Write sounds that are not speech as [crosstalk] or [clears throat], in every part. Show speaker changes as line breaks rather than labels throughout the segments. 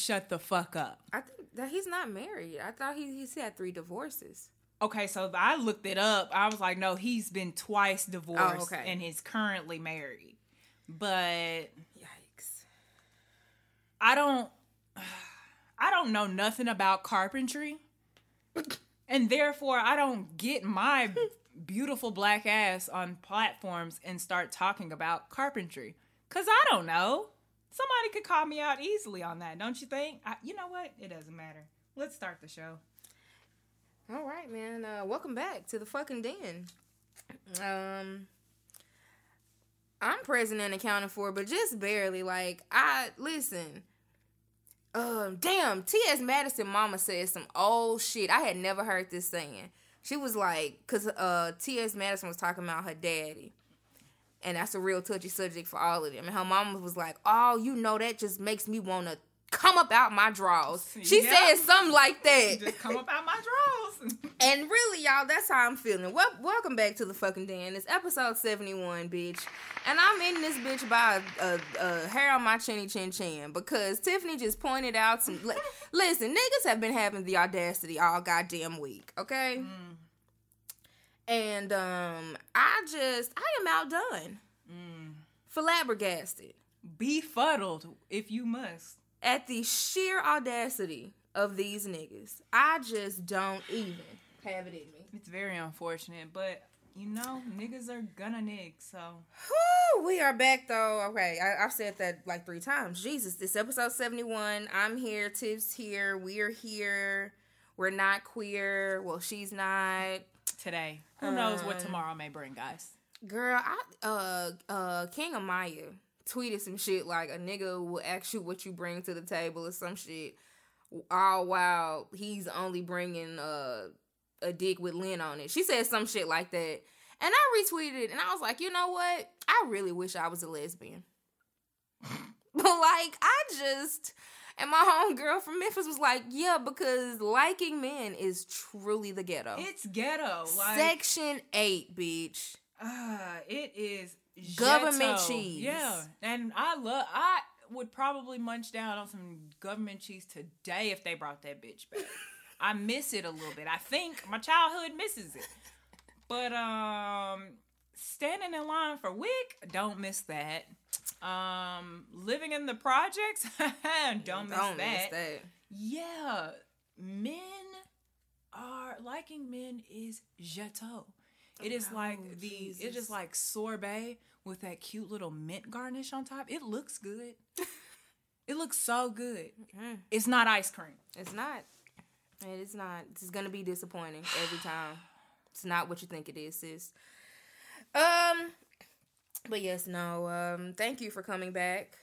should probably just shut the fuck up.
I think that he's not married. I thought he he's had three divorces.
Okay, so I looked it up. I was like, no, he's been twice divorced
Oh, okay.
and is currently married. But
Yikes.
I don't [sighs] I don't know nothing about carpentry. [laughs] and therefore I don't get my [laughs] beautiful black ass on platforms and start talking about carpentry cuz I don't know. Somebody could call me out easily on that, don't you think? I, you know what? It doesn't matter. Let's start the show.
All right, man. Uh, welcome back to the fucking den. Um, I'm present and accounted for, but just barely. Like, I listen. Um, damn. T.S. Madison mama said some old shit. I had never heard this saying. She was like, cause uh, T.S. Madison was talking about her daddy. And that's a real touchy subject for all of them. And her mama was like, "Oh, you know that just makes me want to come up out my drawers." She
Yeah.
said something like that. [laughs]
Just come up out my drawers. [laughs]
And really, y'all, that's how I'm feeling. Well, welcome back to the fucking den. It's episode 71, bitch. And I'm in this bitch by a, a, a hair on my chinny chin chin because Tiffany just pointed out some. li- [laughs] listen, niggas have been having the audacity all goddamn week, okay? Mm. And um, I just, I am outdone. Flabbergasted
Befuddled, if you must.
at the sheer audacity of these niggas. I just don't even have it in me.
It's very unfortunate, but you know, niggas are gonna nig, so
Whew, we are back though. Okay, I, I've said that like three times. Jesus, this episode 71. I'm here, Tiff's here, we're here. We're not queer. Well, she's not.
Today. Who knows what
Um,
tomorrow may bring, guys.
Girl, I uh uh King Amaya tweeted some shit like a nigga will ask you what you bring to the table or some shit. All while he's only bringing uh a dick with Lynn on it. She said some shit like that. And I retweeted it and I was like, you know what? I really wish I was a lesbian. but [laughs] like I just and my [laughs] homegirl from Memphis was like, yeah, because liking men is truly the ghetto.
It's ghetto, like
Section eight, bitch.
uh, it is
Government
ghetto.
cheese.
Yeah, and I love. I would probably munch down on some government cheese today if they brought that bitch back. [laughs] I miss it a little bit. I think my childhood misses it, but um, standing in line for WIC, don't miss that. Um, living in the projects, [laughs] don't miss
Don't
that.
miss that.
Yeah, men are liking men is gâteau. It is
Oh,
like the it's
Jesus.
just like sorbet with that cute little mint garnish on top. It looks good. [laughs] it looks so good.
Mm.
It's not ice cream.
It's not. It is not. It's gonna be disappointing every time. It's not what you think it is, sis. Um, but yes, no. Um, thank you for coming back.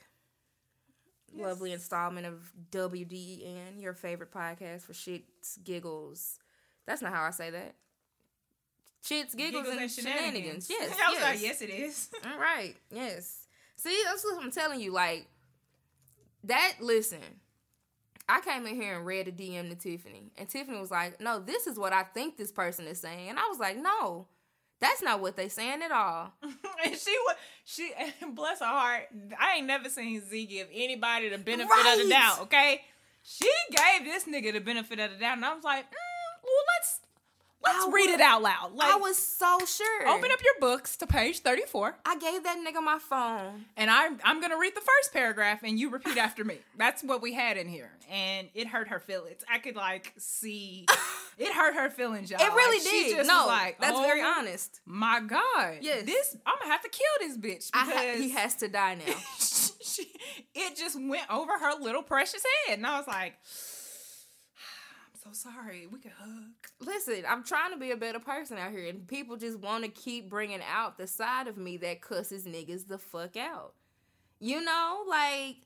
Lovely installment of WDEN, your favorite podcast for shits, giggles. That's not how I say that. Shits, giggles, and, shenanigans. Yes, [laughs]
I was
yes.
like, yes, it is. [laughs]
All right. Yes. See, that's what I'm telling you. Like that. Listen, I came in here and read a DM to Tiffany, and Tiffany was like, "No, this is what I think this person is saying," and I was like, "No, that's not what they saying at all." [laughs]
and she was she [laughs] bless her heart. I ain't never seen Z give anybody the benefit of the doubt. Okay, she gave this nigga the benefit of the doubt, and I was like, mm, well, let's let's
I
read
was-
it out loud. Like,
I was so sure.
open up your books to page thirty four,
I gave that nigga my phone.
and I'm I'm gonna read the first paragraph, and you repeat [laughs] after me. That's what we had in here, and it hurt her feelings. I could like see [laughs] it hurt her feelings, y'all.
It really
Like,
did. no,
like,
that's
oh
very honest.
My God,
Yes.
this I'm gonna have to kill this bitch
I
because
ha- he has to die now. [laughs]
she, it just went over her little precious head, and I was like, "I'm so sorry. We could hug."
Listen, I'm trying to be a better person out here, and people just want to keep bringing out the side of me that cusses niggas the fuck out. You know, like,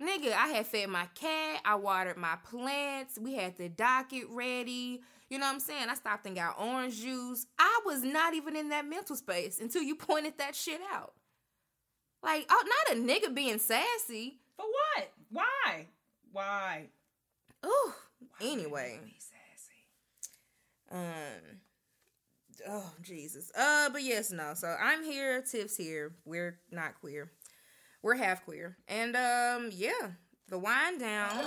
nigga, I had fed my cat, I watered my plants, we had the docket ready. You know what I'm saying? I stopped and got orange juice. I was not even in that mental space until you [laughs] pointed that shit out. Like, oh, not a nigga being sassy.
For what? Why? Why?
Ooh. Anyway. Um. Oh Jesus. Uh, but yes, no. So I'm here. Tiff's here. We're not queer. We're half queer. And um, yeah. the wind down.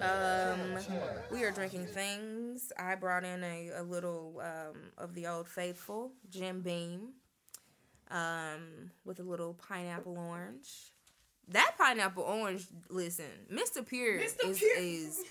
Um, we are drinking things. I brought in a, a little um, of the old faithful Jim Beam um, with a little pineapple orange. That pineapple orange, listen, Mr. Pure
Mr.
is
Pure.
is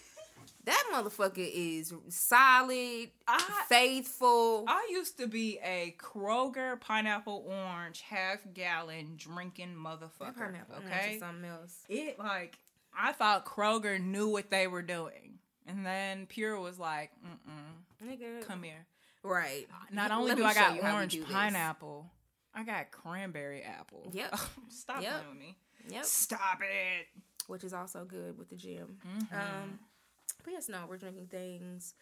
that motherfucker is solid,
I-
faithful.
I used to be a Kroger pineapple orange half gallon drinking motherfucker.
pineapple
okay,
something else.
it like I thought Kroger knew what they were doing, and then Pure was like, "Mm-mm,
Nigga,
come here."
right.
Not
Let
only do I got
you how we
orange
do this.
pineapple, I got cranberry apple.
Yep. [laughs]
Stop
Yep.
playing with me.
Yep.
Stop it.
which is also good with the Jim.
Mhm.
Um, but yes, no, we're drinking things.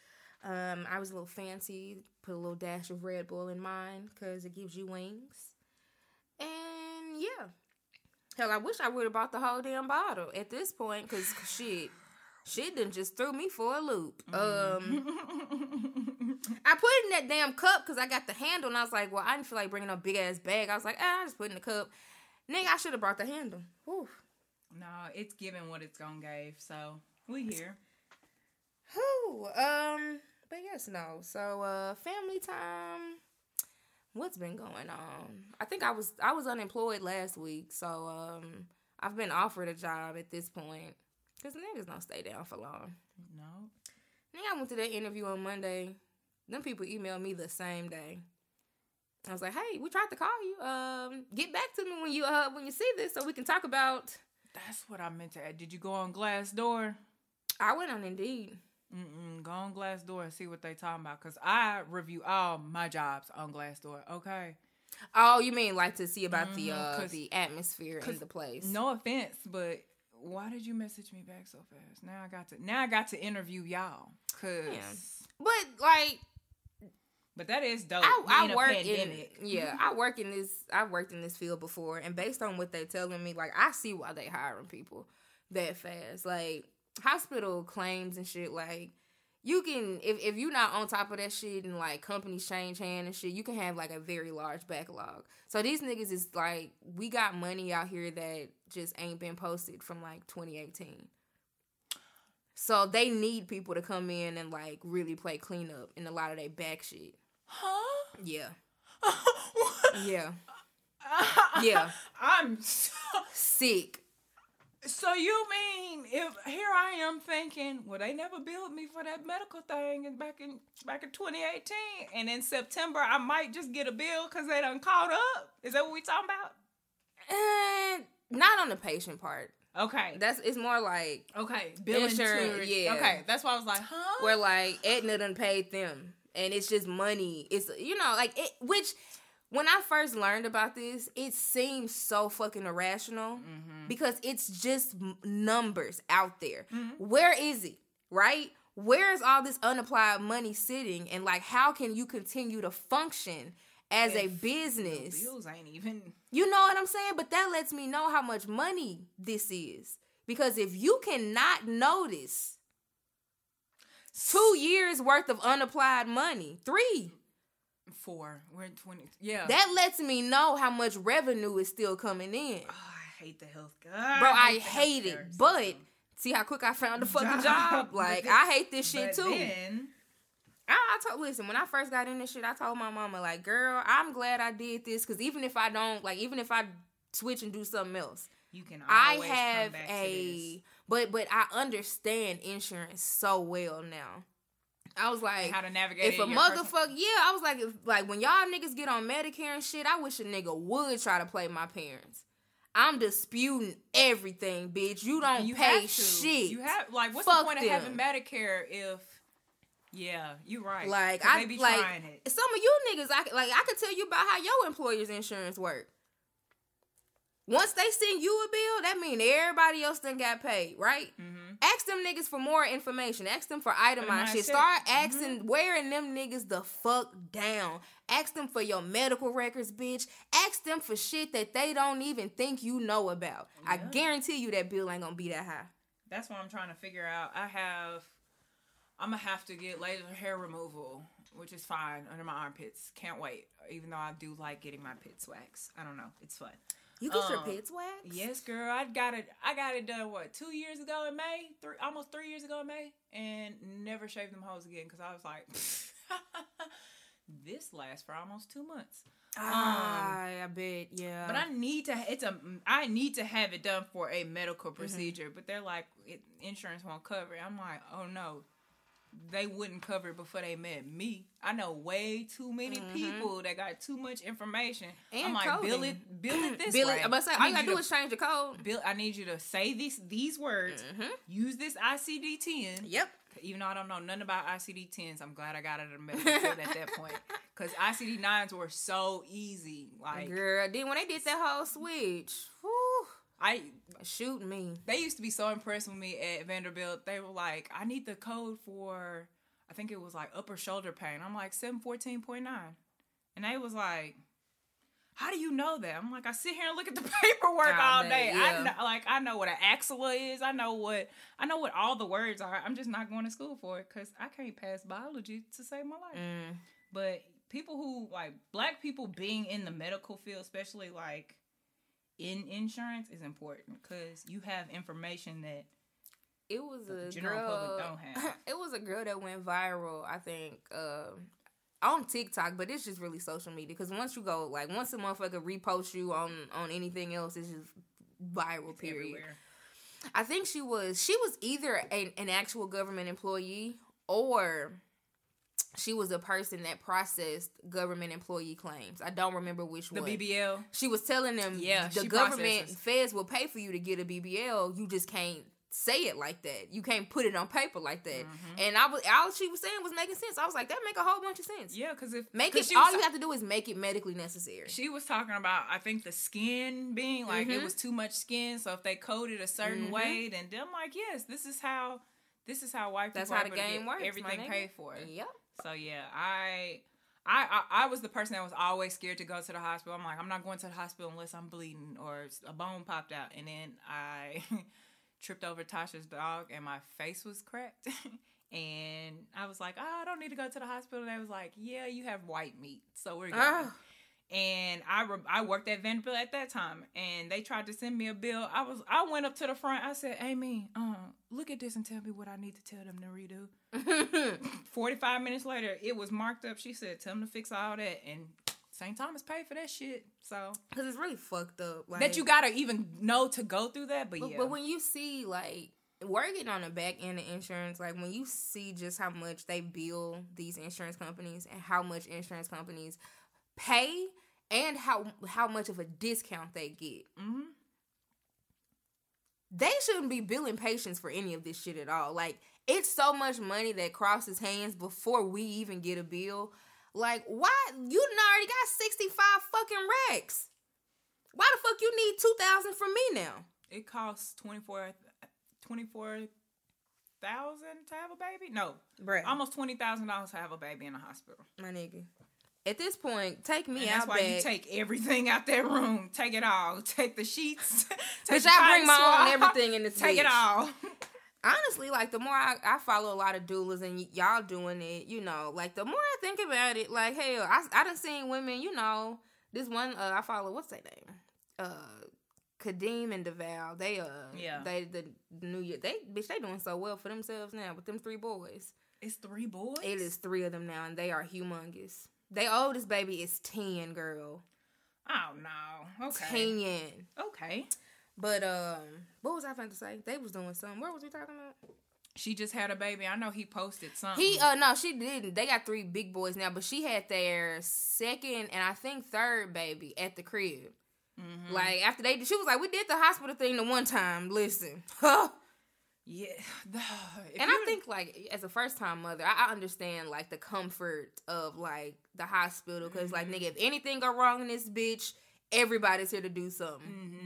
Um, I was a little fancy, put a little dash of Red Bull in mine because it gives you wings. And yeah, hell, I wish I would have bought the whole damn bottle at this point because shit, shit done just threw me for a loop. Um, [laughs] I put it in that damn cup because I got the handle and I was like, well, I didn't feel like bringing a big ass bag. I was like, ah, I just put in the cup. Nigga, I should have brought the handle. Whew.
no, it's giving what it's gonna give. So we here.
Whew, um, but yes, no. So, uh, family time. What's been going on? I think I was I was unemployed last week, so um, I've been offered a job at this point. Cause niggas don't stay down for long.
No.
Nigga, I went to that interview on Monday. Them people emailed me the same day. I was like, "Hey, we tried to call you. Um, get back to me when you uh when you see this, so we can talk about."
That's what I meant to add. Did you go on Glassdoor?
I went on Indeed.
Mm-mm, go on Glassdoor and see what they talking about. Cause I review all my jobs on Glassdoor. Okay.
Oh, you mean like to see about the
Mhm,
uh the atmosphere in the place?
No offense, but why did you message me back so fast? Now I got to now I got to interview y'all. Cause
Yeah. But like
but that is dope.
I, I work
pandemic.
in yeah, I work in this I've worked in this field before and based on what they're telling me, like I see why they hiring people that fast. Like hospital claims and shit, like you can if, if you're not on top of that shit and like companies change hand and shit, you can have like a very large backlog. So these niggas is like we got money out here that just ain't been posted from like 2018. So they need people to come in and like really play cleanup in a lot of their back shit.
Huh?
Yeah. [laughs]
What?
Yeah. [laughs] Yeah.
I'm so,
Sick.
So you mean if here I am thinking, well they never billed me for that medical thing and back in back in 2018 and in September I might just get a bill cuz they done caught up? Is that what we talking about?
And not on the patient part.
Okay.
That's it's more like
Okay, bill
Insurance,
insurance.
yeah.
Okay, that's why I was like, huh?
where like Aetna done paid them, and it's just money. It's you know like it. Which when I first learned about this, it seems so fucking irrational
Mm-hmm.
because it's just numbers out there. Where is it? Right? Where is all this unapplied money sitting? And like, how can you continue to function as a business?
bills ain't even. [laughs]
You know what I'm saying? But that lets me know how much money this is. Because if you cannot notice two years worth of unapplied money, three,
Four. We're in 20. Yeah.
that lets me know how much revenue is still coming in.
Oh, I hate the health.
Bro, I
the
hate it. But see how quick I found a [laughs] fucking
Job.
job? Like, [laughs] I hate this shit
But
too.
Then,
I, I told listen when I first got in this shit, I told my mama like, "Girl, I'm glad I did this because even if I don't like, even if I switch and do something else,
you can
I have a but but I understand insurance so well now. I was like,
how to navigate
if a
person-
motherfucker, yeah, I was like, if like when y'all niggas get on Medicare and shit, I wish a nigga would try to play my parents. I'm disputing everything, bitch. You don't
you
pay shit.
You have like what's
Fuck
the point
them.
of having Medicare if yeah, you right.
Like I
they be
like
trying it.
some of you niggas. I like I could tell you about how your employer's insurance work. Once they send you a bill, that mean everybody else done got paid, right?
Mm-hmm.
Ask them niggas for more information. Ask them for itemized shit.
shit.
Start asking, wearing them niggas the fuck down. Ask them for your medical records, bitch. Ask them for shit that they don't even think you know about. I guarantee you that bill ain't gonna be that high.
That's what I'm trying to figure out. I have I'm gonna have to get laser hair removal, which is fine under my armpits. Can't wait. Even though I do like getting my pits waxed. I don't know. It's fun.
You get your
Um,
pits waxed?
Yes, girl. I got it. I got it done. What two years ago in May? Three, almost three years ago in May, and never shaved them hoes again because I was like, [laughs] this lasts for almost two months.
Ah, I bet. Yeah.
But I need to. It's a. I need to have it done for a
Mm-hmm.
medical procedure. But they're like, it, insurance won't cover it. I'm like, oh no. They wouldn't cover it before they met me. I know way too many people that got too much information.
Mm-hmm. And
I'm like, bill
coding.
it, bill it [clears throat] this
Bill
way.
it, to say,
I
all you gotta do
to
is change the code.
Bill, I need you to say these these words.
Mhm.
Use this ICD ten.
Yep.
Even though I don't know nothing about ICD tens, I'm glad I got it at a medical field at that point. [laughs] Because ICD nines were so easy. Like
Girl, then when they did that whole switch, whew,
I,
shoot me.
they used to be so impressed with me at Vanderbilt. They were like, "I need the code for, I think it was like upper shoulder pain." I'm like seven fourteen point nine, and they was like. How do you know that? I'm like, I sit here and look at the [laughs] paperwork
All day. yeah.
I know, like, I know what an axilla is. I know what I know what all the words are. I'm just not going to school for it because I can't pass biology to save my life.
Mm.
But people who like black people being in the medical field, especially like in insurance, is important because you have information that
It was a
general
girl.
public don't have. [clears throat]
It was a girl that went viral. I think um on TikTok, but it's just really social media. Because once you go, like, once a motherfucker repost you on on anything else, it's just viral. Period.
everywhere.
I think she was she was either an, an actual government employee or she was a person that processed government employee claims. I don't remember which
The
one.
The BBL.
She was telling them,
Yeah,
the government
processes.
feds will pay for you to get a BBL. You just can't say it like that. You can't put it on paper like that.
Mm-hmm.
And I was all she was saying was making sense. I was like, that make a whole bunch of sense.
Yeah, because if
Make it all
was
you have to do is make it medically necessary.
She was talking about I think the skin being like it
Mhm.
was too much skin, so if they coded a certain
Mhm.
way, then I'm like, yes, this is how this is how white
That's
people
how
are
the game works.
Everything paid for.
Yep.
So yeah, I, I, I, I was the person that was always scared to go to the hospital. I'm like, I'm not going to the hospital unless I'm bleeding or a bone popped out. And then I [laughs] tripped over Tasha's dog, and my face was cracked. [laughs] and I was like, oh, I don't need to go to the hospital. And they was like, Yeah, you have white meat, so we're good.
Ah.
And I re- I worked at Vanderbilt at that time, and they tried to send me a bill. I was I went up to the front. I said, Amy, uh, look at this and tell me what I need to tell them to redo. [laughs] 45 minutes later, it was marked up. She said, Tell them to fix all that. And St. Thomas paid for that shit. So
Cause it's really fucked up. Like,
that you gotta even know to go through that. But,
But,
yeah.
but when you see like working on the back end of insurance, like when you see just how much they bill these insurance companies and how much insurance companies pay and how how much of a discount they get,
Mhm.
they shouldn't be billing patients for any of this shit at all. Like it's so much money that crosses hands before we even get a bill. Like why you already got sixty five fucking racks? Why the fuck you need two thousand from me now?
it costs 24 24,000 to have a baby? No,
Bruh.
almost $20,000 to have a baby in a hospital.
my nigga. At this point, take me
And
out
that's why
back.
you take everything out that room. Take it all. [laughs] Take the sheets. [laughs] take
Bitch, I bring my own everything in this
Take it all. [laughs]
Honestly, like the more I, I follow a lot of doulas and y- y'all doing it, you know, like the more I think about it, like hell, I I done seen women, you know, this one uh, I follow, what's their name? Uh, Kadeem and Deval. They uh,
Yeah.
they the New Year, they bitch, they doing so well for themselves now with them three boys.
It's three boys.
It is three of them now, and they are humongous. They oldest baby is ten, girl,
Oh no. Okay.
ten.
Okay.
But um, what was I going to say? They was doing something. Where was we talking about?
She just had a baby. I know he posted something.
He uh no, she didn't. They got three big boys now, but she had their second and I think third baby at the crib.
Mhm.
Like after they, she was like, "We did the hospital thing the one time. Listen, [laughs] and
yeah. [sighs] and
I think like as a first time mother, I, I understand like the comfort of like the hospital because like nigga, if anything go wrong in this bitch, everybody's here to do something.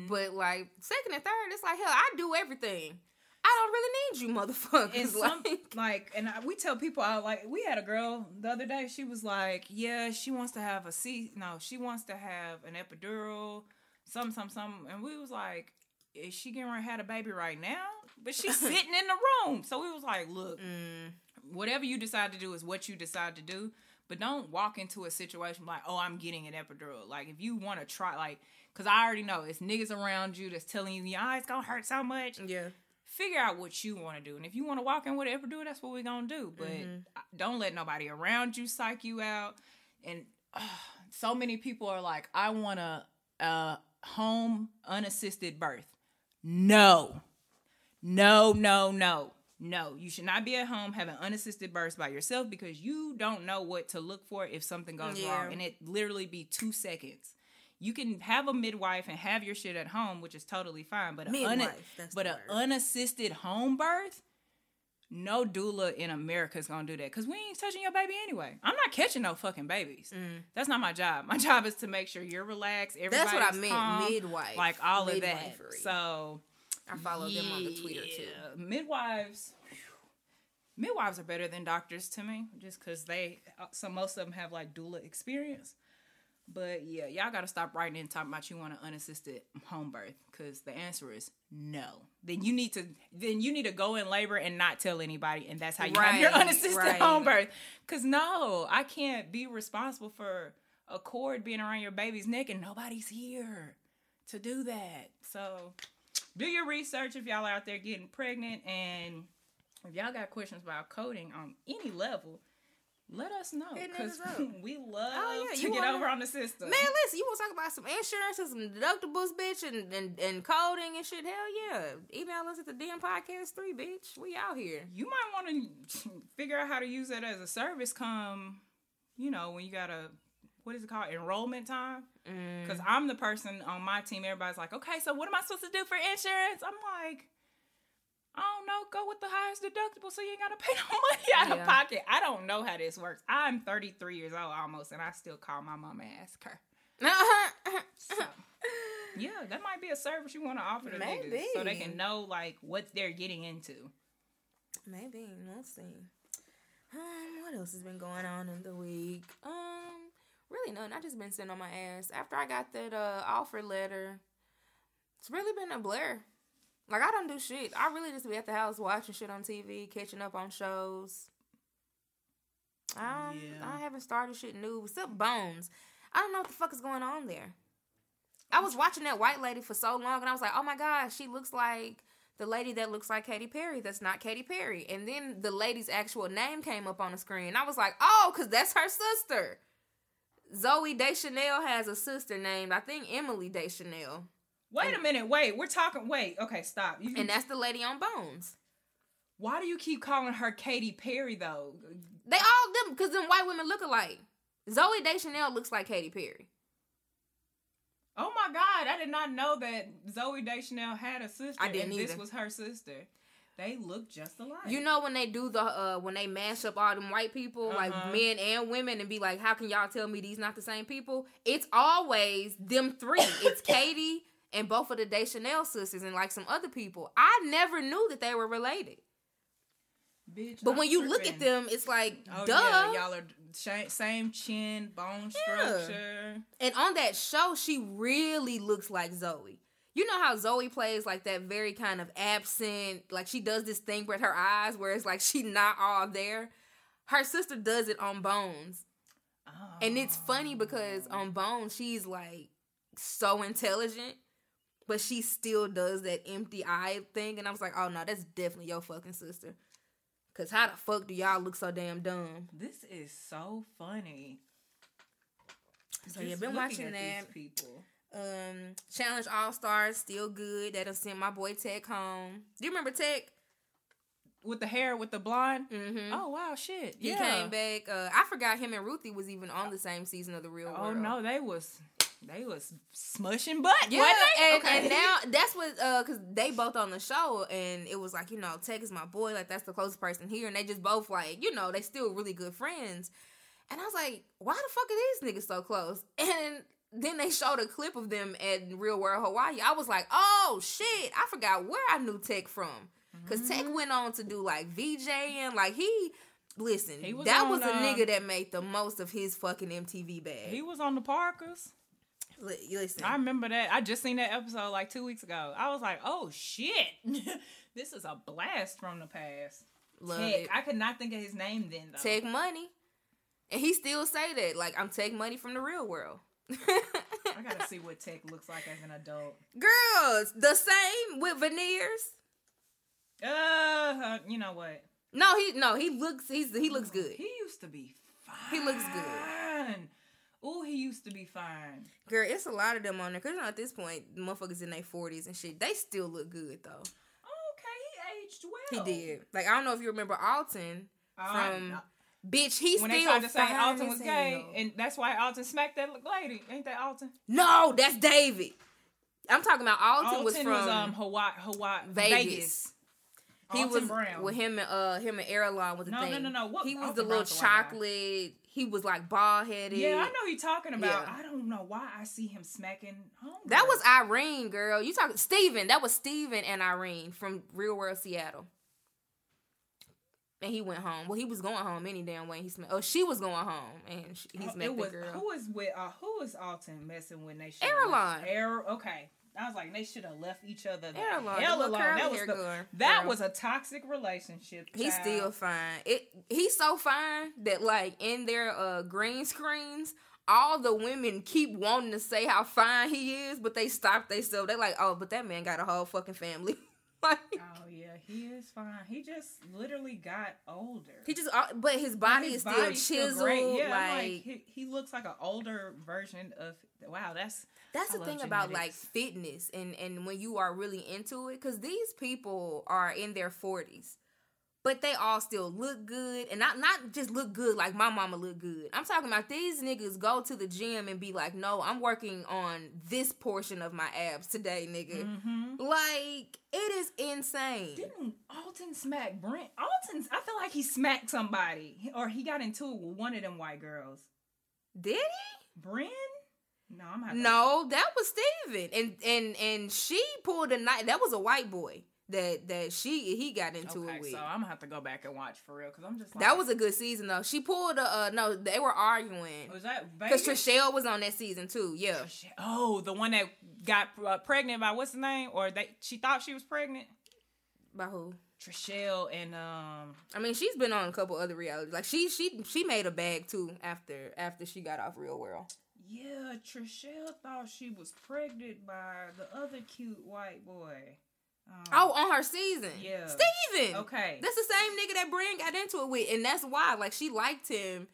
Mhm.
But like second and third, it's like hell, I do everything. I don't really need you, motherfuckers.
and [laughs] some
like,
like and I, we tell people I like we had a girl the other day she was like yeah she wants to have a C no she wants to have an epidural some some some and we was like is she getting ready to have a baby right now but she's sitting in the room so we was like look
mm,
whatever you decide to do is what you decide to do But don't walk into a situation like, oh, I'm getting an epidural. Like, if you want to try, like, because I already know it's niggas around you that's telling you, yeah, it's gonna hurt so much.
Yeah.
Figure out what you want to do, and if you want to walk in with an epidural, that's what we're gonna do. But don't let nobody around you psych you out. And uh, [sighs] so many people are like, I want a, a home unassisted birth. No, no, no, no, no. You should not be at home having unassisted births by yourself because you don't know what to look for if something goes
Yeah.
wrong, and it literally be two seconds. You can have a midwife and have your shit at home, which is totally fine. But a un-
Midwife, that's
but an unassisted home birth, no doula in America is gonna do that because we ain't touching your baby anyway. I'm not catching no fucking babies. That's not my job. My [laughs] job is to make sure you're relaxed.
Mm. That's what I
everybody's
meant,
calm,
midwife,
like all of that. So
I follow them on the Twitter too.
yeah, Midwives, midwives are better than doctors to me, just because they. uh, So most of them have like doula experience. But yeah, y'all gotta stop writing in talking about you want an unassisted home birth, because the answer is no. Then you need to then you need to go in labor and not tell anybody, and that's how you have your unassisted
right.
home birth. Cause no, I can't be responsible for a cord being around your baby's neck and nobody's here to do that. So do your research if y'all out there getting pregnant and if y'all got questions about coding on any level, let us know because [laughs] we love
Oh, yeah,
to get
wanna-
over on the system.
Man, listen, you want to talk about some insurance and some deductibles, bitch, and, and, and coding and shit? Hell yeah. Email us at the DM Podcast 3, bitch. We out here.
you might want to [laughs] figure out how to use that as a service come, you know, when you got a what is it called enrollment time?
Mm.
Because I'm the person on my team. Everybody's like, okay, so what am I supposed to do for insurance? I'm like, I don't know. Go with the highest deductible so you ain't gotta pay no [laughs] money out
Yeah.
of pocket. I don't know how this works. I'm 33 years old almost, and I still call my mom and ask her. [laughs] So, yeah, that might be a service you want to offer to niggas so they can know like what they're getting into.
Maybe. We'll see. Um, what else has been going on in the week? Um, really nothing. I just been sitting on my ass. After I got that uh offer letter, it's really been a blur. Like I don't do shit. I really just be at the house watching shit on TV, catching up on shows. Um,
Yeah.
I haven't started shit new except Bones. I don't know what the fuck is going on there. I was watching that white lady for so long, and I was like, "Oh my god, she looks like the lady that looks like Katy Perry. That's not Katy Perry." And then the lady's actual name came up on the screen. And I was like, "Oh, cause that's her sister." Zooey Deschanel has a sister named I think Emily Deschanel,
Wait a minute. Wait, we're talking. Wait. Okay, stop. You,
and that's the lady on Bones.
why do you keep calling her Katy Perry though?
They all them because them white women look alike. Zooey Deschanel looks like Katy Perry.
Oh my God! I did not know that Zooey Deschanel had a sister.
I didn't
and This was her sister. They look just alike.
You know when they do the uh when they mash up all them white people,
Uh-huh.
like men and women, and be like, "How can y'all tell me these not the same people?" It's always them three. It's [laughs] Katy and both of the Deschanel sisters and like some other people. I never knew that they were related.
bitch.
But when you look at them, it's like,
oh
duh.
yeah, y'all are sh- same chin, bone
Yeah.
structure.
And on that show, she really looks like Zooey. You know how Zooey plays like that very kind of absent, like she does this thing with her eyes where it's like she not all there. Her sister does it on Bones.
Oh.
And it's funny oh. because on Bones, she's like so intelligent, but she still does that empty eye thing. And I was like, oh no, that's definitely your fucking sister. Cause how the fuck do y'all look so damn dumb?
This is so funny.
So yeah,
Just
been watching
at
that.
These people.
Um, Challenge All Stars still good. That'll send my boy Teck home. Do you remember Teck?
with the hair with the blonde.
Mm-hmm.
Oh wow, shit.
he
yeah.
came back. Uh, I forgot him and Ruthie was even on the same season of the Real
Oh
World.
Oh no, they was they was smushing butt.
Yeah, and, and now that's what uh, cause they both on the show, and it was like you know, Teck is my boy, like that's the closest person here, and they just both like you know, they still really good friends, and I was like, why the fuck are these niggas so close? [laughs] And then they showed a clip of them at Real World Hawaii. I was like, oh shit, I forgot where I knew Teck from, because Teck went on to do like VJ and like he. Listen,
He was
that
on,
was a
uh,
nigga that made the most of his fucking MTV bag.
he was on the Parkers.
Li- Listen,
I remember that. I just seen that episode like two weeks ago. I was like, oh shit, [laughs] this is a blast from the past.
love
Teck.
it.
I could not think of his name then though.
Teck Money. And he still say that, like, I'm taking money from the real world.
I gotta [laughs] see what Teck looks like as an adult.
Girls, the same with veneers.
Uh, you know what?
No, he no, he looks he's he looks good.
He used to be fine.
He looks good.
Oh, he used to be fine.
Girl, it's a lot of them on there. Cause you know at this point, motherfuckers in their forties and shit, they still look good though.
Okay, he aged well.
He did. Like I don't know if you remember Alton
Uh,
from Bitch. He
when
still
they tried to say Alton was gay,
hell.
and that's why Alton smacked that lady. Ain't that Alton?
No, that's David. I'm talking about Alton,
Alton
was from
um Hawaii, Hawaii,
Vegas.
Vegas.
he
Alton
was
Brown.
with him and uh him and Irulan was the
No, no,
thing.
no, no.
He was
Alton
the little
Brown's the white guy.
chocolate. He was like bald headed.
Yeah, I know he talking about.
Yeah.
I don't know why I see him smacking.
That was Irene, girl. You talking Stephen. That was Stephen and Irene from Real World Seattle. And he went home. Well, he was going home any damn way. He smacked. Oh, she was going home, and she, he
Oh,
smacked
was
the girl.
who was with uh, who was Alton messing with? They should
Irulan.
Air. Okay, I was like they should have left each other the
Irulan,
hell alone. That was the, that
Girl.
was a toxic relationship.
He's still fine. It he's so fine that like in their uh green screens, all the women keep wanting to say how fine he is, but they stop themselves. They like, oh, but that man got a whole fucking family. [laughs] [laughs] like
Oh yeah, he is fine. He just literally got older.
he just, uh, but his body
His
is still chiseled.
great. Yeah,
like,
like, he, he looks like an older version of. Wow, that's
that's
I
the thing about like fitness and and when you are really into it, because these people are in their forties. But they all still look good, and not not just look good like my mama look good. I'm talking about these niggas go to the gym and be like, "No, I'm working on this portion of my abs today, nigga."
mm-hmm.
Like it is insane.
Didn't Alton smack Brent? Alton, I feel like he smacked somebody, or he got into it with one of them white girls.
Did he?
Brent? No, I'm not.
No, that was Steven. And and and she pulled a knife. That was a white boy that that she he got into
okay,
it with.
so I'm gonna have to go back and watch for real because I'm just like
that was a good season though. She pulled a uh, no, they were arguing
was that
because? Trishelle was on that season too. Yeah,
Oh, the one that got uh, pregnant by what's the name? Or they she thought she was pregnant.
by who?
Trishelle and um
I mean, she's been on a couple other realities. Like she she she made a bag too after after she got off Real World.
yeah, Trishelle thought she was pregnant by the other cute white boy. Um,
Oh, on her season.
Yeah.
Steven.
okay.
That's the same nigga that Brynn got into it with, and that's why. Like she liked him,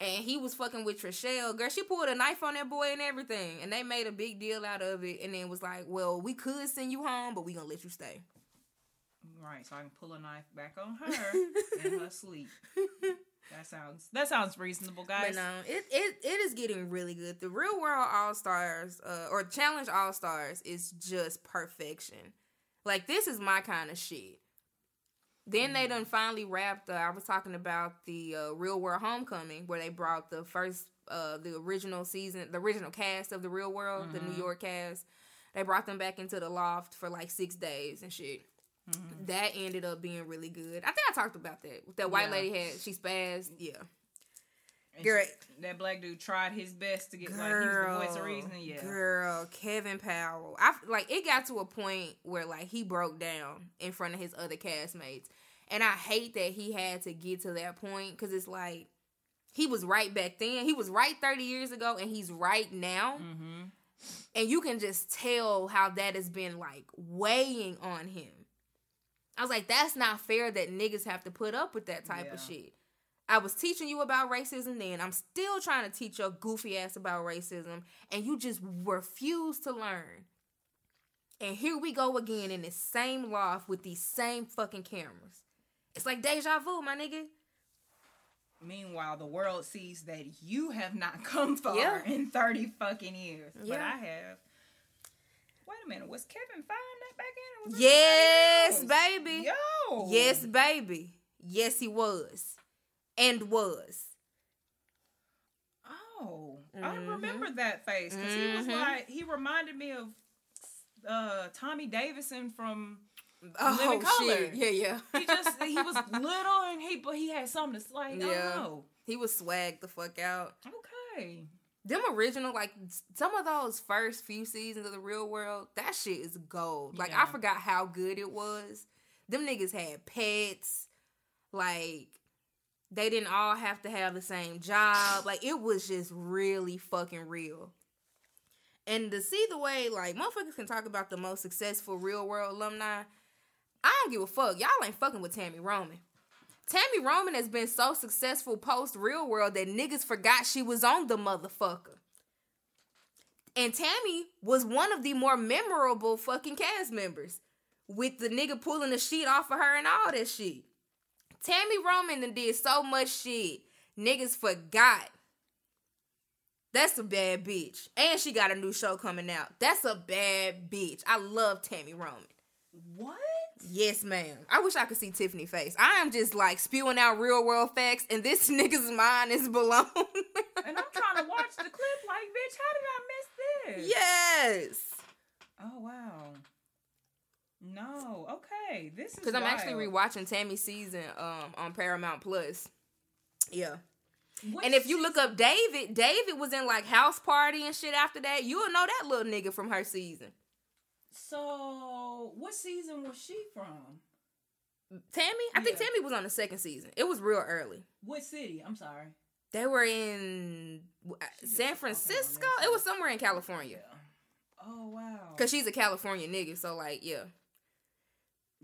and he was fucking with Trishelle. Girl, she pulled a knife on that boy and everything, and they made a big deal out of it. And then was like, "Well, we could send you home, but we gonna let you stay."
Right, so I can pull a knife back on her in her sleep. [laughs] That sounds that sounds reasonable, guys.
But no, it, it it is getting really good. The Real World All Stars, uh, or Challenge All Stars, is just perfection. Like this is my kind of shit. Then they done finally wrapped. Uh, I was talking about the uh, Real World Homecoming, where they brought the first, uh, the original season, the original cast of the Real World, the New
Mhm.
York cast. They brought them back into the loft for like six days and shit.
Mhm.
That ended up being really good. I think I talked about that. That white
Yeah.
lady had she spazzed. Yeah. Girl.
she- that black dude tried his best to get like he was the voice of reason. Yeah,
Girl, Kevin Powell. I like it got to a point where like he broke down in front of his other castmates. And I hate that he had to get to that point cuz it's like he was right back then. He was right 30 years ago and he's right now.
Mm-hmm.
And you can just tell how that has been like weighing on him. I was like, that's not fair that niggas have to put up with that type of shit. I was teaching you about racism then. I'm still trying to teach your goofy ass about racism, and you just refuse to learn. And here we go again in the same loft with these same fucking cameras. It's like deja vu, my nigga.
Meanwhile, the world sees that you have not [laughs] come far
Yeah.
in thirty fucking years, but I have. Wait a minute, was Kevin fine that back in?
Yes, baby.
Yo.
Yes, baby. Yes, he was. And was.
Oh, I
Mhm.
remember that face because he was
Mhm.
like he reminded me of uh Tommy Davidson from.
Oh,
Living Color.
shit. Yeah, yeah.
He just he was [laughs] little and he but he had something to like.
Yeah.
Yeah. Oh,
He was swagged the fuck out.
okay.
Them original, like some of those first few seasons of the real world, that shit is gold. Like I forgot how good it was. Them niggas had pets. Like They didn't all have to have the same job. Like it was just really fucking real. And to see the way like motherfuckers can talk about the most successful real world alumni, I don't give a fuck. Y'all ain't fucking with Tami Roman. Tami Roman has been so successful post real world that niggas forgot she was on the motherfucker. And Tami was one of the more memorable fucking cast members with the nigga pulling the sheet off of her and all that shit. Tami Roman done did so much shit. Niggas forgot. That's a bad bitch. And she got a new show coming out. That's a bad bitch. I love Tami Roman.
What?
Yes, ma'am. I wish I could see Tiffany face. I am just like spewing out real world facts, and this [laughs] nigga's mind is blown.
and I'm trying to watch the clip like, bitch, how did I miss this?
yes.
Oh wow. No. Okay. This is
Because I'm actually rewatching Tami season um on Paramount Plus. Yeah.
Which
And if you look up David, David was in like House Party and shit after that. You'll know that little nigga from her season.
So, what season was she from?
Tami? I think Tami was on the second season. It was real early.
What city? I'm sorry.
They were in uh,
She
San Francisco. It was somewhere in California.
Oh wow.
Cause she's a California nigga, so like yeah,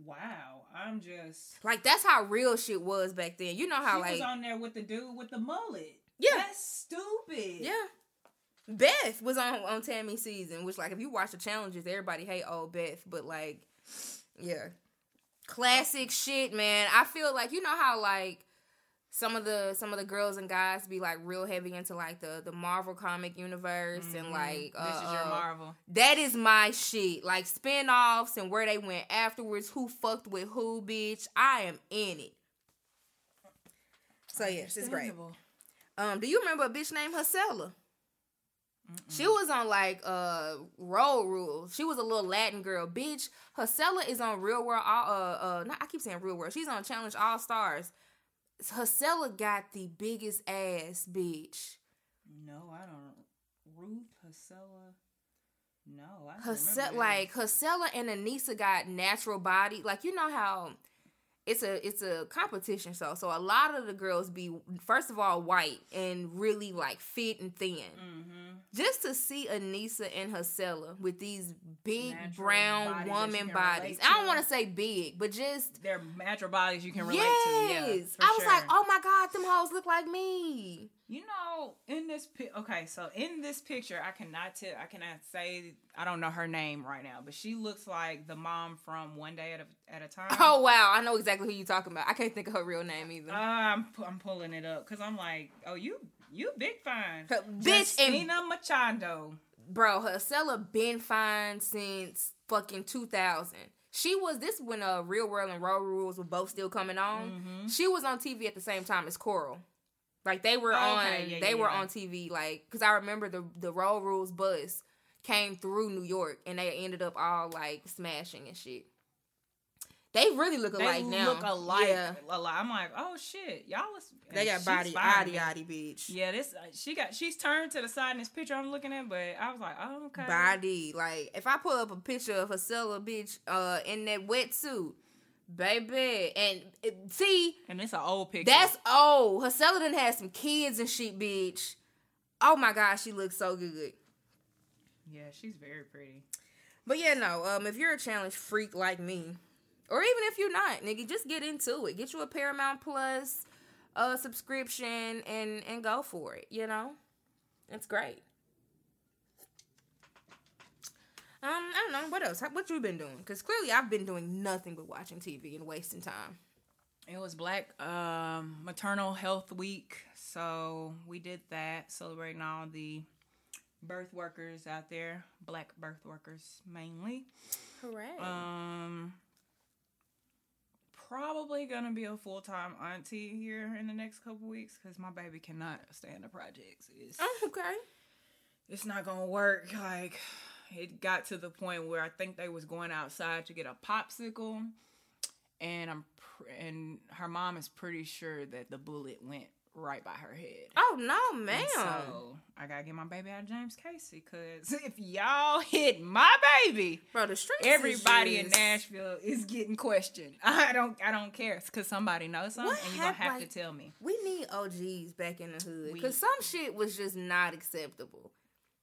Wow. I'm just.
like that's how real shit was back then. You know how
she
like
was on there with the dude with the mullet.
Yeah.
That's stupid.
yeah. Beth was on on Tami season, which like if you watch the challenges, everybody hate old Beth, but like yeah, classic shit, man. I feel like you know how like some of the some of the girls and guys be like real heavy into like the the Marvel comic universe and
Mhm.
like uh,
this is your Marvel.
That is my shit. Like spin-offs and where they went afterwards, who fucked with who, bitch. I am in it. So yes, it's great. Um, do you remember a bitch named Jisela? She was on like uh Road Rules. She was a little Latin girl, bitch. Jisela is on Real World. All, uh, uh, not, I keep saying Real World. She's on Challenge All Stars. Jisela got the biggest ass, bitch.
No, I don't. Ruth Jisela. No, I remember
like Jisela and Aneesa got natural body. Like you know how it's a it's a competition show. So a lot of the girls be first of all white and really like fit and thin.
Mm-hmm.
Just to see Aneesa and Jisela with these big
Natural
brown
bodies
woman bodies. I don't want to say big, but just
They're natural bodies you can relate
yes.
to. Yeah,
I was like, oh my god, them hoes look like me.
You know, in this pic, okay, so in this picture, I cannot tell, I cannot say, I don't know her name right now, but she looks like the mom from One Day at a at a Time.
Oh wow, I know exactly who you're talking about. I can't think of her real name either.
Uh, I'm I'm pulling it up because I'm like, oh, you you big fine,
Her- bitch, and
Justina Machado.
bro, Jisela been fine since fucking 2000. She was this when uh Real World and Road Rules were both still coming on.
Mm-hmm.
She was on TV at the same time as Coral. Like they were
Oh,
on
yeah,
they
yeah,
were
yeah.
on TV like cuz I remember the the Road Rules bus came through New York and they ended up all like smashing and shit. They really look
They
alike now.
look alike.
Yeah.
I'm like, oh shit, y'all was.
They got
body,
body
fine,
yaddy
man.
yaddy bitch.
Yeah, this uh, she got. She's turned to the side in this picture I'm looking at, but I was like, oh okay.
body. Like if I pull up a picture of Jisela bitch uh in that wetsuit, baby, and it, see
and it's an old picture.
that's old. Jisela done had some kids and shit, bitch. Oh my gosh, she looks so good.
yeah, she's very pretty.
But yeah, no. Um, if you're a challenge freak like me, or even if you're not, nigga, just get into it. Get you a Paramount Plus uh subscription and and go for it. You know, it's great. Um, I don't know what else. What you been doing? Because clearly I've been doing nothing but watching TV and wasting time.
It was Black um, Maternal Health Week, so we did that, celebrating all the birth workers out there, black birth workers mainly.
Hooray!
Um, probably gonna be a full time auntie here in the next couple weeks because my baby cannot stay in the projects. It's
oh, okay.
it's not gonna work. Like it got to the point where I think they was going outside to get a popsicle, and I'm pr- and her mom is pretty sure that the bullet went right by her head.
Oh no, ma'am.
And So I gotta get my baby out of James Cayce because [laughs] if y'all hit my baby,
Bro, the streets.
everybody in Nashville is getting questioned. [laughs] I don't, I don't care because somebody knows something,
What
and you're gonna have
like-
to tell me.
We need OGs back in the hood because some shit was just not acceptable.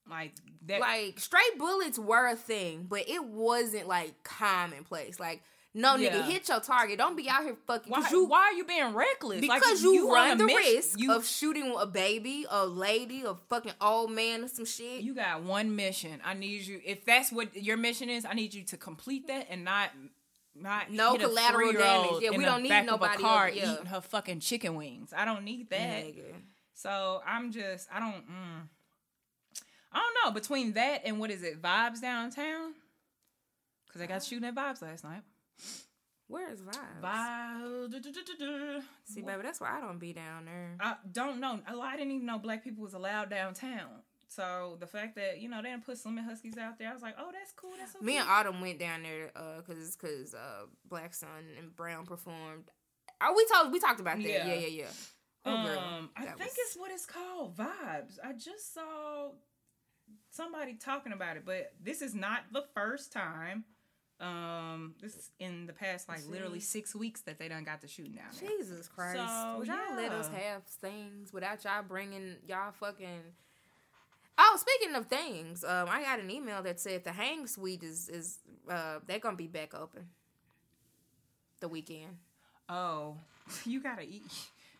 Like that.
like straight bullets were a thing, but it wasn't like commonplace. Like no
Yeah.
nigga, hit your target. Don't be out here fucking
why,
you
why are you being reckless?
Because
if
you,
on
run
a
the
mission-
risk
you,
of shooting a baby, a lady, a fucking old man, or some shit.
You got one mission. I need you. If that's what your mission is, I need you to complete that and not. Not
No collateral damage. Yeah, we don't need
back of a
nobody
car
yeah.
eating her fucking chicken wings. I don't need that.
Nigga.
So I'm just, I don't, mm. I don't know. Between that and what is it, Vibes Downtown? Because I got shooting at Vibes last night.
Where is vibes?
Vibes.
See, baby, that's why I don't be down there.
I don't know. Lot I didn't even know black people was allowed downtown. So the fact that you know they didn't put Slim and Husky's out there, I was like, oh, that's cool. That's so
Me and. Autumn went down there uh, cause cause uh, Black Sun and Brown performed. Oh, we talked we talked about that. Yeah,
Yeah.
yeah, yeah. Oh, girl,
um, I think
was-
it's what it's called, vibes. I just saw somebody talking about it, but this is not the first time. Um, this is in the past like literally six weeks that they done got the shooting down there.
Jesus Christ.
So,
Would y'all let us have things without y'all bringing y'all fucking. Oh, speaking of things, um, I got an email that said the hang suite is is uh they're gonna be back open. The weekend.
Oh, you gotta eat.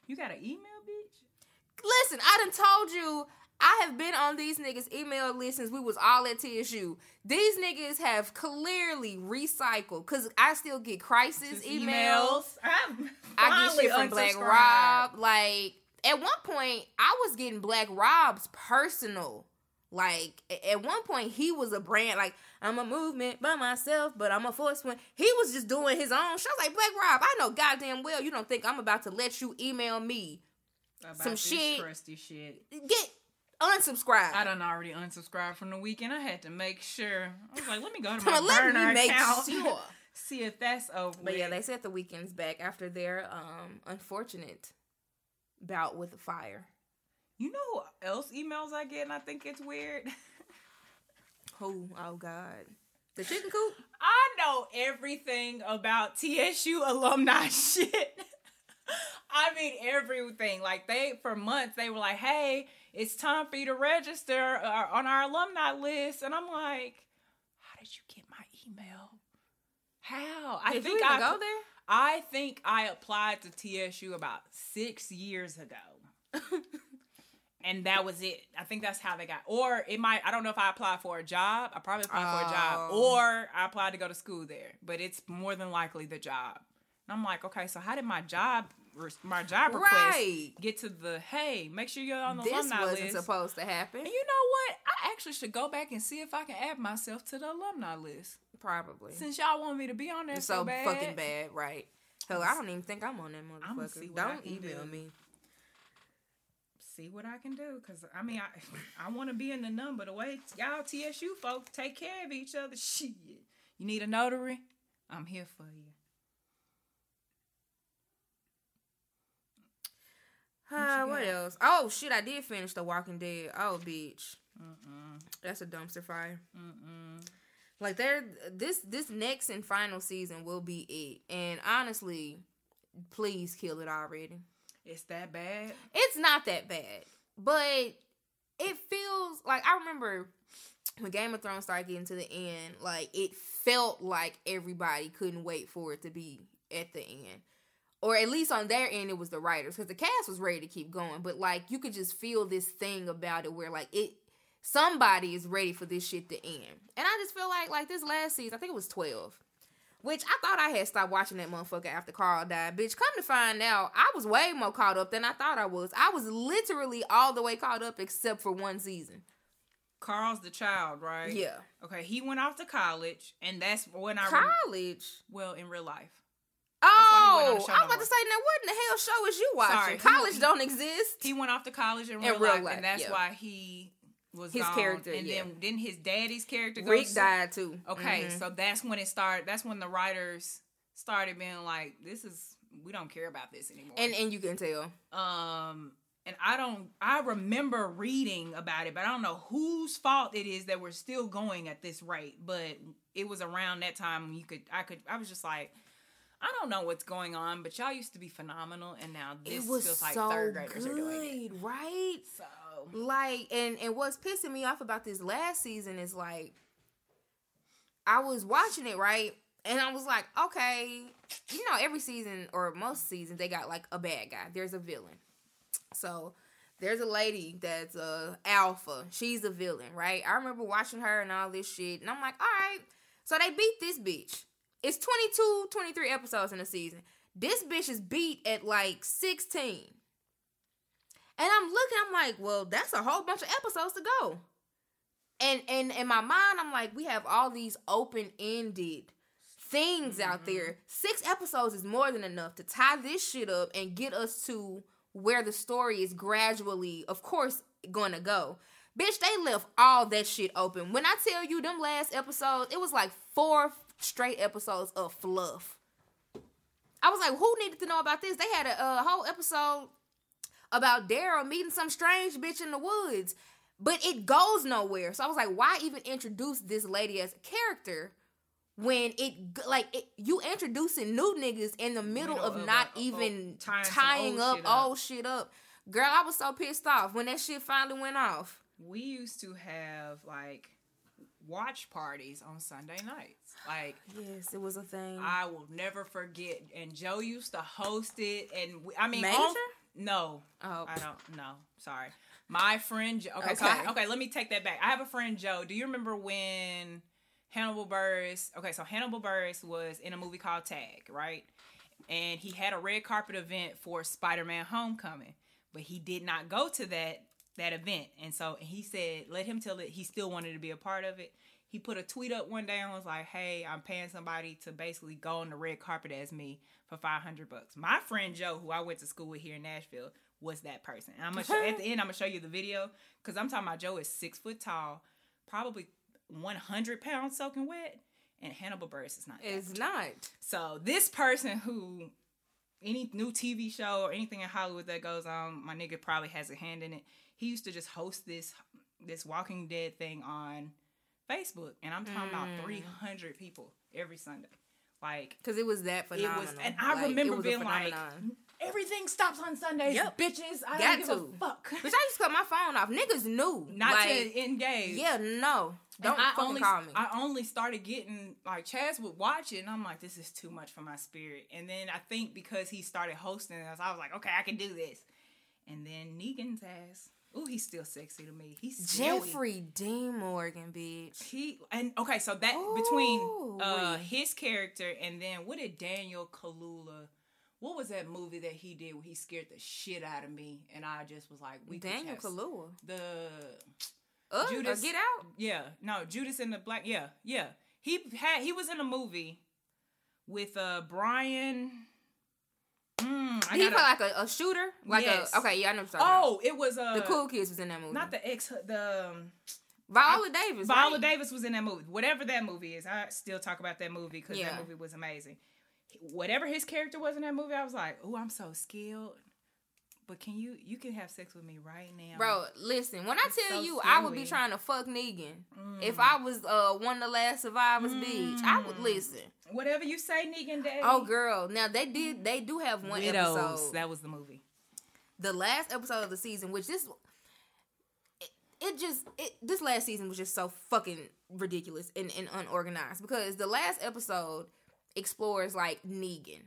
You got an [laughs] email, bitch.
Listen, I done told you I have been on these niggas' email list since we was all at TSU. These niggas have clearly recycled because I still get crisis emails.
I'm
I get shit from Black. Rob. Like at one point, I was getting Black Rob's personal. Like at one point, he was a brand. Like I'm a movement by myself, but I'm a force when he was just doing his own show. Like Black Rob, I know goddamn well you don't think I'm about to let you email me.
About
Some shit.
crusty shit.
Get unsubscribed.
I done already unsubscribed from the weekend. I had to make sure. I was like, let me go to [laughs] my burner
me make
account.
sure. [laughs]
See if that's over.
But yeah, they said the weekend's back after their um unfortunate bout with the fire.
You know who else emails I get and I think it's weird? [laughs]
Who? Oh God, the chicken coop.
I know everything about TSU alumni shit. I mean everything. Like they for months they were like, "Hey, it's time for you to register uh, on our alumni list," and I'm like, "How did you get my email? How?" I
Did
think I
go there?
I think I applied to TSU about six years ago. [laughs] and that was it. I think that's how they got. Or it might. I don't know if I applied for a job. I probably applied for a job,
Oh.
or I applied to go to school there. But it's more than likely the job. And I'm like, okay, so how did my job, my job request,
Right.
get to the hey, make sure you're on the
This
alumni
wasn't supposed to happen.
and you know what? I actually should go back and see if I can add myself to the alumni list.
Probably.
Since y'all want me to be on there so,
so
bad.
fucking bad, right? Hell, I don't even think I'm on that motherfucker.
see what I
Don't email
do.
me.
see what I can do. Cause I mean, I [laughs] I want to be in the number. The way y'all TSU folks take care of each other, shit. You need a notary? I'm here for you.
Uh,
you
what else? Oh shit, I did finish The Walking Dead. Oh bitch,
Mm-mm,
that's a dumpster fire.
mm-mm.
Like there, this this next and final season will be it. And honestly, please kill it already.
It's that bad.
It's not that bad, but it feels like I remember when Game of Thrones started getting to the end. Like it felt like everybody couldn't wait for it to be at the end. Or at least on their end, it was the writers because the cast was ready to keep going. But like you could just feel this thing about it where like it somebody is ready for this shit to end. And I just feel like like this last season, I think it was twelve. Which I thought I had stopped watching that motherfucker after Carl died. Bitch, come to find out, I was way more caught up than I thought I was. I was literally all the way caught up except for one season.
Carl's the child, right?
Yeah.
Okay, he went off to college, and that's when I
College.
well in real life.
Oh,
why he went on the show
I was about to say, now what in the hell show is you watching?
Sorry,
College
he-
don't exist.
He went off to college in
In
real,
real
life,
life,
and that's
yeah.
why he was
His
gone.
character,
and
yeah.
then then his daddy's character goes
Rick
to-
died too.
Okay,
Mhm.
so that's when it started. That's when the writers started being like, "This is we don't care about this anymore."
and and you can tell.
um, and I don't. I remember reading about it, but I don't know whose fault it is that we're still going at this rate. But it was around that time you could. I could. I was just like. I don't know what's going on, but y'all used to be phenomenal, and now this
it was
feels like
so
third graders
good,
are doing it.
right?
So
Like, and and what's pissing me off about this last season is like, I was watching it right, and I was like, okay, you know, every season or most seasons they got like a bad guy. There's a villain. So there's a lady that's a alpha. She's a villain, right? I remember watching her and all this shit, and I'm like, all right. So they beat this bitch. It's 22, 23 episodes in a season. This bitch is beat at like 16. And I'm looking, I'm like, well, that's a whole bunch of episodes to go. And and in my mind, I'm like, we have all these open-ended things out mm-hmm. there. Six episodes is more than enough to tie this shit up and get us to where the story is gradually, of course, gonna go. Bitch, they left all that shit open. When I tell you them last episodes, it was like four straight episodes of fluff. I was like, who needed to know about this? They had a, a whole episode about Daryl meeting some strange bitch in the woods, but it goes nowhere. So I was like, why even introduce this lady as a character when it like it, you introducing new niggas in the middle,
Middle
of,
of
not
a-
even
tying
tying
old
up
shit up.
old shit up. Girl, I was so pissed off when that shit finally went off.
we used to have like watch parties on Sunday nights. Like
Yes, it was a thing.
I will never forget. And Joe used to host it, and we, I mean,
Major?
on- no,
oh,
I don't. No, sorry. My friend. Jo- Okay, so I- okay. Let me take that back. I have a friend Joe. Do you remember when Hannibal Buress? Okay, so Hannibal Buress was in a movie called Tag, right? And he had a red carpet event for Spider-Man: Homecoming, but he did not go to that that event. And so he said, let him tell it. He still wanted to be a part of it. He put a tweet up one day and was like, "Hey, I'm paying somebody to basically go on the red carpet as me for 500 bucks." My friend Joe, who I went to school with here in Nashville, was that person. And I'm gonna show, at the end. I'm gonna show you the video because I'm talking about Joe is six foot tall, probably 100 pounds soaking wet, and Hannibal Buress is not.
it's not.
So this person who any new TV show or anything in Hollywood that goes on, my nigga probably has a hand in it. He used to just host this this Walking Dead thing on Facebook, and I'm talking about
Mm.
300 people every Sunday. Like
Because it was that
it
phenomenal.
was, and I
Like, it
remember being like. Everything stops on Sundays,
Yep.
bitches. I
Got
don't give
to.
a fuck. [laughs]
Bitch, I just cut my phone off. Niggas knew.
Not
like,
to engage.
Yeah, no. Don't
I
fucking
only,
call me.
I only started getting like Chaz would watch it, and I'm like, this is too much for my spirit. And then I think because he started hosting us, I was like, okay, I can do this. And then Negan's ass, ooh, he's still sexy to me. He's Joey.
Jeffrey Dean Morgan, bitch.
He and okay, so that between uh his character and then what did Daniel Kaluuya? What was that movie that he did where he scared the shit out of me, and I just was like, we
Daniel Kaluuya.
the
Uh,
Judas-
Get Out.
Yeah, no, Judas and the Black. Yeah, yeah. He had he was in a movie with uh Brian. Mm, I
he
gotta-
play like a, a shooter? Like
Yes.
a okay, yeah, I know what you're talking
oh, it was uh.
The Cool Kids was in that movie.
not the ex the um,
Viola Davis.
Viola
right?
Davis was in that movie. Whatever that movie is, I still talk about that movie because
Yeah.
that movie was amazing. Whatever his character was in that movie, I was like, oh, I'm so skilled. But can you you can have sex with me right now,
Bro, listen. When I tell
so
you, I would be trying to fuck Negan.
Mm.
If I was uh one of the last survivors, bitch, I would
Mm.
listen.
Whatever you say, Negan Daddy.
Oh, girl. Now they did. They do have one
Widows.
episode.
That was the movie.
the last episode of the season, which this it, it just it this last season was just so fucking ridiculous and, and unorganized because the last episode explores like Negan,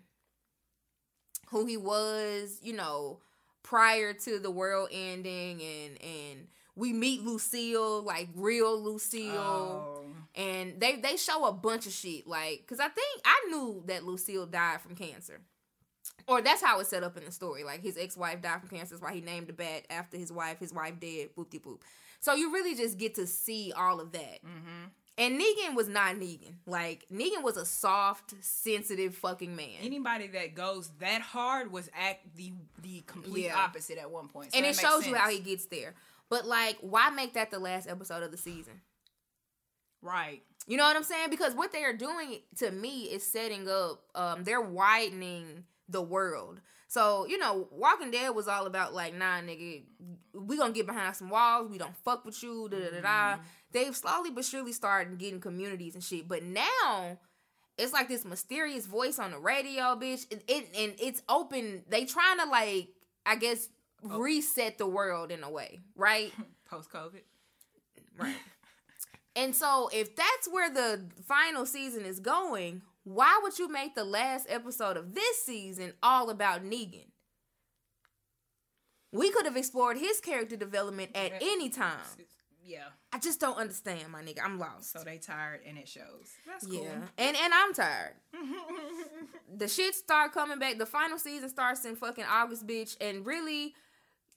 who he was, you know, prior to the world ending, and and we meet Lucille, like real Lucille.
Oh.
and they they show a bunch of shit like because i think i knew that lucille died from cancer. Or that's how it's set up in the story. Like his ex-wife died from cancer that's why he named the bat after his wife his wife dead boop de boop so you really just get to see all of that.
Mm-hmm.
And negan was not negan like negan was a soft sensitive fucking man
Anybody that goes that hard was act the the complete
Yeah.
opposite at one point. So
and it shows you how he gets there but like why make that the last episode of the season
right.
You know what I'm saying? Because what they are doing to me is setting up, um, they're widening the world. So, you know, Walking Dead was all about like, nah, nigga, we gonna get behind some walls, we don't fuck with you, da da da da. They've slowly but surely started getting communities and shit. But now it's like this mysterious voice on the radio, bitch. It, it and it's open. They trying to like, I guess, oh. reset the world in a way, right? [laughs]
Post COVID.
Right. and so if that's where the final season is going, why would you make the last episode of this season all about Negan? We could have explored his character development at any time.
Yeah.
I just don't understand, my nigga. I'm lost.
So they tired and it shows. That's cool.
Yeah. And and I'm tired. [laughs] the shit start coming back. The final season starts in fucking August, bitch. And really,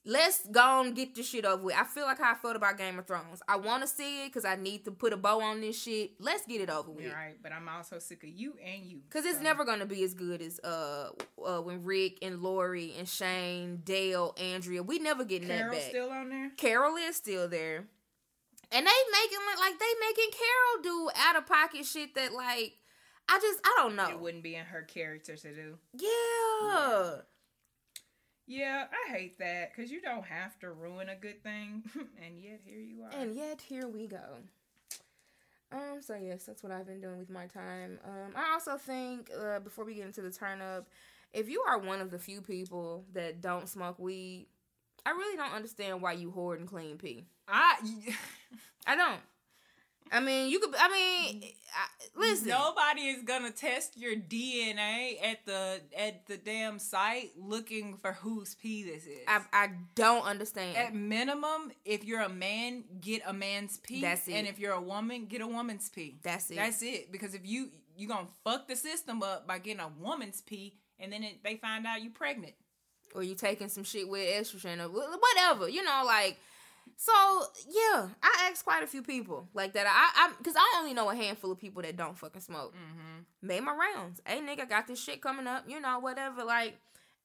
let's go and get this shit over with. I feel like how I felt about Game of Thrones. I want to see it because I need to put a bow on this shit. Let's get it over with.
You're right, but I'm also sick of you and you.
Cause it's never gonna be as good as uh, uh when Rick and Lori and Shane, Dale, Andrea. We never
get
that back.
still on there.
Carol is still there. And they making like they making Carol do out of pocket shit that like I just I don't know.
It wouldn't be in her character to do.
Yeah.
Yeah, I hate that because you don't have to ruin a good thing, [laughs] and yet here you are.
And yet here we go. Um. So yes, that's what I've been doing with my time. Um. I also think uh, before we get into the turn up, if you are one of the few people that don't smoke weed, I really don't understand why you hoard and clean pee.
I [laughs]
I don't. I mean, you could. I mean, I, listen.
Nobody is gonna test your DNA at the at the damn site looking for whose pee this is.
I I don't understand.
At minimum, if you're a man, get a man's pee.
That's it.
And if you're a woman, get a woman's pee.
That's it.
That's it. Because if you you gonna fuck the system up by getting a woman's pee, and then it, they find out you're pregnant.
or you taking some shit with estrogen or whatever. You know, like. So yeah, I asked quite a few people like that. I I because I only know a handful of people that don't fucking smoke.
Mm-hmm.
Made my rounds. Hey nigga, got this shit coming up. You know, whatever. Like,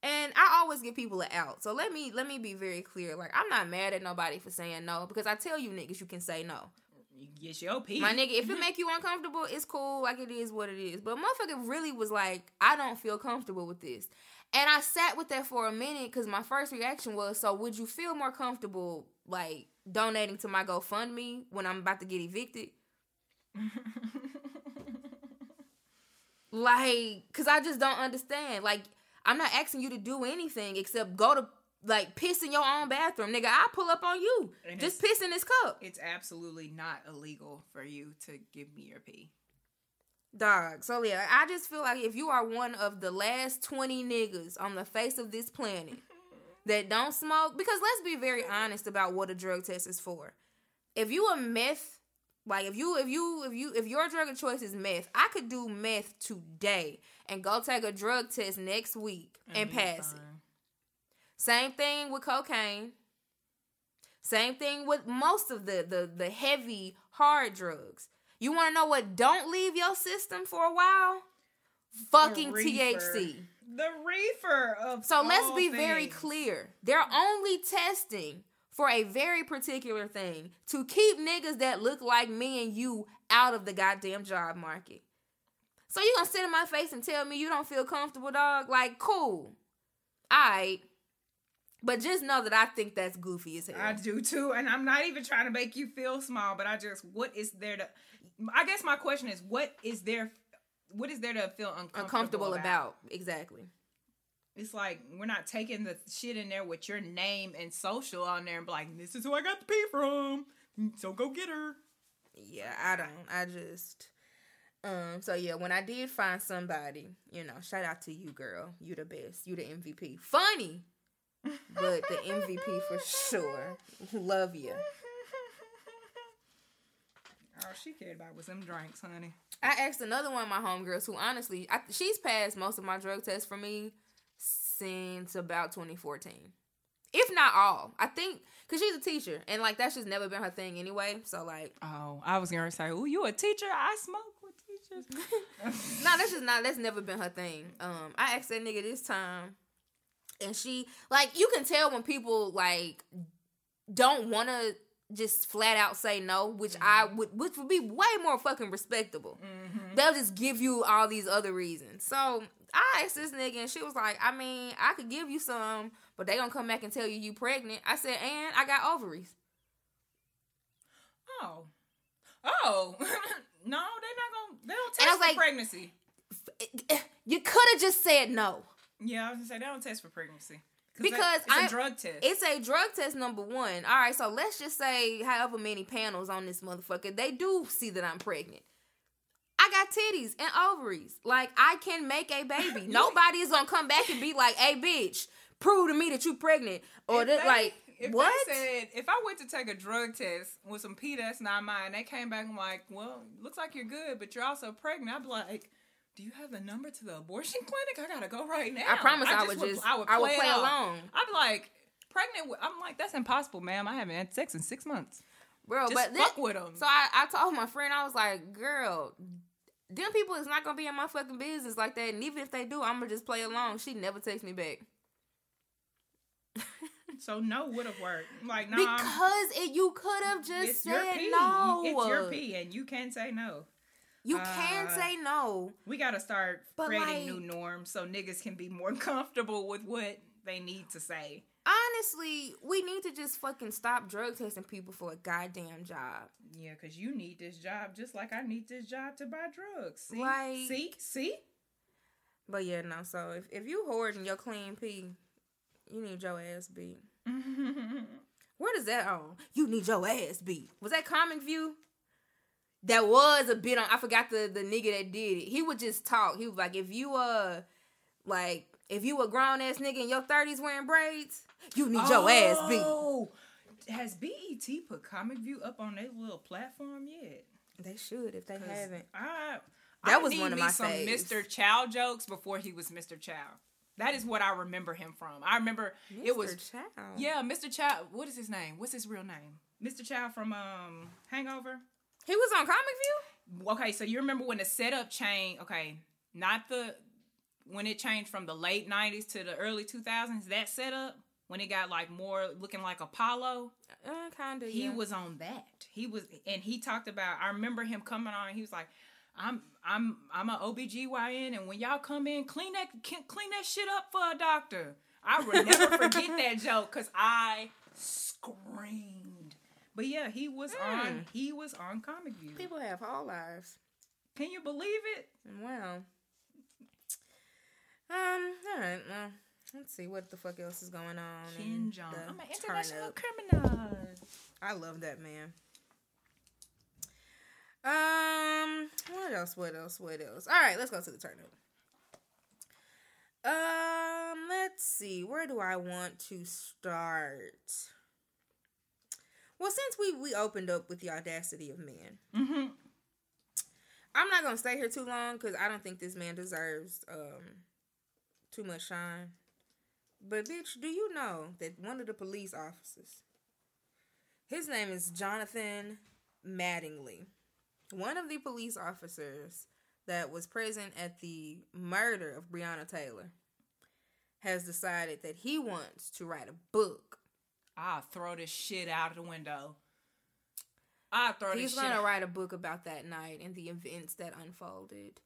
and I always give people an out. So let me let me be very clear. Like, I'm not mad at nobody for saying no because I tell you niggas you can say no.
You get your piece.
My nigga, if it [laughs] make you uncomfortable, it's cool. Like it is what it is. But motherfucker really was like, I don't feel comfortable with this. And I sat with that for a minute because my first reaction was, so would you feel more comfortable like donating to my GoFundMe when I'm about to get evicted? Like, cause I just don't understand. Like, I'm not asking you to do anything except go to like piss in your own bathroom, nigga. I pull up on you.
And
just piss in this cup.
it's absolutely not illegal for you to give me your pee.
Dog. So yeah, I just feel like if you are one of the last 20 niggas on the face of this planet [laughs] that don't smoke, because let's be very honest about what a drug test is for. If you a meth, like if you if you if you if your drug of choice is meth, I could do meth today and go take a drug test next week and,
be
pass it. Same thing with cocaine. Same thing with most of the the the heavy hard drugs. You want to know what don't leave your system for a while? Fucking. THC.
The reefer of
So let's
all
be very clear. They're only testing for a very particular thing to keep niggas that look like me and you out of the goddamn job market. So you gonna sit in my face and tell me you don't feel comfortable, dog? Like, cool. Alright. But just know that I think that's goofy as hell.
I do too, and I'm not even trying to make you feel small, but I just what is there to? I guess my question is, what is there? What is there to feel uncomfortable,
uncomfortable about. Exactly.
It's like we're not taking the shit in there with your name and social on there and be like, this is who I got the pee from. So go get her.
Yeah, I don't. I just um so yeah, when I did find somebody, you know, shout out to you girl. You the best. You the MVP. Funny. But the MVP for sure. Love you. [laughs]
All she cared about was them drinks, honey.
I asked another one of my homegirls who honestly, I, she's passed most of my drug tests for me since about 2014. If not all. I think cuz she's a teacher and like that's just never been her thing anyway. So like
Oh, I was gonna say, oh, you a teacher? I smoke with teachers. [laughs]
no, that's just not. That's never been her thing. Um, I asked that nigga this time, and she like you can tell when people like don't want to just flat out say no, which I mm-hmm. would, which would be way more fucking respectable. Mm-hmm. They'll just give you all these other reasons. So I asked this nigga, and she was like, I mean, I could give you some, but they gonna come back and tell you you pregnant. I said, and I got ovaries.
Oh. Oh. [laughs] no, they're not gonna. They don't
And I
test
was
for
like-
pregnancy.
Eh, eh, you could have just said no.
Yeah, I was gonna say they don't test for pregnancy
Because
it's a
I-
drug test.
It's a drug test number one. All right, so let's just say however many panels on this motherfucker, they do see that I'm pregnant. I got titties and ovaries. Like I can make a baby. [laughs] Nobody is gonna come back and be like, "Hey, bitch, prove to me that you're pregnant." Or that like
if
what?
Said if I went to take a drug test with some P that's not mine, they came back and like, well, looks like you're good, but you're also pregnant. I'd be like, do you have the number to the abortion [laughs] clinic? I gotta go right now.
I promise I, would just I would play,
it off.
along,
I'd be like, pregnant. With, I'm like, that's impossible, ma'am. I haven't had sex in six months.
bro.
Just
but
fuck
that,
with them.
so I, I told my friend I was like, "Girl, them people is not gonna be in my fucking business like that. And even if they do, I'm gonna just play along." She never takes me back [laughs]
So no would have worked. Like, no, I'm-
because it, you could have just
it's your
said no.
It's your pee, and you can't say no.
You can
Uh,
say no.
We gotta start creating new norms so niggas can be more [laughs] comfortable with what they need to say.
Honestly, we need to just fucking stop drug testing people for a goddamn job.
Yeah, cause you need this job just like I need this job to buy drugs. See,
Like-
see, see.
But yeah, no. So if, if you hoarding your clean pee, you need your ass beat. [laughs] Where does that on? You need your ass beat. Was that Comic View? That was a bit on. I forgot the the nigga that did it. He would just talk. He was like, if you uh, like if you a grown ass nigga in your thirties wearing braids, you need your ass beat.
Oh, Has BET put Comic View up on their little platform yet?
They should if they haven't.
I,
That
I
was one of
me
my
some
faves.
Mr. Chow jokes before he was Mr. Chow. That is what I remember him from. I remember it was
Mr. Chow.
yeah, Mr. Chow. What is his name? What's his real name? Mr. Chow from um Hangover.
He was on Comic View.
Okay, so you remember when the setup changed? Okay, not the when it changed from the late '90s to the early 2000s. That setup when it got like more looking like Apollo.
Uh, kinda.
He
yeah.
was on that. He was, and he talked about. I remember him coming on. He was like, "I'm, I'm, I'm a OBGYN, and when y'all come in, clean that, clean that shit up for a doctor." I will never forget [laughs] that joke because I screamed. But yeah, he was on.
Mm.
He was on Comic View.
People have all lives.
Can you believe it?
Wow. Um. All right. Well, let's see what the fuck else is going on. in
Ken
Jeong.
I'm an international criminal.
I love that man. Um. What else? What else? What else? All right. Let's go to the turnip. Um. Let's see. Where do I want to start? Well, since we we opened up with the audacity of men,
Mm-hmm.
I'm not gonna stay here too long because I don't think this man deserves um too much shine. But bitch, do you know that one of the police officers, his name is Jonathan Mattingly, one of the police officers that was present at the murder of Breonna Taylor, has decided that he wants to write a book.
I'll throw this shit out of the window. I'll throw
He's
this shit.
gonna
out.
write a book about that night and the events that unfolded.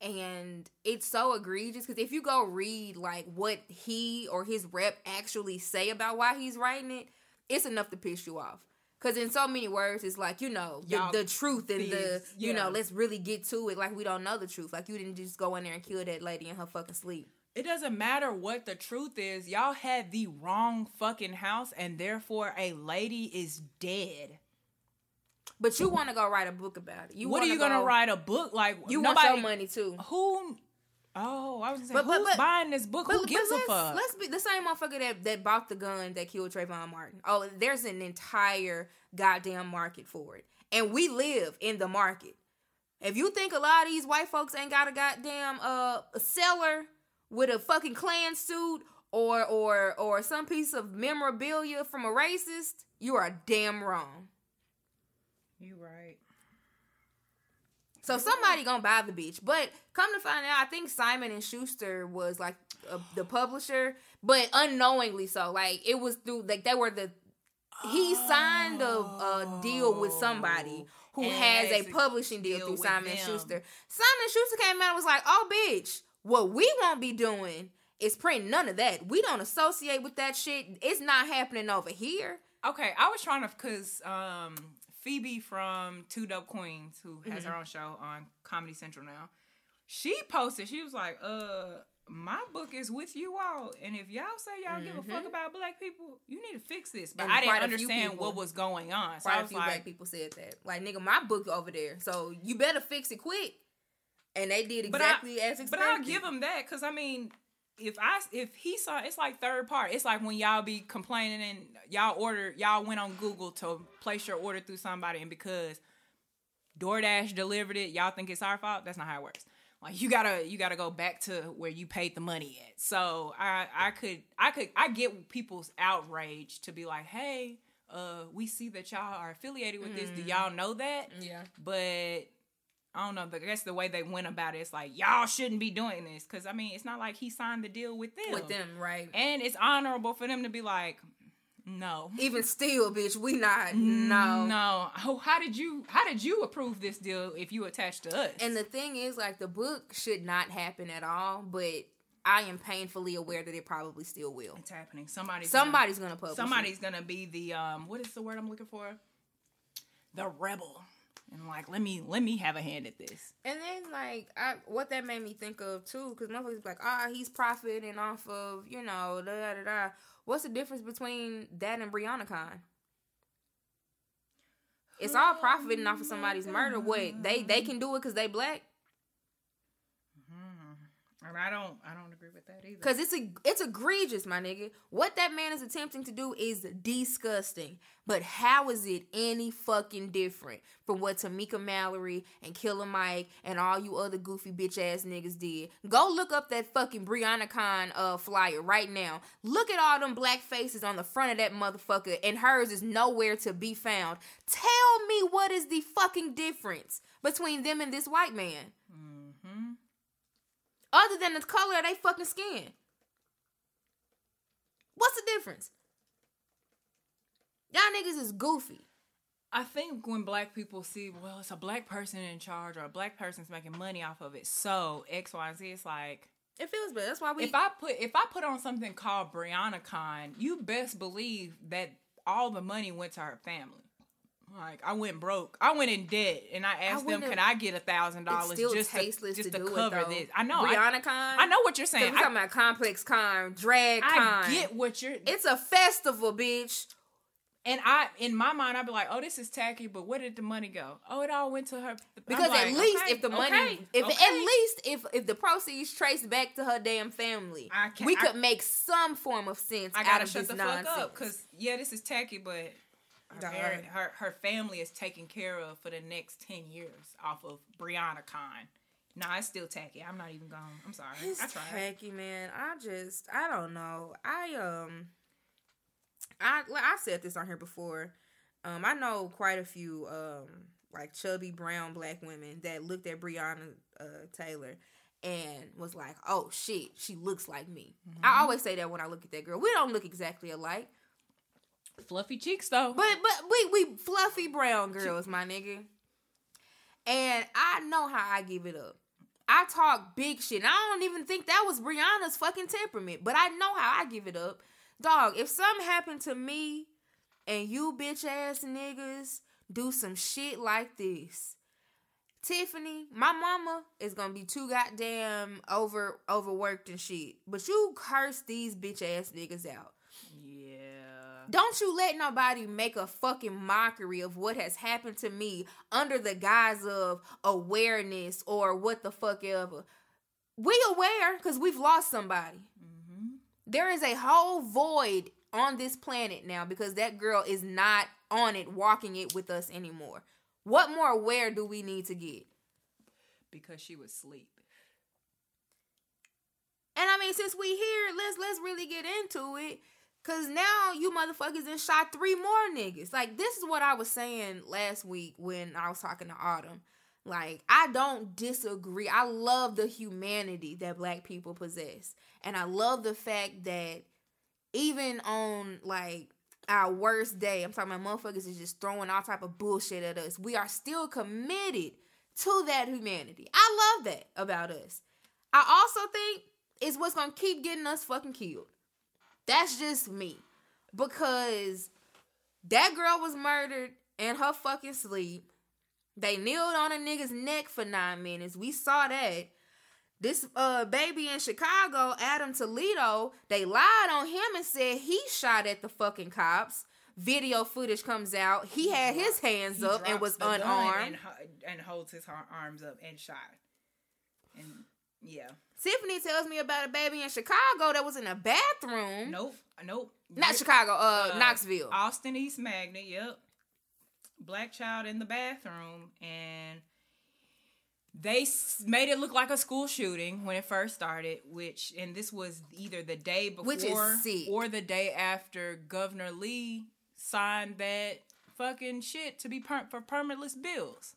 And it's so egregious because if you go read like what he or his rep actually say about why he's writing it, it's enough to piss you off. Cause in so many words, it's like you know the, the truth and the you
yeah.
know let's really get to it. Like we don't know the truth. Like you didn't just go in there and kill that lady in her fucking sleep.
It doesn't matter what the truth is. Y'all had the wrong fucking house, and therefore a lady is dead.
But you want to go write a book about it. You
what are you gonna write a book like?
You
nobody,
want your money too.
Who? Oh, I was gonna say,
But- but-
who's
but-
buying this book? Who gives a fuck?
Let's be the same motherfucker that, that bought the gun that killed Trayvon Martin. Oh, there's an entire goddamn market for it. And we live in the market. If you think a lot of these white folks ain't got a goddamn uh seller with a fucking Klan suit or or or some piece of memorabilia from a racist, you are damn wrong.
You right.
So somebody gonna buy the bitch. But come to find out, I think Simon and Schuster was like uh, the publisher, but unknowingly so. Like it was through like they were the. He signed a, a deal with somebody who
And
has a
a
publishing deal, through Simon and. Schuster. Simon and Schuster came out and was like, "Oh, bitch, What we won't be doing is printing none of that. We don't associate with that shit. It's not happening over here.
Okay, I was trying to because um, Phoebe from Two Dope Queens, who has
Mm-hmm.
her own show on Comedy Central now, she posted. She was like, "Uh, my book is with you all, and if y'all say y'all give a fuck about black people, you need to fix this." But
Mm-hmm. And
I didn't
a
understand
people-
what was going on, so
Quite
I
a
was
few
like,
black people said that. Like, nigga, my book over there. So you better fix it quick. And they did exactly
I,
as expected.
But I'll give them that because I mean, if I if he saw, it's like third part. It's like when y'all be complaining and y'all order, y'all went on Google to place your order through somebody, and because DoorDash delivered it, y'all think it's our fault. That's not how it works. Like you gotta you gotta go back to where you paid the money at. So I I could I could I get people's outrage to be like, hey, uh, we see that y'all are affiliated with this. Do y'all know that?
Yeah.
but I don't know. I guess the way they went about it, it's like y'all shouldn't be doing this because I mean, it's not like he signed the deal with them.
With them, right?
and it's honorable for them to be like, no,
Even still, bitch, we not. No.
no. Oh, how did you? How did you approve this deal if you attached to us?
And the thing is, like, the book should not happen at all, but I am painfully aware that it probably still will.
it's happening. Somebody's
Somebody's gonna
Gonna,
publish.
somebody's gonna be the um. What is the word I'm looking for? The rebel. And like, let me let me have a hand at this.
And then, like, I what that made me think of too, because motherfuckers be like, ah, he's profiting off of, you know, da da da. What's the difference between that and BreonnaCon? It's all profiting off of somebody's murder. What they they can do it because they black.
And I don't I don't agree with that either.
Cause it's a it's egregious, my nigga. What that man is attempting to do is disgusting. But how is it any fucking different from what Tamika Mallory and Killer Mike and all you other goofy bitch ass niggas did? Go look up that fucking BreonnaCon uh flyer right now. Look at all them black faces on the front of that motherfucker, and hers is nowhere to be found. Tell me what is the fucking difference between them and this white man?
Mm-hmm.
Other than the color of they fucking skin. What's the difference? Y'all niggas is goofy.
I think when black people see, well, it's a black person in charge or a black person's making money off of it, so X, Y, Z, it's like
It feels bad. That's why we.
if I put if I put on something called BreonnaCon, you best believe that all the money went to her family. Like I went broke, I went in debt, and I asked them, "Can I get a thousand dollars
still
just to
tasteless
just
to,
to
do
cover
it
this?" I know, I,
BreonnaCon.
I know what you're saying.
we talking about complex con, drag con.
I get what you're.
It's a festival, bitch.
And I, in my mind, I'd be like, "Oh, this is tacky," but where did the money go? Oh, it all went to her.
Because
like,
at least
okay,
if the money,
okay,
if
okay.
at least if if the proceeds traced back to her damn family,
I can't-
we
I-
could make some form of sense
I
out
gotta
of
shut
this
the
nonsense.
fuck up because yeah, this is tacky, but her, parent- her her family is taken care of for the next ten years off of BreonnaCon. Nah, it's still tacky. I'm not even going. I'm sorry.
It's
I tried.
tacky, man. I just, I don't know. I um, I like I said this on here before. Um, I know quite a few um like chubby brown black women that looked at Breonna uh, Taylor and was like, "Oh shit, she looks like me."
Mm-hmm.
I always say that when I look at that girl. We don't look exactly alike,
Fluffy cheeks though.
but but we we fluffy brown girls, my nigga. And I know how I give it up. I talk big shit. And I don't even think that was Breonna's fucking temperament, but I know how I give it up. Dog, if something happened to me and you bitch ass niggas do some shit like this, Tiffany, my mama is gonna be too goddamn over overworked and shit. But you curse these bitch ass niggas out.
yeah.
Don't you let nobody make a fucking mockery of what has happened to me under the guise of awareness or what the fuck ever. We aware because we've lost somebody. Mm-hmm. There is a whole void on this planet now because that girl is not on it, walking it with us anymore. What more aware do we need to get?
Because she was asleep.
And I mean, since we here, let's let's really get into it. Cause now you motherfuckers done shot three more niggas. Like this is what I was saying last week when I was talking to Autumn. Like I don't disagree. I love the humanity that black people possess. And I love the fact that even on like our worst day, I'm talking about motherfuckers is just throwing all type of bullshit at us. We are still committed to that humanity. I love that about us. I also think it's what's gonna keep getting us fucking killed. That's just me. Because that girl was murdered in her fucking sleep. They kneeled on a nigga's neck for nine minutes. We saw that. This uh baby in Chicago, Adam Toledo, they lied on him and said he shot at the fucking cops. Video footage comes out. He had his hands up and was unarmed.
and, and holds his arms up and shot. And yeah,
Tiffany tells me about a baby in Chicago that was in a bathroom.
nope, nope.
Not Chicago, uh,
uh,
Knoxville.
Austin East Magnet. Yep, black child in the bathroom, and they made it look like a school shooting when it first started. Which and this was either the day before
Which is sick.
or the day after Governor Lee signed that fucking shit to be per- for permitless bills.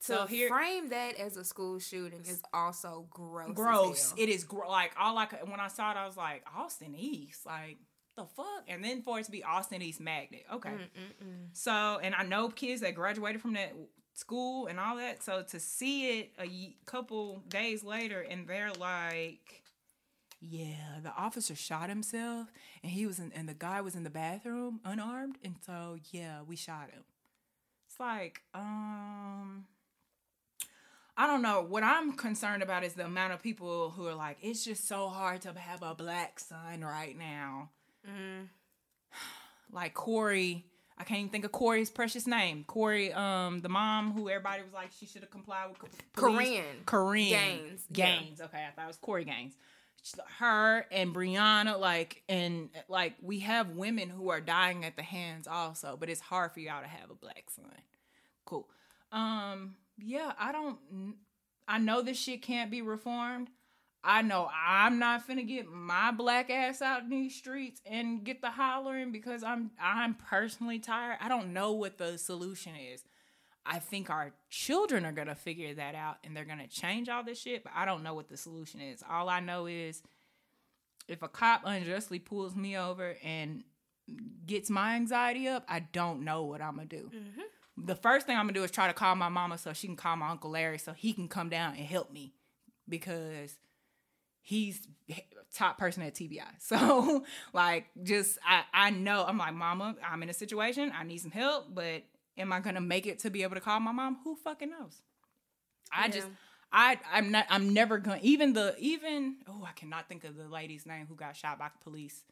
To
So here,
frame that as a school shooting is also gross.
gross. It is gr- like all I could, when I saw it, I was like Austin East, like the fuck, and then for it to be Austin East Magnet, okay.
Mm-mm-mm.
So, and I know kids that graduated from that school and all that. So to see it a couple days later, and they're like, "Yeah, the officer shot himself, and he was in, and the guy was in the bathroom unarmed, and so yeah, we shot him." It's like, um. I don't know. What I'm concerned about is the amount of people who are like, it's just so hard to have a black son right now
Mm. [sighs]
like Corey. I can't even think of Corey's precious name. Corey, um, the mom who everybody was like she should have complied with. police.
Corinne.
Korryn
Gaines, yeah.
Gaines. Okay, I thought it was Corey Gaines. Her and Breonna, like, and like we have women who are dying at the hands also, but it's hard for y'all to have a black son. Cool. Um, yeah, I don't. I know this shit can't be reformed. I know I'm not finna get my black ass out in these streets and get the hollering because I'm I'm personally tired. I don't know what the solution is. I think our children are gonna figure that out and they're gonna change all this shit, but I don't know what the solution is. All I know is if a cop unjustly pulls me over and gets my anxiety up, I don't know what I'm gonna do. Mm-hmm. The first thing I'm gonna do is try to call my mama so she can call my uncle Larry so he can come down and help me because he's top person at TBI. [laughs] So like just I I know I'm like mama, I'm in a situation, I need some help, but am I to make it to be able to call my mom? Who fucking knows? I just I I'm not I'm never to even the even oh, I cannot think of the lady's name who got shot by police.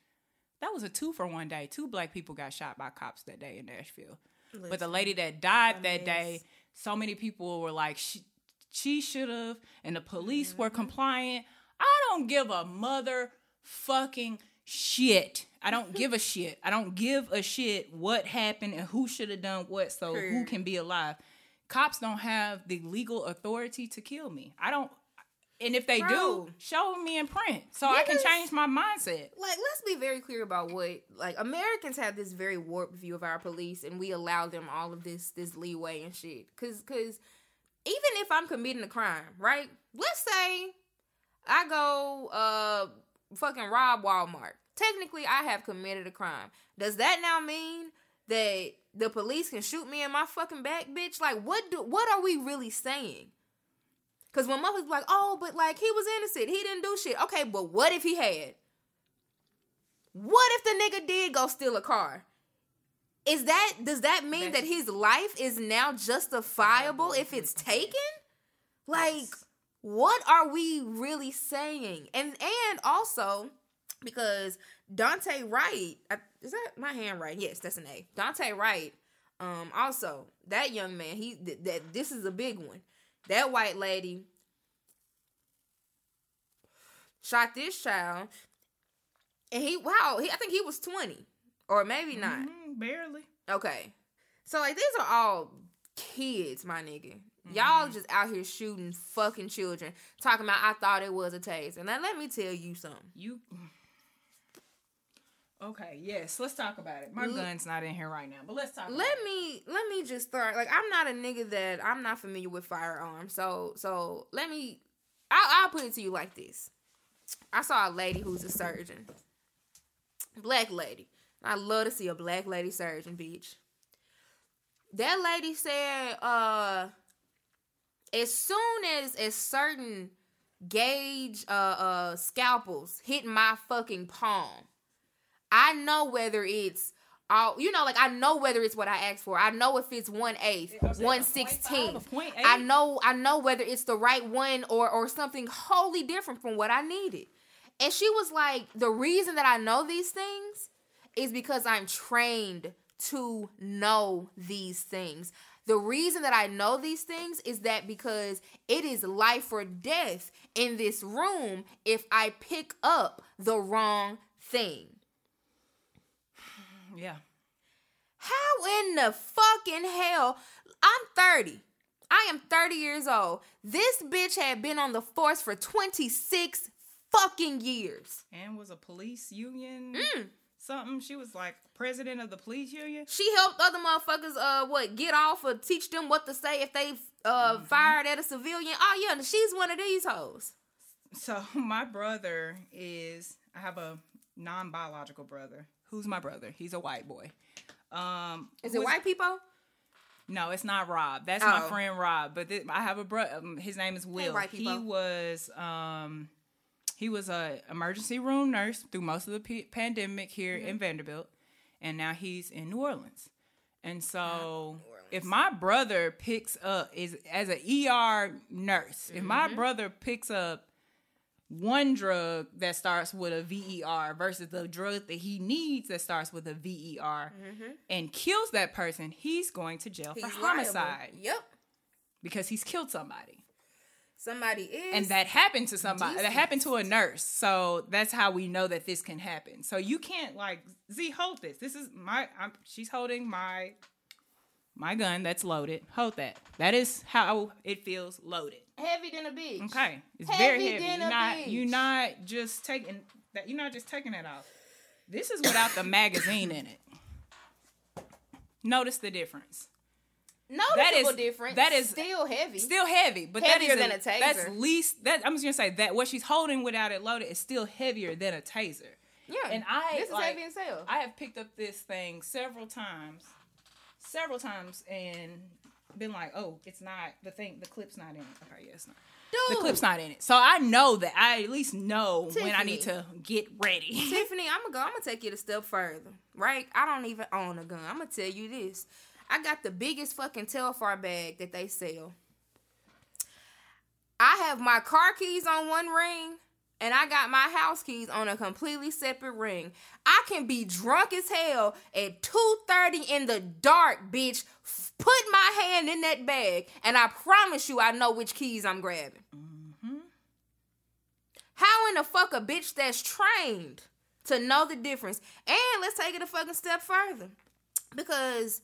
That was a two for one day. Two black people got shot by cops that day in Nashville. But the lady that died that day, so many people were like, she, she should have, and the police were
Mm-hmm.
compliant. I don't give a mother fucking shit. I don't give a shit. I don't give a shit what happened and who should have done what so who can be alive. Cops don't have the legal authority to kill me. I don't. And if they do, show me in print so I can change my mindset.
like let's be very clear about what like Americans have this very warped view of our police and we allow them all of this this leeway and shit cuz cuz even if I'm committing a crime, right? Let's say I go uh fucking rob Walmart. Technically I have committed a crime. Does that now mean that the police can shoot me in my fucking back, bitch? Like what do what are we really saying? Cause when motherfuckers like, oh, but like he was innocent, he didn't do shit. Okay, but what if he had? What if the nigga did go steal a car? Is that does that mean that his life is now justifiable if it's taken? Like, what are we really saying? And and also because Daunte Wright, I- is that my handwriting? Yes, that's an A. Daunte Wright. Um, also that young man, he th- that this is a big one. That white lady shot this child, and he wow, he I think he was twenty or maybe not.
Mhm, barely.
Okay. So like these are all kids, my nigga. Y'all just out here shooting fucking children, talking about I thought it was a taste, And now let me tell you something.
You. Okay, yes, let's talk about it. My
L-
gun's not in here right now, but let's talk. about
Let
it.
me let me just start. Like I'm not a nigga that I'm not familiar with firearms. So so let me I'll, I'll put it to you like this. I saw a lady who's a surgeon. Black lady. I love to see a black lady surgeon, bitch. That lady said, uh, as soon as as certain gauge uh uh scalpels hit my fucking palm. I know whether it's all you know, like I know whether it's what I asked for. I know if it's one eighth, one sixteenth. I know I know whether it's the right one or or something wholly different from what I needed. And she was like, the reason that I know these things is because I'm trained to know these things. The reason that I know these things is that because it is life or death in this room if I pick up the wrong thing.
Yeah.
How in the fucking hell? I'm 30. I am 30 years old. This bitch had been on the force for 26 fucking years.
And was a police union mm. something. She was like president of the police union.
She helped other motherfuckers uh what get off or teach them what to say if they uh mm-hmm. fired at a civilian. Oh yeah, she's one of these hoes.
So [laughs] my brother is I have a non-biological brother. Who's my brother? He's a white boy. Um
Is it white people?
No, it's not Rob. That's oh. my friend Rob. But th- I have a brother. Um, his name is Will. Hey, he was um he was a emergency room nurse through most of the p- pandemic here mm-hmm. in Vanderbilt, and now he's in New Orleans. And so, if my brother picks up is as an ER nurse, mm-hmm. if my mm-hmm. brother picks up one drug that starts with a VER versus the drug that he needs that starts with a VER mm-hmm. and kills that person, he's going to jail he's for homicide.
Liable. Yep.
Because he's killed somebody
somebody is
and that happened to somebody decent. that happened to a nurse so that's how we know that this can happen so you can't like z hold this this is my I'm, she's holding my my gun that's loaded hold that that is how it feels loaded
heavy than a bitch
okay it's heavy very heavy you're not bitch. you're not just taking that you're not just taking it off this is without the magazine in it notice the difference
noticeable that is, difference. That is still heavy.
Still heavy, but heavier that is than a, a taser. That's least that I'm just gonna say that what she's holding without it loaded is still heavier than a taser.
Yeah,
and I
this is like, heavy as hell.
I have picked up this thing several times, several times, and been like, oh, it's not the thing. The clip's not in it. Okay, yeah, it's not. Dude. The clip's not in it, so I know that I at least know Tiffany. when I need to get ready. [laughs]
Tiffany, I'm gonna go. I'm gonna take it a step further. Right? I don't even own a gun. I'm gonna tell you this. I got the biggest fucking Telfar bag that they sell. I have my car keys on one ring and I got my house keys on a completely separate ring. I can be drunk as hell at 2:30 in the dark, bitch. Put my hand in that bag and I promise you I know which keys I'm grabbing. Mm-hmm. How in the fuck a bitch that's trained to know the difference? And let's take it a fucking step further. Because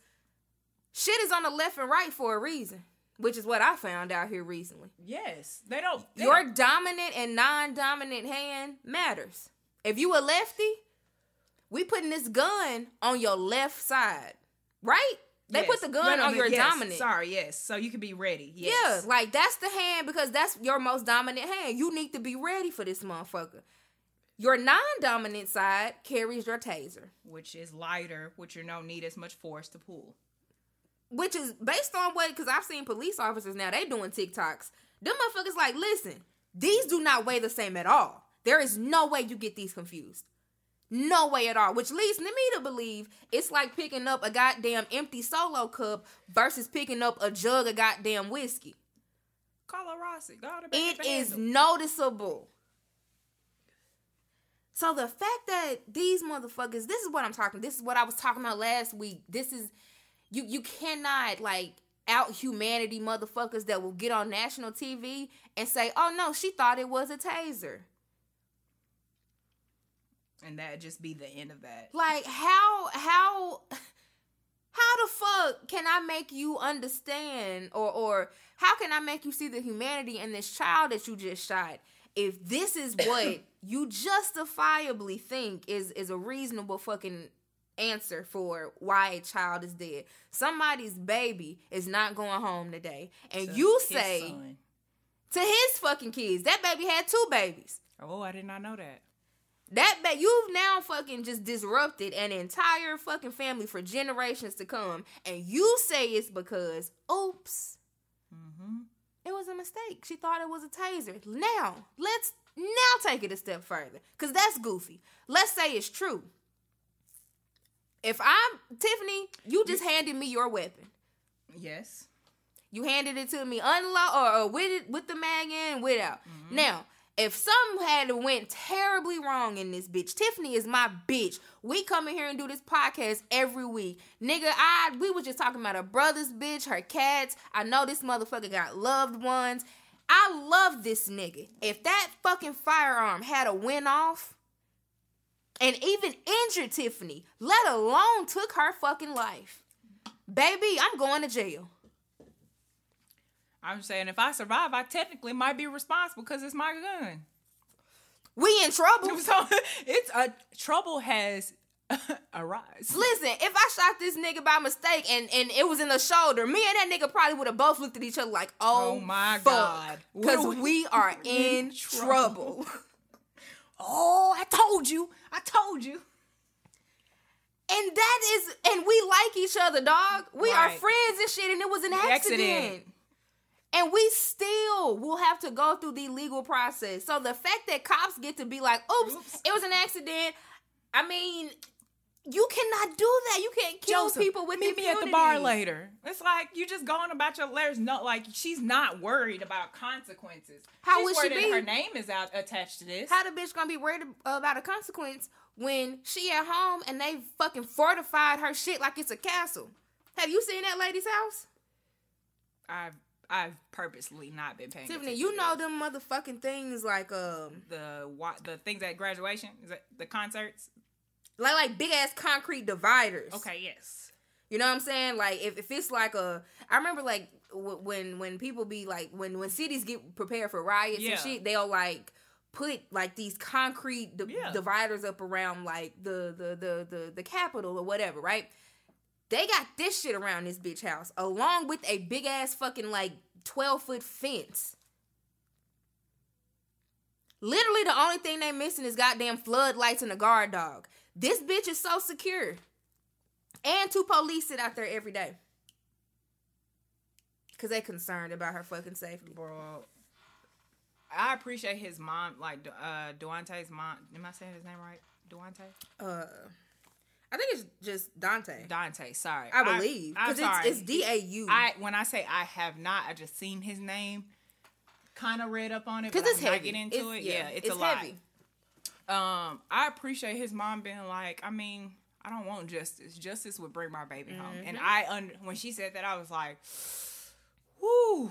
shit is on the left and right for a reason, which is what I found out here recently.
Yes, they don't. They
Your
don't.
dominant and non-dominant hand matters. If you a lefty, we putting this gun on your left side, right? They yes. put the gun no, no, on your
yes.
dominant.
Sorry, yes. So you can be ready. Yes.
Yeah, like that's the hand because that's your most dominant hand. You need to be ready for this motherfucker. Your non-dominant side carries your taser,
which is lighter, which you don't need as much force to pull
which is based on what because I've seen police officers now they doing TikToks. Them motherfuckers like, listen, these do not weigh the same at all. There is no way you get these confused. No way at all. Which leads me to believe it's like picking up a goddamn empty solo cup versus picking up a jug of goddamn whiskey.
Carlo Rossi. God,
it is noticeable. So the fact that these motherfuckers, this is what I'm talking. This is what I was talking about last week. This is you you cannot like out humanity motherfuckers that will get on national TV and say, "Oh no, she thought it was a taser."
And that just be the end of that.
Like how how [laughs] how the fuck can I make you understand or or how can I make you see the humanity in this child that you just shot if this is what [coughs] you justifiably think is is a reasonable fucking answer for why a child is dead. Somebody's baby is not going home today. And you say son. to his fucking kids, that baby had two babies.
Oh, I did not know that.
That ba- you've now fucking just disrupted an entire fucking family for generations to come, and you say it's because oops. Mm-hmm. It was a mistake. She thought it was a taser. Now, let's now take it a step further. Cause that's goofy. Let's say it's true. If I'm Tiffany, you just handed me your weapon.
Yes.
You handed it to me unload or, or with it with the mag in, without. Mm-hmm. Now, if something had went terribly wrong in this bitch, Tiffany is my bitch. We come in here and do this podcast every week. Nigga, I we was just talking about her brother's bitch, her cats. I know this motherfucker got loved ones. I love this nigga. If that fucking firearm had a went off and even injured Tiffany, let alone took her fucking life. Baby, I'm going to jail.
I'm saying, if I survive, I technically might be responsible because it's my gun.
We in trouble. [laughs]
So it's a trouble has [laughs] arise.
Listen, if I shot this nigga by mistake and, and it was in the shoulder, me and that nigga probably would have both looked at each other like, oh,
Oh my
fuck.
God.
Because we,
we
are [laughs] in trouble.
trouble? Oh, I told you. I told you.
And that is, and we like each other, dog. We are friends and shit, and it was an accident.
Accident.
And we still will have to go through the legal process. So the fact that cops get to be like, oops,
Oops.
it was an accident. I mean, you cannot do that. You can't kill
Joseph,
people with
meet me at the bar later. It's like you just going about your letters. No, like she's not worried about consequences.
How
she's
would she be?
Her name is out attached to this.
How the bitch gonna be worried about a consequence when she at home and they fucking fortified her shit like it's a castle? Have you seen that lady's house?
I've I've purposely not been paying.
Tiffany,
attention
you know them motherfucking things like um
the what the things at graduation is that the concerts.
Like like big ass concrete dividers.
Okay, yes.
You know what I'm saying? Like if, if it's like a, I remember like w- when when people be like when when cities get prepared for riots
Yeah.
and shit, they'll like put like these concrete di-
Yeah.
dividers up around like the the the the the capital or whatever, right? They got this shit around this bitch house along with a big ass fucking like 12 foot fence. Literally, the only thing they missing is goddamn floodlights and a guard dog. This bitch is so secure. And two police sit out there every day. Cause they concerned about her fucking safety.
Bro, I appreciate his mom, like uh Duante's mom. Am I saying his name right? Duante?
Uh I think it's just Dante.
Dante. Sorry,
I believe. Because it's, it's D A U.
I when I say I have not, I just seen his name, kind of read up on it.
Because it's
I'm not
heavy.
Get into it. Yeah, it's,
it's
a lot. Um, I appreciate his mom being like, I mean, I don't want justice. Justice would bring my baby home. And
Mm-hmm.
I, un- when she said that, I was like, whoo,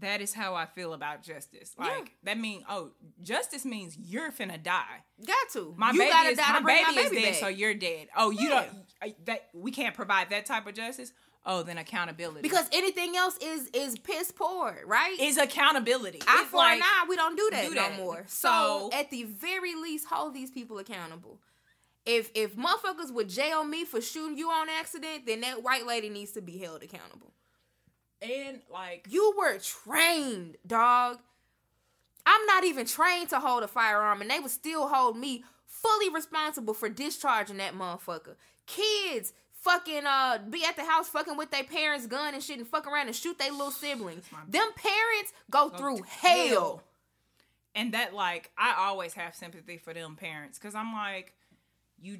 that is how I feel about justice. Like
Yeah.
that mean, oh, justice means you're finna die.
Got to.
My
you
baby
gotta
is
die
my baby,
my
is
baby
dead,
back.
so you're dead. Oh, you
Yeah.
don't. That we can't provide that type of justice. Oh, then accountability.
because anything else is is piss poor, right?
is accountability. It's
for
like,
an eye, we don't do that,
do
no more. So,
So-
at the very least, hold these people accountable. If if motherfuckers would jail me for shooting you on accident, then that white lady needs to be held accountable.
and like
You were trained, dog. I'm not even trained to hold a firearm, and they would still hold me fully responsible for discharging that motherfucker. Kids fucking uh be at the house fucking with their parents' gun and shit and fuck around and shoot their little siblings. Them parents go through
to
hell.
hell. and that like I always have sympathy for them parents because I'm like, you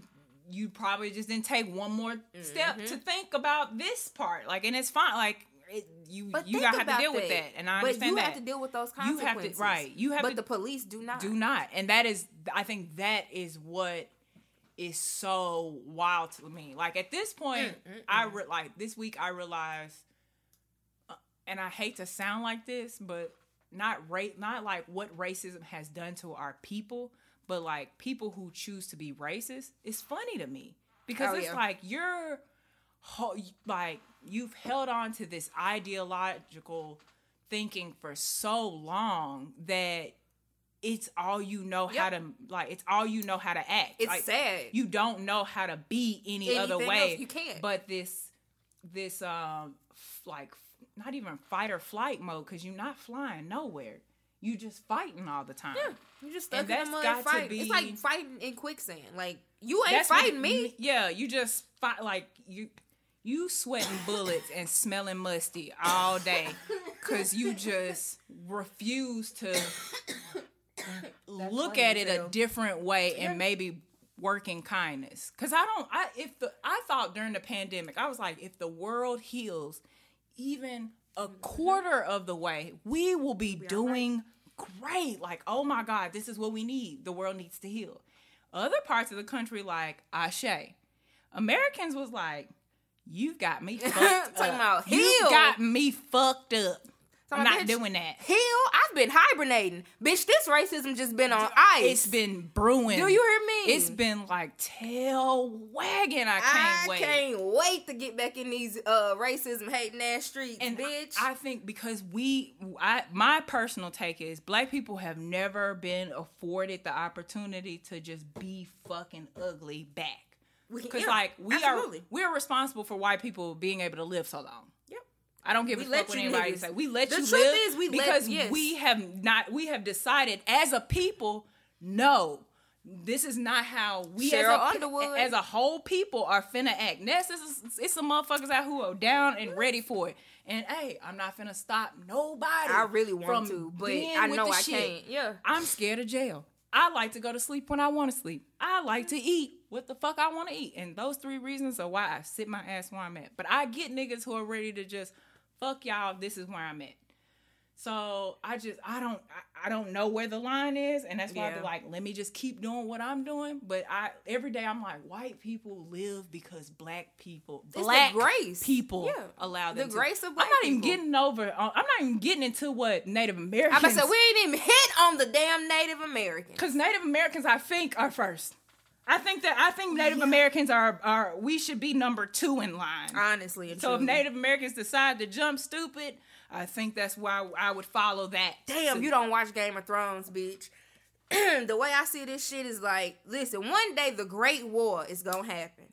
you probably just didn't take one more step
Mm-hmm.
to think about this part. Like, and it's fine. Like, it, you
But
you gotta have to deal with that, and I
but
understand
you
that.
have to deal with those
You have to-
consequences.
right, you have
but
to-
the police do not.
do not, and that is I think that is what is so wild to me. Like at this point,
Mm,
I re- like this week I realized, uh, and I hate to sound like this, but not rate, not like what racism has done to our people, but like people who choose to be racist. It's funny to me because
Oh,
it's
yeah.
like you're ho- like you've held on to this ideological thinking for so long that it's all you know how to like it's all you know how to act
It's
Like,
sad.
you don't know how to be any other way
you can't.
but this this um f- like not even fight or flight mode because you're not flying nowhere you just fighting all the time
Yeah, you just stuck
And
in the mud
got to
fighting.
be-
It's like fighting in quicksand. Like you ain't
That's what
fighting me.
yeah you just fight like you you sweating [laughs] bullets and smelling musty all day because you [laughs] just refuse to [laughs] look at it a different way and
Yeah.
maybe work in kindness. Cause I don't I if the I thought during the pandemic, I was like, if the world heals even a quarter of the way, we will be doing great. Like, oh my God, this is what we need. The world needs to heal. Other parts of the country, like Ashe, Americans was like, You've got me [laughs] fucked
Talking
up.
about
you
heal.
got me fucked up. I'm not doing that.
Hell, I've been hibernating. Bitch, this racism just been on ice.
It's been brewing.
Do you hear me?
It's been like tail wagging. I
I
can't wait.
I can't wait to get back in these uh racism hating ass streets,
and
bitch.
I think because we, I my personal take is black people have never been afforded the opportunity to just be fucking ugly back.
We-
Because
yeah,
like we
absolutely.
are, we're responsible for white people being able to live so long. I don't give
We
a
let
fuck what anybody
niggas-
say. We let
The
you
truth
live
is we let-
because
yes.
we have not. We have decided as a people, no, this is not how we
Cheryl
as a,
Underwood.
as a whole people are finna act. Next, it's, it's some motherfuckers out who are down and ready for it. And hey, I'm not finna stop nobody.
I really want to, but I know I
shit.
can't. Yeah.
I'm scared of jail. I like to go to sleep when I want to sleep. I like to eat what the fuck I want to eat. And those three reasons are why I sit my ass where I'm at. But I get niggas who are ready to just fuck y'all. This is where I'm at. So I just I don't I, don't know where the line is, and that's why I'm like, let me just keep doing what I'm doing. But I every day I'm like, white people live because black people,
the
black
grace.
people
Yeah.
allow
The
them. to.
grace of Black I'm
not even
people.
getting over. Uh, I'm not even getting into what Native Americans.
I said we ain't even hit on the damn Native Americans.
Because Native Americans, I think, are first. I think that I think Native Americans are are we should be number two in line.
Honestly,
so if. Native Americans decide to jump stupid, I think that's why I would follow that.
Damn, you don't watch Game of Thrones, bitch. [clears throat] the way I see this shit is like, listen, one day the Great War is gonna happen.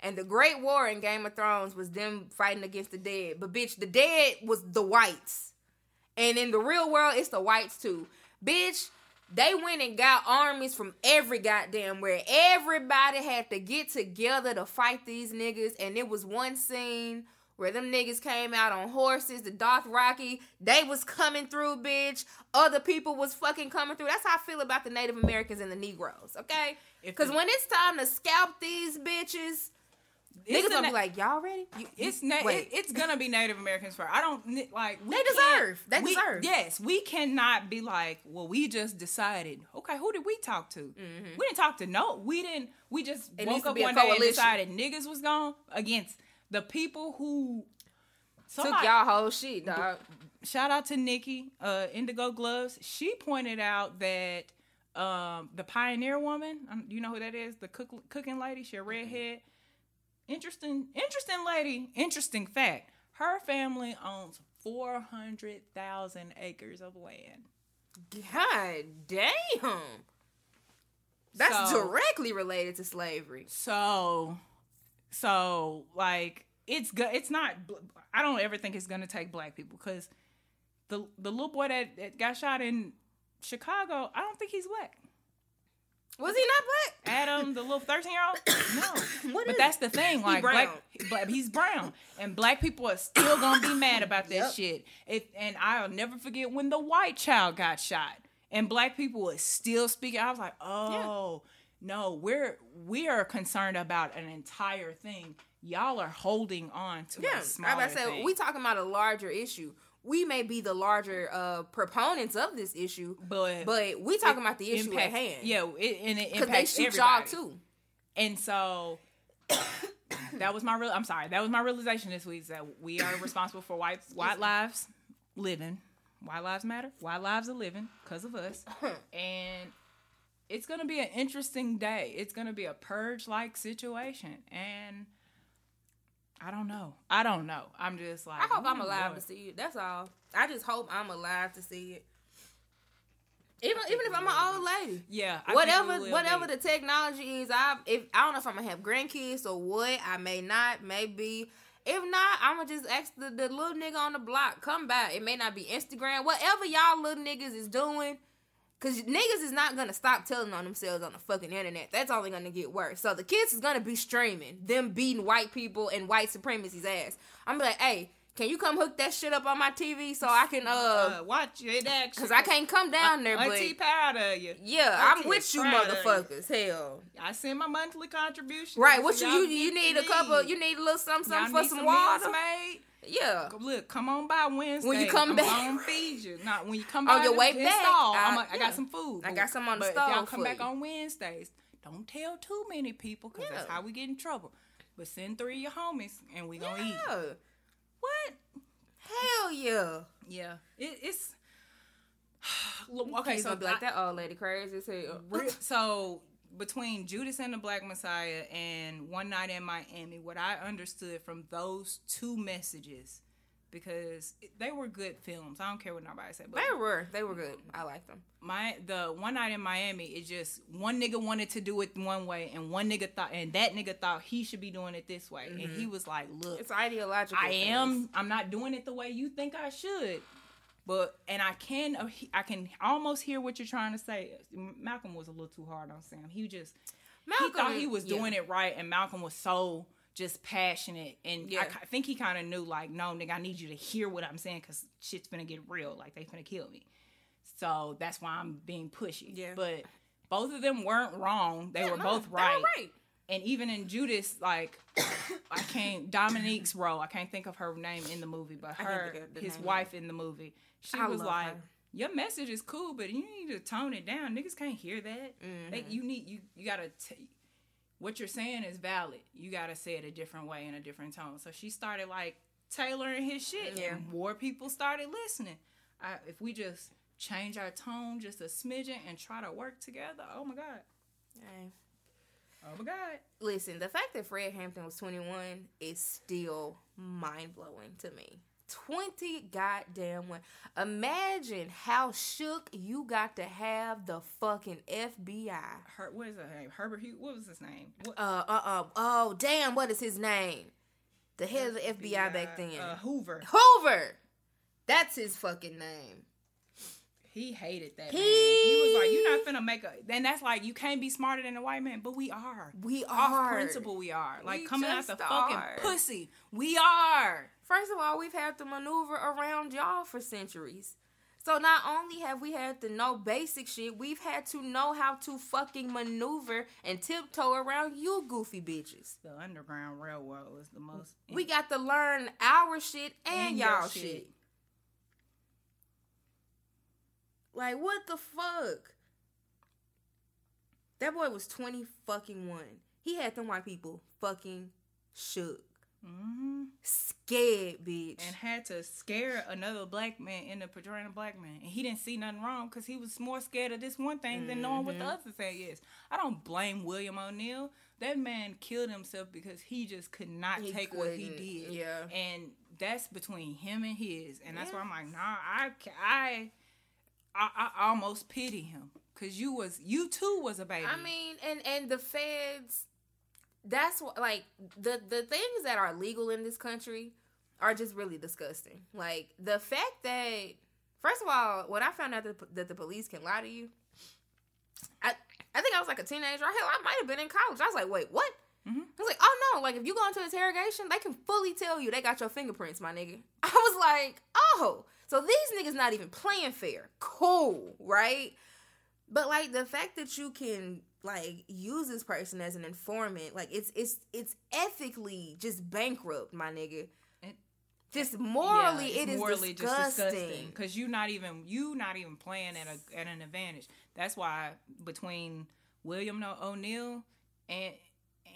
And the Great War in Game of Thrones was them fighting against the dead. But bitch, the dead was the whites. And in the real world, it's the whites too. Bitch, they went and got armies from every goddamn where. Everybody had to get together to fight these niggas. And it was one scene where them niggas came out on horses, the Dothraki, they was coming through, bitch. Other people was fucking coming through. That's how I feel about the Native Americans and the Negroes, okay? Because when it's time to scalp these bitches, niggas gonna
na-
be like, y'all ready? You-
It's na- it, it's gonna be Native Americans first. I don't like.
They deserve. They
we-
deserve.
Yes, we cannot be like, well, we just decided. Okay, who did we talk to? We didn't talk to no. We didn't. We just
Mm-hmm. It
woke up one day and decided niggas was gone against the people who.
Took y'all whole shit, dog.
shout out to Nikki, uh, Indigo Gloves. She pointed out that um, the pioneer woman, um, you know who that is? The cook, cooking lady. She a redhead. Interesting, interesting lady. Interesting fact. Her family owns four hundred thousand acres of land.
God damn. That's
So-
directly related to slavery.
So, so like it's good. It's not. I don't ever think it's gonna take black people because the the little boy that, that got shot in Chicago, I don't think he's black.
Was he not black?
Adam, the little thirteen year old, [coughs] no. [coughs] But that's the thing, like
brown.
black, but he's brown, and black people are still gonna be mad [coughs] about that
Yep.
shit. It, and I'll never forget when the white child got shot, and black people were still speaking. I was like, oh no, we're we are concerned about an entire thing. Y'all are holding on to
Yeah,
a
I
smaller
to say
thing.
we talking about a larger issue. We may be the larger uh proponents of this issue,
but
but we talking about the issue
impacts-
at hand.
Yeah, it, and it
because they shoot
everybody.
y'all too.
And so [coughs] that was my real. I'm sorry. That was my realization this week is that we are responsible for white white lives living. White lives matter. White lives are living because of us. [coughs] and it's gonna be an interesting day. It's gonna be a purge like situation, and I don't know. I don't know. I'm just like
I hope I'm
oh,
alive
Lord.
to see it. That's all. I just hope I'm alive to see it. Even even if I'm an old lady.
Yeah. I
whatever whatever
be.
the technology is, I if I don't know if I'm gonna have grandkids or what. I may not, maybe. If not, I'm gonna just ask the, the little nigga on the block come back. It may not be Instagram, whatever y'all little niggas is doing. Cause niggas is not gonna stop telling on themselves on the fucking internet. That's only gonna get worse. So the kids is gonna be streaming them beating white people and white supremacy's ass. I'm like, hey, Can you come hook that shit up on my TV so I can uh,
Uh, watch it action.
cause I can't come down there, but
Auntie proud of you.
yeah, I'm with you,
of you.
motherfuckers. Hell,
I send my monthly contribution.
right? What you you, you need a couple? You need a little something, something for some,
some
water.
Mincemeat?
Yeah.
Look, come on by Wednesday.
When you come
I'm
back.
gonna feed you. Not when you come back
On
by
your way back,
install, I'm
I-
a, I
yeah.
got some food.
I got some on the
but if y'all
stove
come back
you.
on Wednesdays. Don't tell too many people because that's how we get in trouble. But send three of your homies and we gonna eat.
Yeah.
What?
Hell yeah.
Yeah, it, it's [sighs] okay. So
gonna be like
I-
that old lady crazy as hell.
So between Judas and the Black Messiah and One Night in Miami, what I understood from those two messages, because they were good films. I don't care what nobody said, but
They were, they were good. I liked them.
my the One Night in Miami is just one nigga wanted to do it one way, and one nigga thought, and that nigga thought he should be doing it this way, and he mm-hmm. was like, "Look,
It's ideological.
I
things.
am. I'm not doing it the way you think I should. But and I can. uh, I can almost hear what you're trying to say. Malcolm was a little too hard on Sam. He just he thought he was doing it right, and Malcolm was so just passionate. And
Yeah.
I, ki- think he kind of knew like, no, nigga, I need you to hear what I'm saying because shit's gonna get real. Like they're gonna kill me. So that's why I'm being pushy.
Yeah.
But both of them weren't wrong. They were
no,
both
they were
right
right.
And even in Judas, like I can't Dominique's role, I can't think of her name in the movie, but her
think of the
his wife in the movie, she
I
was like,
her.
"Your message is cool, but you need to tone it down. Niggas can't hear that.
Mm-hmm.
They, you need you you gotta." T- what you're saying is valid. You gotta say it a different way in a different tone. So she started like tailoring his shit,
Yeah.
and more people started listening. I, if we just change our tone just a smidgen and try to work together, oh my god,
Hey.
Oh my god.
Listen, the fact that Fred Hampton was 21 is still mind blowing to me. 20 goddamn one. Imagine how shook you got to have the fucking FBI.
Her, what is his name? Herbert Hughes. What was his name? What,
Uh uh uh. Oh, damn, what is his name? The head of the FBI back then.
Uh, Hoover.
Hoover! That's his fucking name.
He hated that
He-
man. He was like, "You're not finna make a." Then that's like, you can't be smarter than a white man, but we are.
We are.
Off
are.
principle, we are. Like
We
coming out the fucking pussy, we are.
First of all, we've had to maneuver around y'all for centuries. So not only have we had to know basic shit, we've had to know how to fucking maneuver and tiptoe around you goofy bitches.
The Underground Railroad was the most.
We got to learn our shit and,
And
y'all
shit.
shit. Like what the fuck? That boy was 20 fucking one. He had them white people fucking shook.
hmm
Scared, bitch.
and had to scare another black man into portraying a black man, and he didn't see nothing wrong because he was more scared of this one thing than knowing what the
Mm-hmm.
other thing is. I don't blame William O'Neal. That man killed himself because he just could not
He
take what he did.
yeah.
and that's between him and his, and that's why I'm like, nah, I, I, I, I almost pity him because you was, you too was a baby.
I mean, and and the feds. That's what like the the things that are legal in this country are just really disgusting. Like the fact that first of all, when I found out that, that the police can lie to you, I I think I was like a teenager. Hell, I might have been in college. I was like, wait, what?
Mhm.
I was like, oh no! Like if you go into interrogation, they can fully tell you they got your fingerprints, my nigga. [laughs] I was like, oh, so these niggas not even playing fair. Cool, right? But like the fact that you can like use this person as an informant, like it's it's it's ethically just bankrupt, my nigga.
It-
just morally,
Yeah,
it
it's morally
disgusting.
because you not even you not even playing at a at an advantage. That's why between William O'Neal and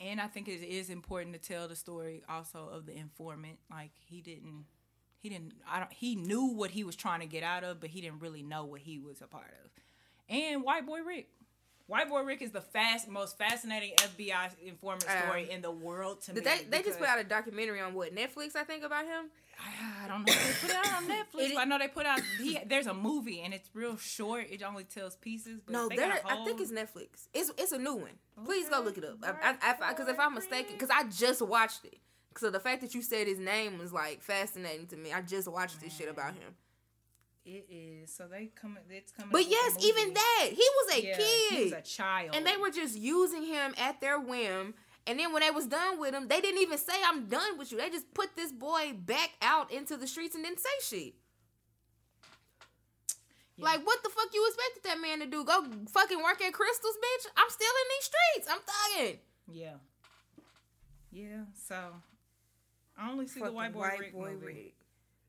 and I think it is important to tell the story also of the informant. Like he didn't he didn't I don't he knew what he was trying to get out of, but he didn't really know what he was a part of. And White Boy Rick. White Boy Rick is the fast most fascinating FBI informant
Um,
story in the world to me.
they they just put out a documentary on what Netflix? I think about him.
I [sighs] I don't know if they put it out on [coughs] Netflix.
It-
I know they put out. He, there's a movie and it's real short. It only tells pieces. But
No, there. I think it's Netflix. It's it's a new one. Please go look it up. Because if I'm mistaken, because I just watched it. So the fact that you said his name was like fascinating to me. I just watched this shit about him.
It is. So they come. It's coming.
But yes, even that he was a
Yeah,
kid,
He was a child.
and they were just using him at their whim. And then when they was done with him, they didn't even say I'm done with you. They just put this boy back out into the streets and didn't say shit.
Yeah.
Like what the fuck you expected that man to do? Go fucking work at Krystal's, bitch? I'm still in these streets. I'm thugging.
Yeah. Yeah. So I only see the white boy, movie.
Rick.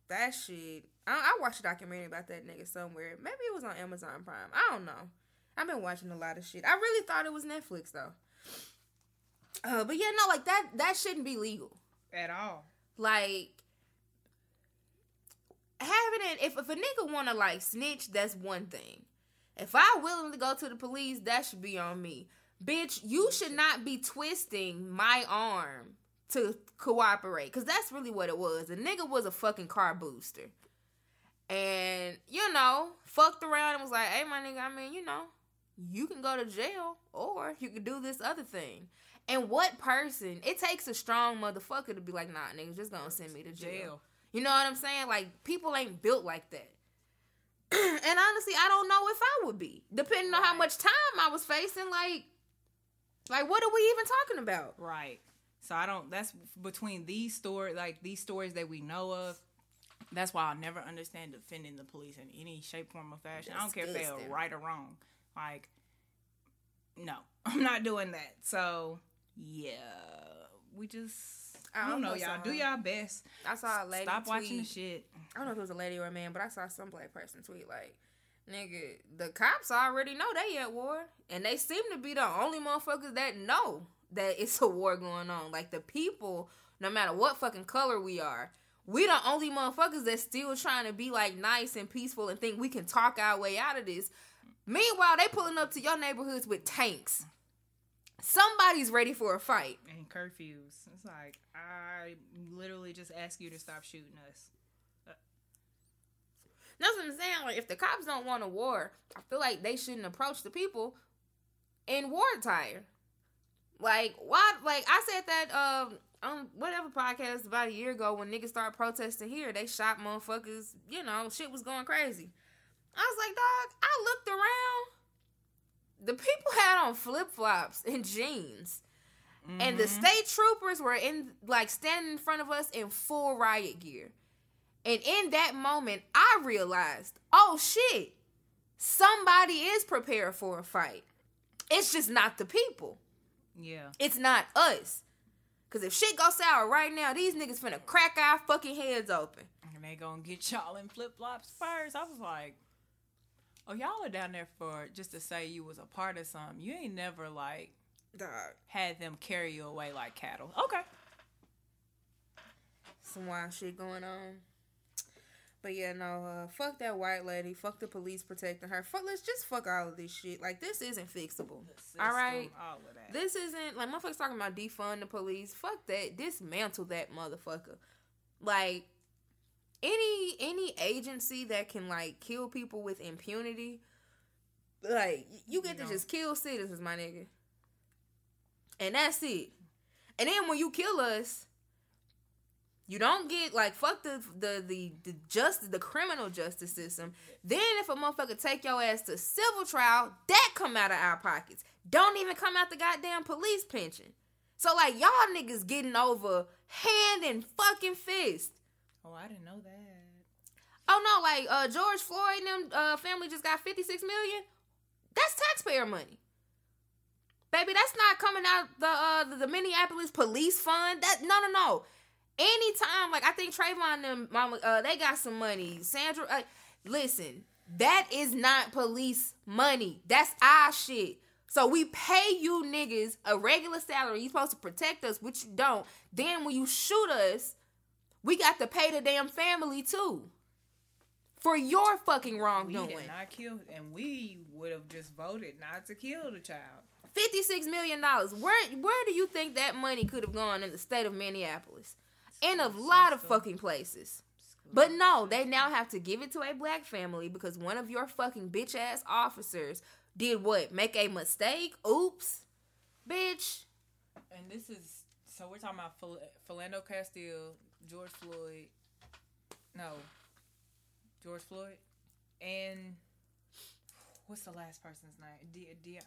That shit. I, I watched a documentary about that nigga somewhere. Maybe it was on Amazon Prime. I don't know. I've been watching a lot of shit. I really thought it was Netflix though. Uh, but yeah, no, like that. That shouldn't be legal.
at all.
Like having it. If if a nigga wanna like snitch, that's one thing. If I willingly go to the police, that should be on me. Bitch, you should not be twisting my arm to cooperate. Cause that's really what it was. The nigga was a fucking car booster. And, you know, fucked around and was like, hey my nigga, I mean, you know, you can go to jail or you can do this other thing. And what person? It takes a strong motherfucker to be like, nah, niggas just gonna send me to jail.
Jail.
You know what I'm saying? Like people ain't built like that. [clears throat] and honestly, I don't know if I would be, depending on how much time I was facing. Like, like what are we even talking about?
Right. So I don't. That's between these stories, like these stories that we know of. That's why I'll never understand defending the police in any shape, form, or fashion. I don't care if they're right or wrong. Like, no, [laughs] I'm not doing that. So yeah, we just. I don't know,
almost
y'all. Do y'all best.
I saw a lady
Stop watching the
tweet-
shit.
I don't know if it was a lady or a man, but I saw some black person tweet like, "Nigga, the cops already know they at war, and they seem to be the only motherfuckers that know that it's a war going on. Like the people, no matter what fucking color we are." We the only motherfuckers that still trying to be like nice and peaceful and think we can talk our way out of this. Meanwhile, they pulling up to your neighborhoods with tanks. Somebody's ready for a fight.
And curfews. It's like I literally just ask you to stop shooting us.
That's what I'm saying. Like, if the cops don't want a war, I feel like they shouldn't approach the people in war attire. Like, why? Like, I said that um on whatever podcast about a year ago when niggas started protesting here, they shot motherfuckers. You know, shit was going crazy. I was like, dog. I looked around. The people had on flip flops and jeans. And the
Mhm.
state troopers were in like standing in front of us in full riot gear. And in that moment, I realized, oh shit, somebody is prepared for a fight. It's just not the people.
Yeah.
It's not us. Cause if shit goes sour right now, these niggas finna crack our fucking heads open.
And they gonna get y'all in flip flops first. I was like, oh, y'all are down there for just to say you was a part of something. You ain't never like
Dog.
had them carry you away like cattle. Okay.
Some wild shit going on. But yeah, no, uh, fuck that white lady. Fuck the police protecting her. Fuck, let's just fuck all of this shit. Like this isn't fixable. All right.
All of that.
This isn't like motherfuckers talking about defund the police. Fuck that. Dismantle that motherfucker. Like any any agency that can like kill people with impunity, like you get
You
to
know.
just kill citizens, my nigga. And that's it. And then when you kill us, you don't get like fuck the the the the justice the criminal justice system. Then if a motherfucker take your ass to civil trial, that come out of our pockets. Don't even come out the goddamn police pension. So like y'all niggas getting over hand and fucking fist.
oh, I didn't know that.
Oh no, like uh George Floyd and them uh family just got 56 million. That's taxpayer money. Baby, that's not coming out the uh the, the Minneapolis police fund. That no no no. Anytime, like I think Trayvon and them mama uh they got some money. Sandra uh, listen, that is not police money. That's our shit. So we pay you niggas a regular salary. You supposed to protect us, which you don't. Then when you shoot us, we got to pay the damn family too. For your fucking wrongdoing.
We did not kill, and we would have just voted not to kill the child.
Fifty-six million dollars. Where where do you think that money could have gone in the state of Minneapolis? In a lot of fucking places. But no, they now have to give it to a black family because one of your fucking bitch ass officers did what? Make a mistake? Oops. Bitch.
And this is so we're talking about Phil- Philando Castile, George Floyd. No, George Floyd, and what's the last person's name? De- De-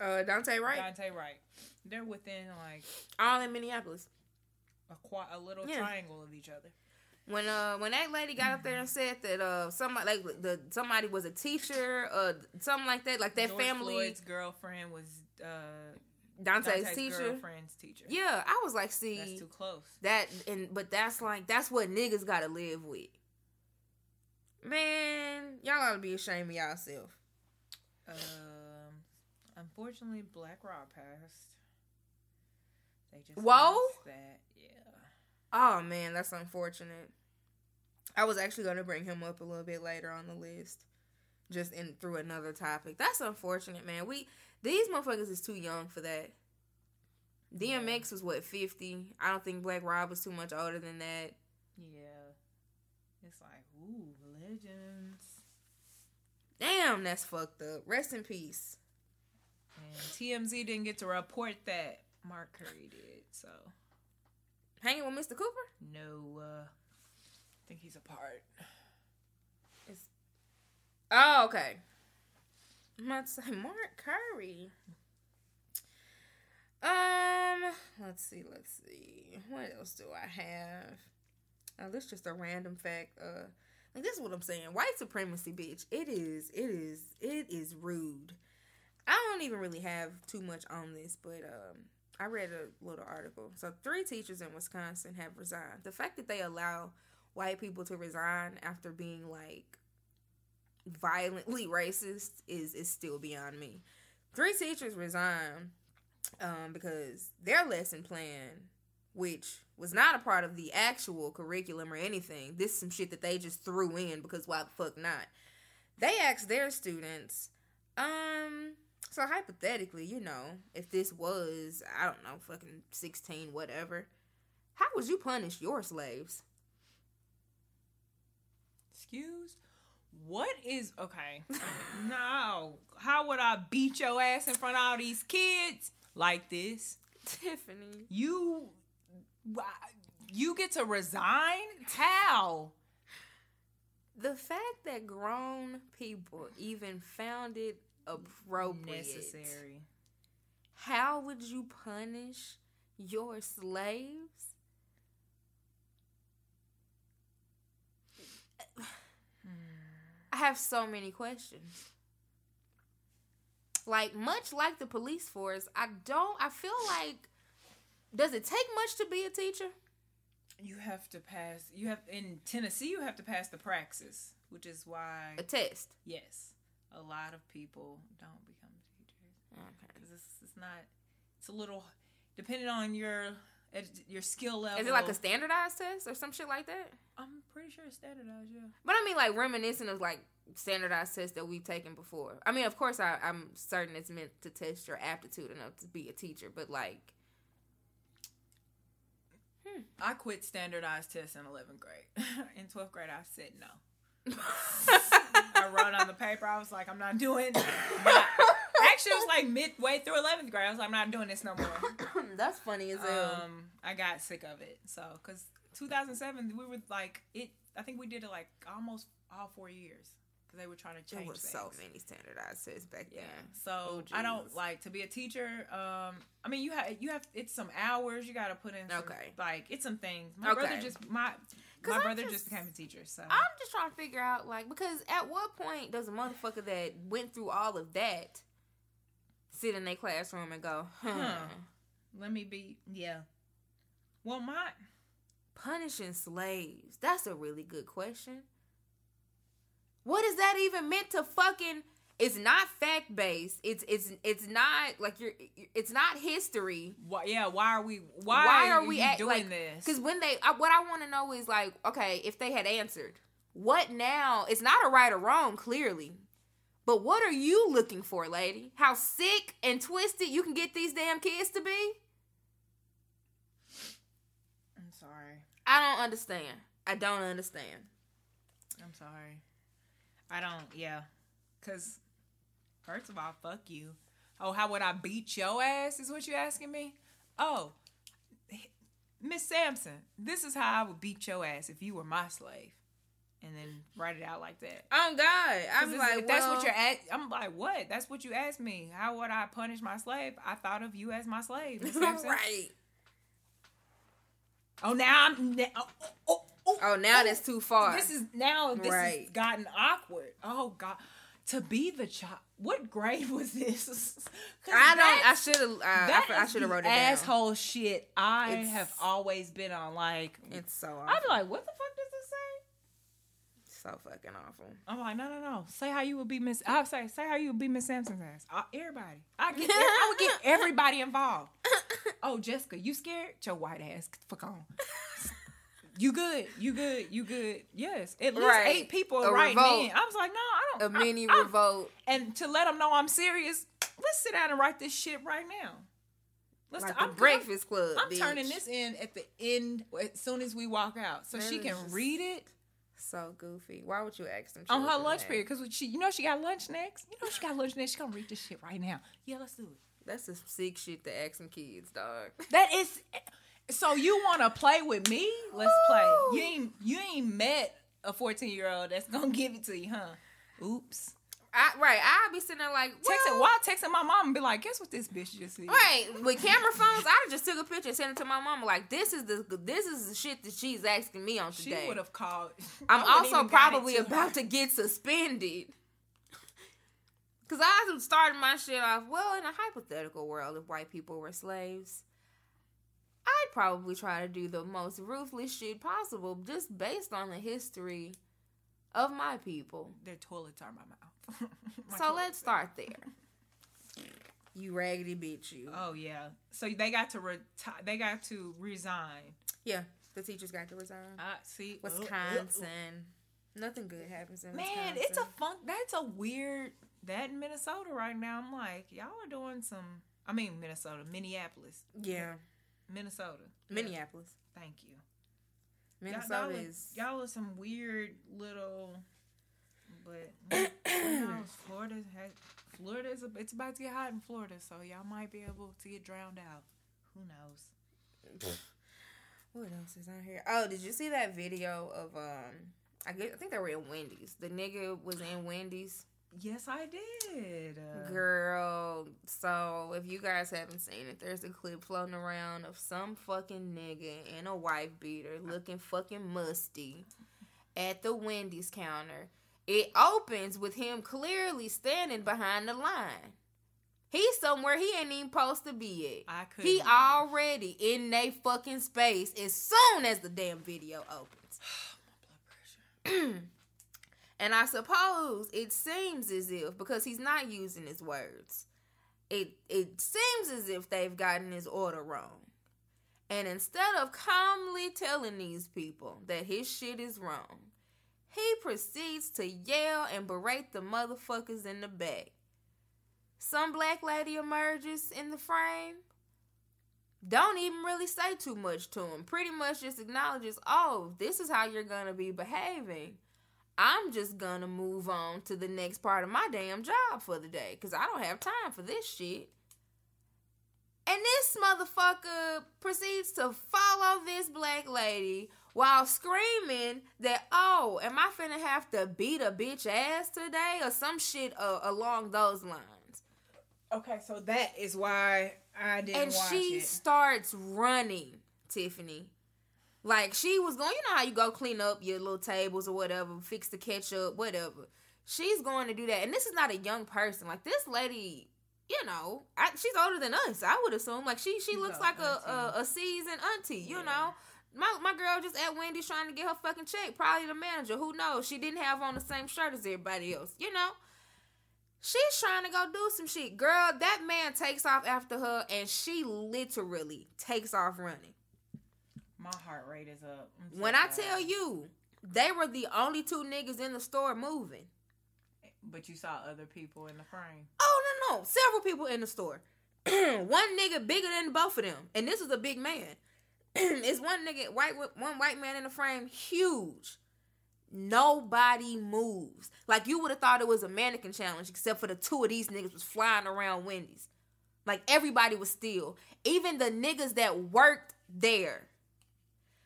Uh, Daunte Wright.
Daunte Wright. They're within like
All in Minneapolis.
A qua- a little
Yeah.
triangle of each other.
When uh when that lady got up there and said that uh somebody like the somebody was a teacher uh something like that like that
George
family
Floyd's girlfriend was uh,
Daunte's,
Daunte's
teacher
teacher.
yeah I was like see
That's too close.
that and but that's like that's what niggas gotta live with man y'all ought to be ashamed of yourself
Um, unfortunately, Black Rob passed. They just
Whoa?
that.
Oh man that's unfortunate I was actually gonna bring him up a little bit later on the list just in through another topic that's unfortunate man we these motherfuckers is too young for that DMX was what fifty. I don't think Black Rob was too much older than that.
Yeah. It's like, ooh, legends.
Damn, that's fucked up. Rest in peace.
And TMZ didn't get to report that Mark Curry did. So,
Hanging with Mr. Cooper.
no, uh, I think he's apart.
Oh, okay. I'm about to say Mark Curry. Um, let's see, let's see. What else do I have? Oh, this is just a random fact. Uh, like this is what I'm saying. White supremacy, bitch. It is, it is, it is rude. I don't even really have too much on this, but um, I read a little article. So three teachers in Wisconsin have resigned. The fact that they allow white people to resign after being like violently [laughs] racist is is still beyond me. Three teachers resigned um, because their lesson plan, which was not a part of the actual curriculum or anything, this is some shit that they just threw in because why the fuck not? They asked their students, um, so hypothetically, you know, if this was I don't know, fucking sixteen, whatever, how would you punish your slaves?
Excuse? What is okay? [laughs] no. How would I beat your ass in front of all these kids like this?
Tiffany.
You, you get to resign? How?
The fact that grown people even found it appropriate.
Necessary.
How would you punish your slaves? [sighs] I have so many questions. Like much like the police force, I don't I feel like does it take much to be a teacher?
You have to pass. You have in Tennessee. You have to pass the praxis, which is why
A test.
yes, a lot of people don't become teachers
Okay.
because it's, it's not. It's a little depending on your your skill level.
Is it like a standardized test or some shit like that?
I'm pretty sure it's standardized. Yeah.
But I mean, like reminiscent of like standardized tests that we've taken before. I mean, of course, I, I'm certain it's meant to test your aptitude enough to be a teacher, but like, hmm.
I quit standardized tests in 11th grade. [laughs] in 12th grade, I said no. I wrote on the paper. I was like, I'm not doing. Not, actually, it was like midway through 11th grade. I was like, I'm not doing this no more. [coughs]
that's funny as hell.
Um, I got sick of it. So, because 2007, we were like it. I think we did it like almost all four years because they were trying to
there
change
was
things.
so many standardized tests back
Yeah.
then.
So
Oh,
I don't like to be a teacher. Um, I mean, you have you have it's some hours you got to put in. some-
Okay.
Like it's some things. My brother just my
'Cause
my brother
just-
just became a teacher. So
I'm just trying to figure out, like, because at what point does a motherfucker that went through all of that sit in their classroom and go, huh,
Huh. let me be. Yeah. Well, my
punishing slaves? That's a really good question. What is that even meant to fucking? It's not fact based. It's it's it's not like you're. It's not history.
why, yeah. Why are we? Why,
Why
are,
are we act-
doing
like-
this?
Because when they, I, what I want to know is like, okay, if they had answered, what now? It's not a right or wrong, clearly. But what are you looking for, lady? How sick and twisted you can get these damn kids to be?
I'm sorry.
I don't understand. I don't understand.
I'm sorry. I don't. Yeah. Cause first of all, fuck you. Oh, how would I beat your ass? Is what you asking me? Oh, Miss Sampson, this is how I would beat your ass if you were my slave. and then write it out like that.
Oh God, I'm like,
if that's
well,
what you're at. I'm like, what? That's what you asked me. How would I punish my slave? I thought of you as my slave, Miss [laughs] Sampson.
right.
Oh, now I'm. na- Oh, oh, oh,
Oh, now
oh.
that's too far.
This is now. This has
Right.
gotten awkward. Oh God, to be the child. What grade was this? [laughs]
I don't. I should have. Uh, I, I should have wrote it down.
Asshole shit. I
It's-
have always been on. Like,
It's so.
I'm
Awful.
like, what the fuck does this say?
so fucking awful.
I'm like, no, no, no. Say how you would be Miss. I say, say how you would be Miss Sampson's ass. Uh, everybody. I get. I would get [laughs] everybody involved. Oh, Jessica, you scared? Your white ass, fuck on. You good? You good? You good? Yes. At least
Right.
eight people
A
writing
revolt.
in. I was like, no, I don't. A
mini
I-
revolt.
and to let them know I'm serious, let's sit down and write this shit right now. Let's.
Like
I'm,
the Breakfast Club.
I'm turning this in at the end as soon as we walk out, so
Man,
she can read it
So goofy. Why would you ask them
on her lunch
that?
period because she, you know, she got lunch next. You know, she got lunch next. She gonna read this shit right now. Yeah, let's do it.
That's some sick shit to ask some kids, dog.
That is. So you want to play with me? Let's play. You ain't you ain't met a 14 year old that's gonna give it to you, huh? Oops.
I, right. I'll be sitting there like,
Texting
well,
while texting my mom and be like, guess what this bitch just said?
Right, with camera phones, I'd just took a picture and sent it to my mom. Like, this is the this is the shit that she's asking me on today.
She would have called. [laughs]
I'm also
even got it
probably
to
about
her.
to get suspended. [laughs] Cause I started my shit off. Well, in a hypothetical world, if white people were slaves, I'd probably try to do the most ruthless shit possible, just based on the history of my people.
Their toilets are my mouth. [laughs] My
so let's start there. [laughs] You raggedy bitch, you.
Oh yeah. So they got to retire. They got to resign.
Yeah, the teachers got to resign.
I see. uh, uh, uh.
Wisconsin. Nothing good happens in
Man,
Wisconsin.
it's a funk. That's a weird. That in Minnesota right now. I'm like, y'all are doing some. I mean, Minnesota, Minneapolis,
yeah,
Minnesota, Yeah,
Minneapolis.
Thank you. Y'all-
Minnesota
y'all, are-
is
y'all are some weird little. But [coughs] who knows? Florida has Florida is a, it's about to get hot in Florida, so y'all might be able to get drowned out. Who knows?
What else is on here? Oh, did you see that video of um? I guess I think they were in Wendy's. The nigga was in Wendy's.
Yes, I did.
Girl, so if you guys haven't seen it, there's a clip floating around of some fucking nigga in a wife beater looking fucking musty at the Wendy's counter. It opens with him clearly standing behind the line. He's somewhere he ain't even supposed to be at.
I could.
He already in they fucking space as soon as the damn video opens. [sighs]
My blood pressure. [clears throat]
And I suppose it seems as if because he's not using his words, it it seems as if they've gotten his order wrong. And instead of calmly telling these people that his shit is wrong, he proceeds to yell and berate the motherfuckers in the back. Some black lady emerges in the frame. Don't even really say too much to him. Pretty much just acknowledges, oh, this is how you're gonna be behaving. I'm just gonna move on to the next part of my damn job for the day because I don't have time for this shit. And this motherfucker proceeds to follow this black lady while screaming that, oh, am I finna have to beat a bitch ass today or some shit uh, along those lines?
Okay, so that is why I didn't
and she
it.
starts running, Tiffany. Like she was going, you know how you go clean up your little tables or whatever, fix the ketchup, whatever. She's going to do that, and this is not a young person. Like this lady, you know, I, she's older than us. I would assume. Like she, she
She's
looks like a, a a seasoned auntie. You
Yeah.
know, my my girl just at Wendy's trying to get her fucking check. Probably the manager. Who knows? She didn't have on the same shirt as everybody else. You know. She's trying to go do some shit. Girl, that man takes off after her and she literally takes off running.
My heart rate is up. So
When I tell you, they were the only two niggas in the store moving.
but you saw other people in the frame.
Oh, no, no. Several people in the store. [clears throat] one nigga bigger than both of them. And this is a big man. [clears throat] it's one nigga, white, one white man in the frame, huge. Nobody moves. Like you would have thought it was a mannequin challenge, except for the two of these niggas was flying around Wendy's. Like everybody was still. Even the niggas that worked there.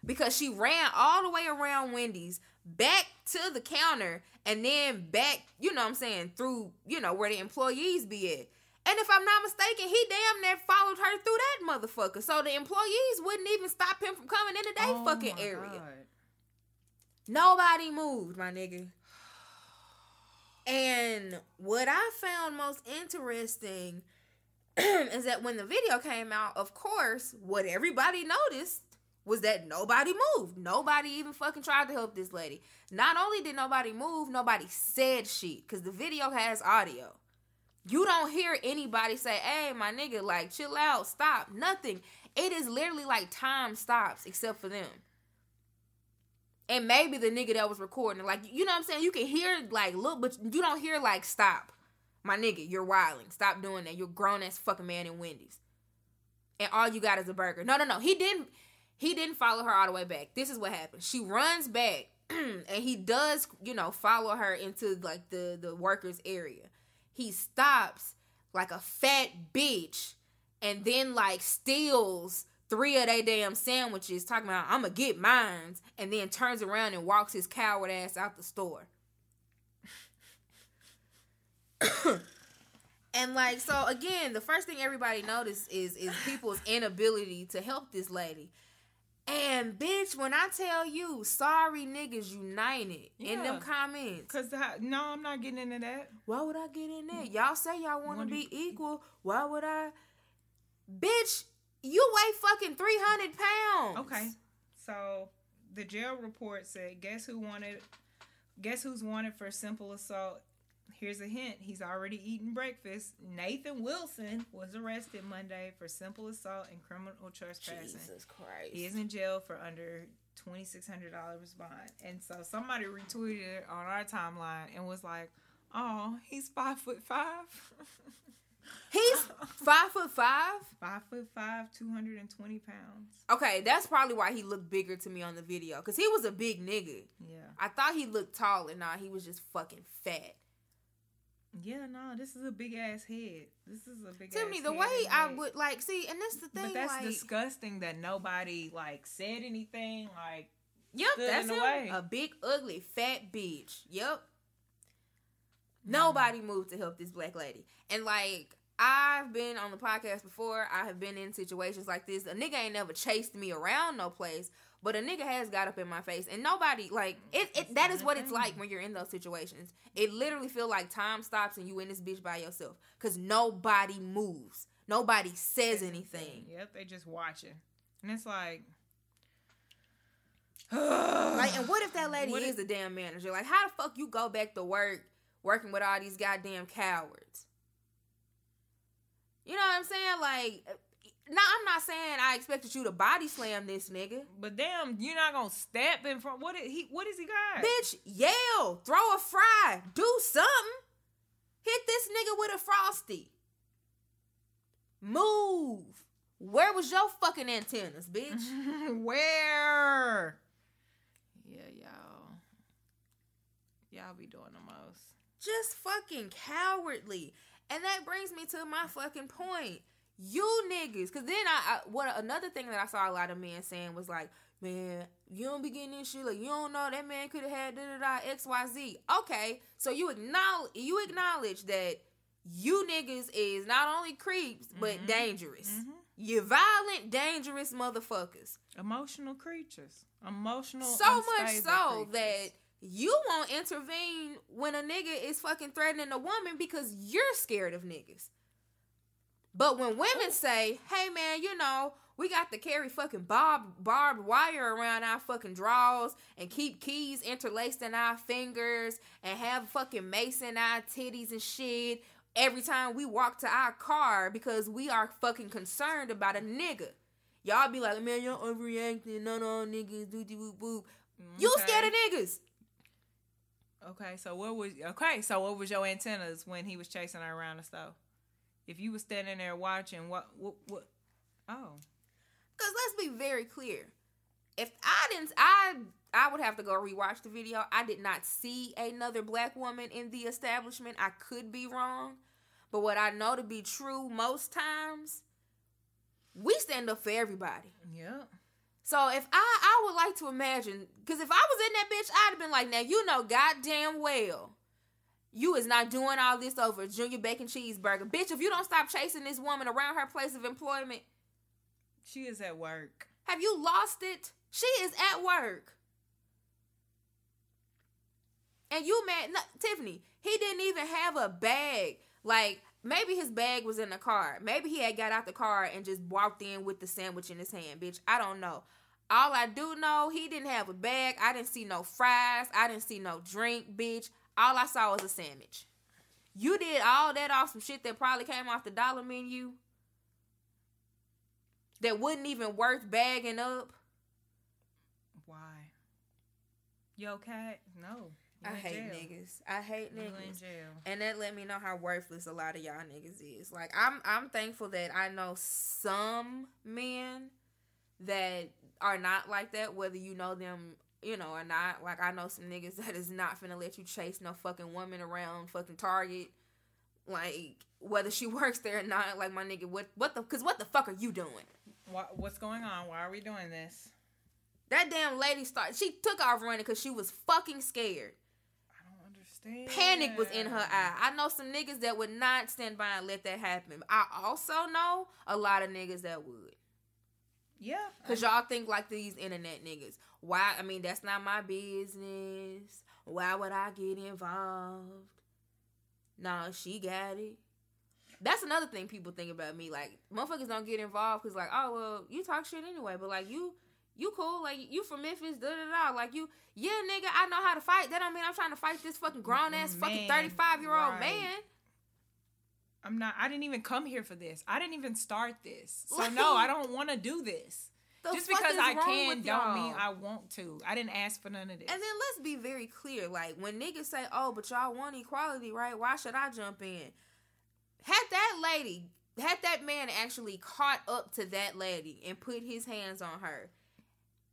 Because she ran all the way around Wendy's back to the counter and then back, you know what I'm saying, through, you know, where the employees be at. And if I'm not mistaken, he damn near followed her through that motherfucker. So the employees wouldn't even stop him from coming into their
Oh
fucking area.
God.
Nobody moved, my nigga. And what I found most interesting [clears throat] is that when the video came out, of course, what everybody noticed was that nobody moved. Nobody even fucking tried to help this lady. Not only did nobody move, nobody said shit because the video has audio. You don't hear anybody say, hey, my nigga, like, chill out, stop, nothing. It is literally like time stops except for them and maybe the nigga that was recording, like you know what I'm saying. You can hear like look, but you don't hear like stop, my nigga. You're wilding. Stop doing that. You're grown ass fucking man in Wendy's, and all you got is a burger. No, no, no. He didn't. He didn't follow her all the way back. This is what happened. She runs back, [clears throat] and he does, you know, follow her into like the the workers area. He stops like a fat bitch, and then like steals three of they damn sandwiches, talking about I'm gonna get mines, and then turns around and walks his coward ass out the store. [coughs] and like so again, the first thing everybody noticed is is people's inability to help this lady. And bitch, when I tell you, sorry niggas united in them comments.
Cause no, I'm not getting into that.
Why would I get in there? Y'all say y'all want to be equal. Why would I? Bitch, you weigh fucking 300 pounds.
Okay. So the jail report said, guess who wanted guess who's wanted for simple assault? Here's a hint. He's already eaten breakfast. Nathan Wilson was arrested Monday for simple assault and criminal trespassing.
Jesus Christ.
He is in jail for under twenty six hundred dollars bond. And so somebody retweeted it on our timeline and was like, "Oh, he's five foot five, [laughs]
He's five foot five.
five foot five, two hundred and twenty pounds."
Okay, that's probably why he looked bigger to me on the video. Because he was a big nigga.
Yeah,
I thought he looked taller. Nah, he was just fucking fat.
Yeah. No, this is a big ass head. This is a big.
Tiffany, the
head
way
and
I would like see, and that's the thing.
But that's
like,
disgusting that nobody like said anything. Like,
Yep, that's him. A big, ugly, fat bitch. Yep. Nobody moved to help this black lady. And like I've been on the podcast before. I have been in situations like this. A nigga ain't never chased me around no place, but a nigga has got up in my face. And nobody like it, it that is what it's like when you're in those situations. It literally feel like time stops and you in this bitch by yourself. Cause nobody moves. Nobody says anything.
Yep, they just watching, and it's like, [sighs]
Like, and what if that lady
What
is
if-
a damn manager? Like, how the fuck you go back to work working with all these goddamn cowards? You know what I'm saying? Like, now I'm not saying I expected you to body slam this nigga.
But damn, you're not gonna step in front. What is he? What does he got?
Bitch, yell, throw a fry, do something. Hit this nigga with a frosty. Move. Where was your fucking antennas, bitch? [laughs]
Where? Yeah, y'all. Y'all be doing the most.
just fucking cowardly. And that brings me to my fucking point. You niggas, cause then I, I what another thing that I saw a lot of men saying was like, man, you don't be getting this shit like you don't know that man could have had da da da X Y Z. Okay, so you acknowledge you acknowledge that you niggas is not only creeps but
Mhm.
dangerous.
Mhm.
You violent, dangerous motherfuckers.
Emotional creatures. Emotional.
so much so
creatures.
that you won't intervene when a nigga is fucking threatening a woman because you're scared of niggas. But when women oh. say, "Hey man, you know, we got to carry fucking bob barbed wire around our fucking drawers and keep keys interlaced in our fingers and have fucking mace in our titties and shit every time we walk to our car because we are fucking concerned about a nigga." Y'all be like, man, y'all overreacting. No, no, niggas do do boop boop. You
Okay.
scared of niggas.
Okay, so what was okay? So what was your antennas when he was chasing her around the stove? If you were standing there watching, what what what? Oh,
Cause let's be very clear. If I didn't, I I would have to go rewatch the video. I did not see another black woman in the establishment. I could be wrong, but what I know to be true most times, we stand up for everybody.
yeah.
So if I I would like to imagine, because if I was in that bitch, I'd have been like, now you know goddamn well, you is not doing all this over junior bacon cheeseburger, bitch. If you don't stop chasing this woman around her place of employment,
She is at work.
have you lost it? She is at work. And you mad no, Tiffany, he didn't even have a bag. Like maybe his bag was in the car. Maybe he had got out the car and just walked in with the sandwich in his hand, bitch. I don't know. All I do know, he didn't have a bag. I didn't see no fries. I didn't see no drink, bitch. All I saw was a sandwich. You did all that off some shit that probably came off the dollar menu. That wasn't even worth bagging up.
Why? You okay? No.
I hate
jail.
niggas. I hate
You
niggas. And that let me know how worthless a lot of y'all niggas is. Like I'm I'm thankful that I know some men that are not like that, whether you know them, you know, or not. Like I know some niggas [laughs] that is not finna let you chase no fucking woman around fucking Target. Like whether she [laughs] works there or not, like my nigga, what what the cause what the fuck are you doing?
What, what's going on? Why are we doing this?
That damn lady started she took off running because she was fucking scared.
I don't understand.
panic was in her eye. I know some niggas that would not stand by and let that happen. I also know a lot of niggas that would.
Yeah.
Cause y'all think like these internet niggas. Why? I mean, that's not my business. Why would I get involved? Nah, she got it. That's another thing people think about me. Like, motherfuckers don't get involved because, like, oh well, you talk shit anyway. But like, you, you cool. Like, you from Memphis, da da da. Like, you, yeah, nigga, I know how to fight. That don't mean I'm trying to fight this fucking grown ass fucking thirty five year old
right.
man.
I'm not. I didn't even come here for this. I didn't even start this. So [laughs] no, I don't want to do this.
The
Just because I can don't mean
y'all?
I want to. I didn't ask for none of this.
And then let's be very clear. Like when niggas say, "Oh, but y'all want equality, right? Why should I jump in?" Had that lady, had that man actually caught up to that lady and put his hands on her,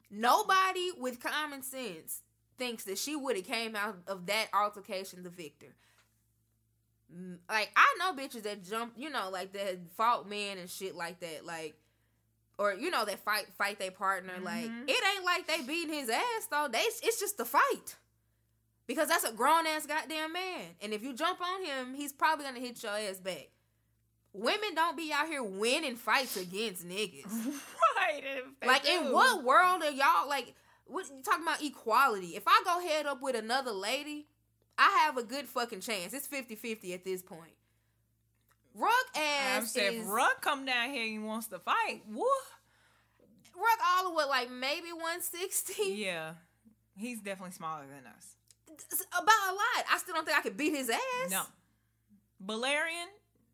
nobody with common sense thinks that she would have came out of that altercation the victor. Like I know bitches that jump, you know, like that fault men and shit like that, like. Or you know that fight fight their partner like
Mhm.
it ain't like they beating his ass though they it's just the fight because that's a grown ass goddamn man and if you jump on him he's probably gonna hit your ass back. Women don't be out here winning fights against niggas. [laughs]
right. they
Like in what world are y'all like? What you talking about equality? If I go head up with another lady, I have a good fucking chance. It's 50-50 at this point.
I'm
ass is
if Ruck come down here and he wants to fight, what?
Ruck all the way like maybe one sixty.
Yeah. He's definitely smaller than us.
About a lot. I still don't think I could beat his ass.
No. Valerian,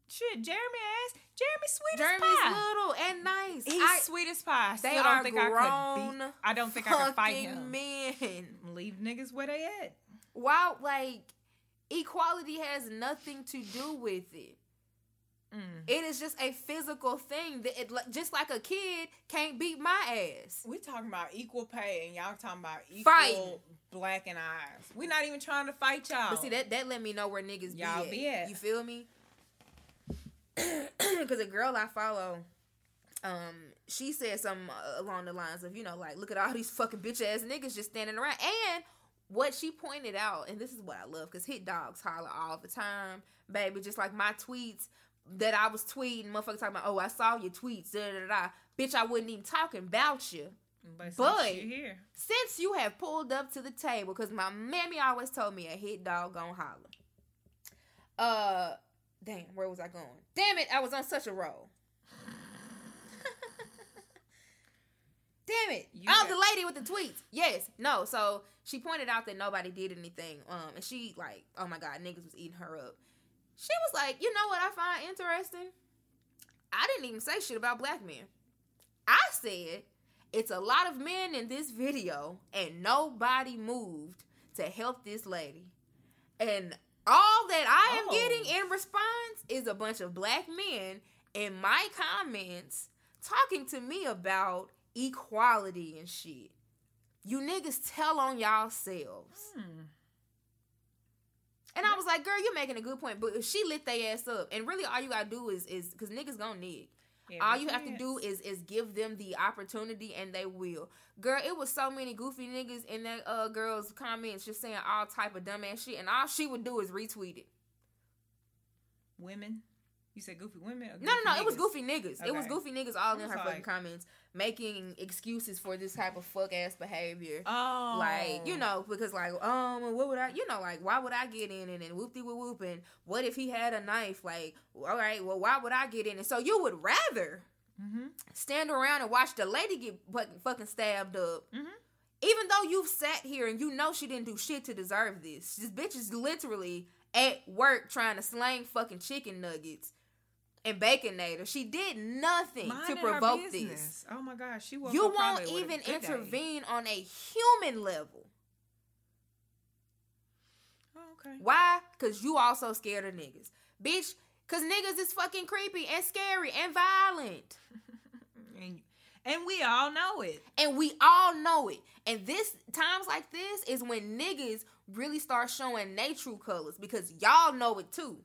shit, Jeremy ass. Jeremy sweet
Jeremy's
as pie.
little and nice.
He's
I,
sweet as pie. I
they are
don't think I could
grown.
beat. I don't think I could fight him.
Men.
Leave niggas where they at.
Wow, like equality has nothing to do with it.
Mm.
It is just a physical thing that it, just like a kid can't beat my ass.
We talking about equal pay and y'all talking about equal
Fighting.
black and eyes. we not even trying to fight y'all.
But see that that let me know where niggas
Y'all
be,
be
at.
at.
You feel me? [clears throat] Because a girl I follow, um, she said something uh, along the lines of, you know, like, look at all these fucking bitch ass niggas just standing around. And what she pointed out, and this is what I love, because hit dogs holler all the time, baby. Just like my tweets that I was tweeting, motherfuckers talking about, oh, I saw your tweets, da da da. Bitch, I wasn't even talking about you.
but,
but-
since.
Since you have pulled up to the table, because my mammy always told me a hit dog gon' holler. Uh, damn, where was I going? Damn it, I was on such a roll. [laughs] damn it.
You
oh,
got-
the lady with the tweets. Yes, no. So she pointed out that nobody did anything. Um, and she like, oh my god, niggas was eating her up. She was like, you know what I find interesting? I didn't even say shit about black men. I said it's a lot of men in this video, and nobody moved to help this lady. And all that I am
Oh.
getting in response is a bunch of black men in my comments talking to me about equality and shit. You niggas tell on y'all selves.
Hmm.
And I was like, girl, you're making a good point. But if she lit their ass up, and really all you gotta do is is because niggas gonna nig.
Every
All you have to do is is give them the opportunity and they will. Girl, it was so many goofy niggas in that uh girl's comments just saying all type of dumbass shit, and all she would do is retweet it.
women. You said goofy women. Or
No, no, no. It was goofy niggas. It was goofy niggas all in her fucking comments making excuses for this type of fuck ass behavior.
Oh,
Like, you know, because like, um, what would I, you know, like, why would I get in and then whoop de whoop whoop and what if he had a knife? Like, all right, well, why would I get in? And so you would rather
Mm-hmm.
stand around and watch the lady get fucking, fucking stabbed up.
Mhm.
Even though you've sat here and you know she didn't do shit to deserve this. This bitch is literally at work trying to slang fucking chicken nuggets and baconator. She did nothing to provoke this.
Oh my gosh, she woke
You won't
probably with a
even
good day.
intervene on a human level.
Oh, okay.
Why? Because you also scared of niggas. Bitch, because niggas is fucking creepy and scary and violent. [laughs]
And, and we all know it.
And we all know it. And this times like this is when niggas really start showing their true colors because y'all know it too.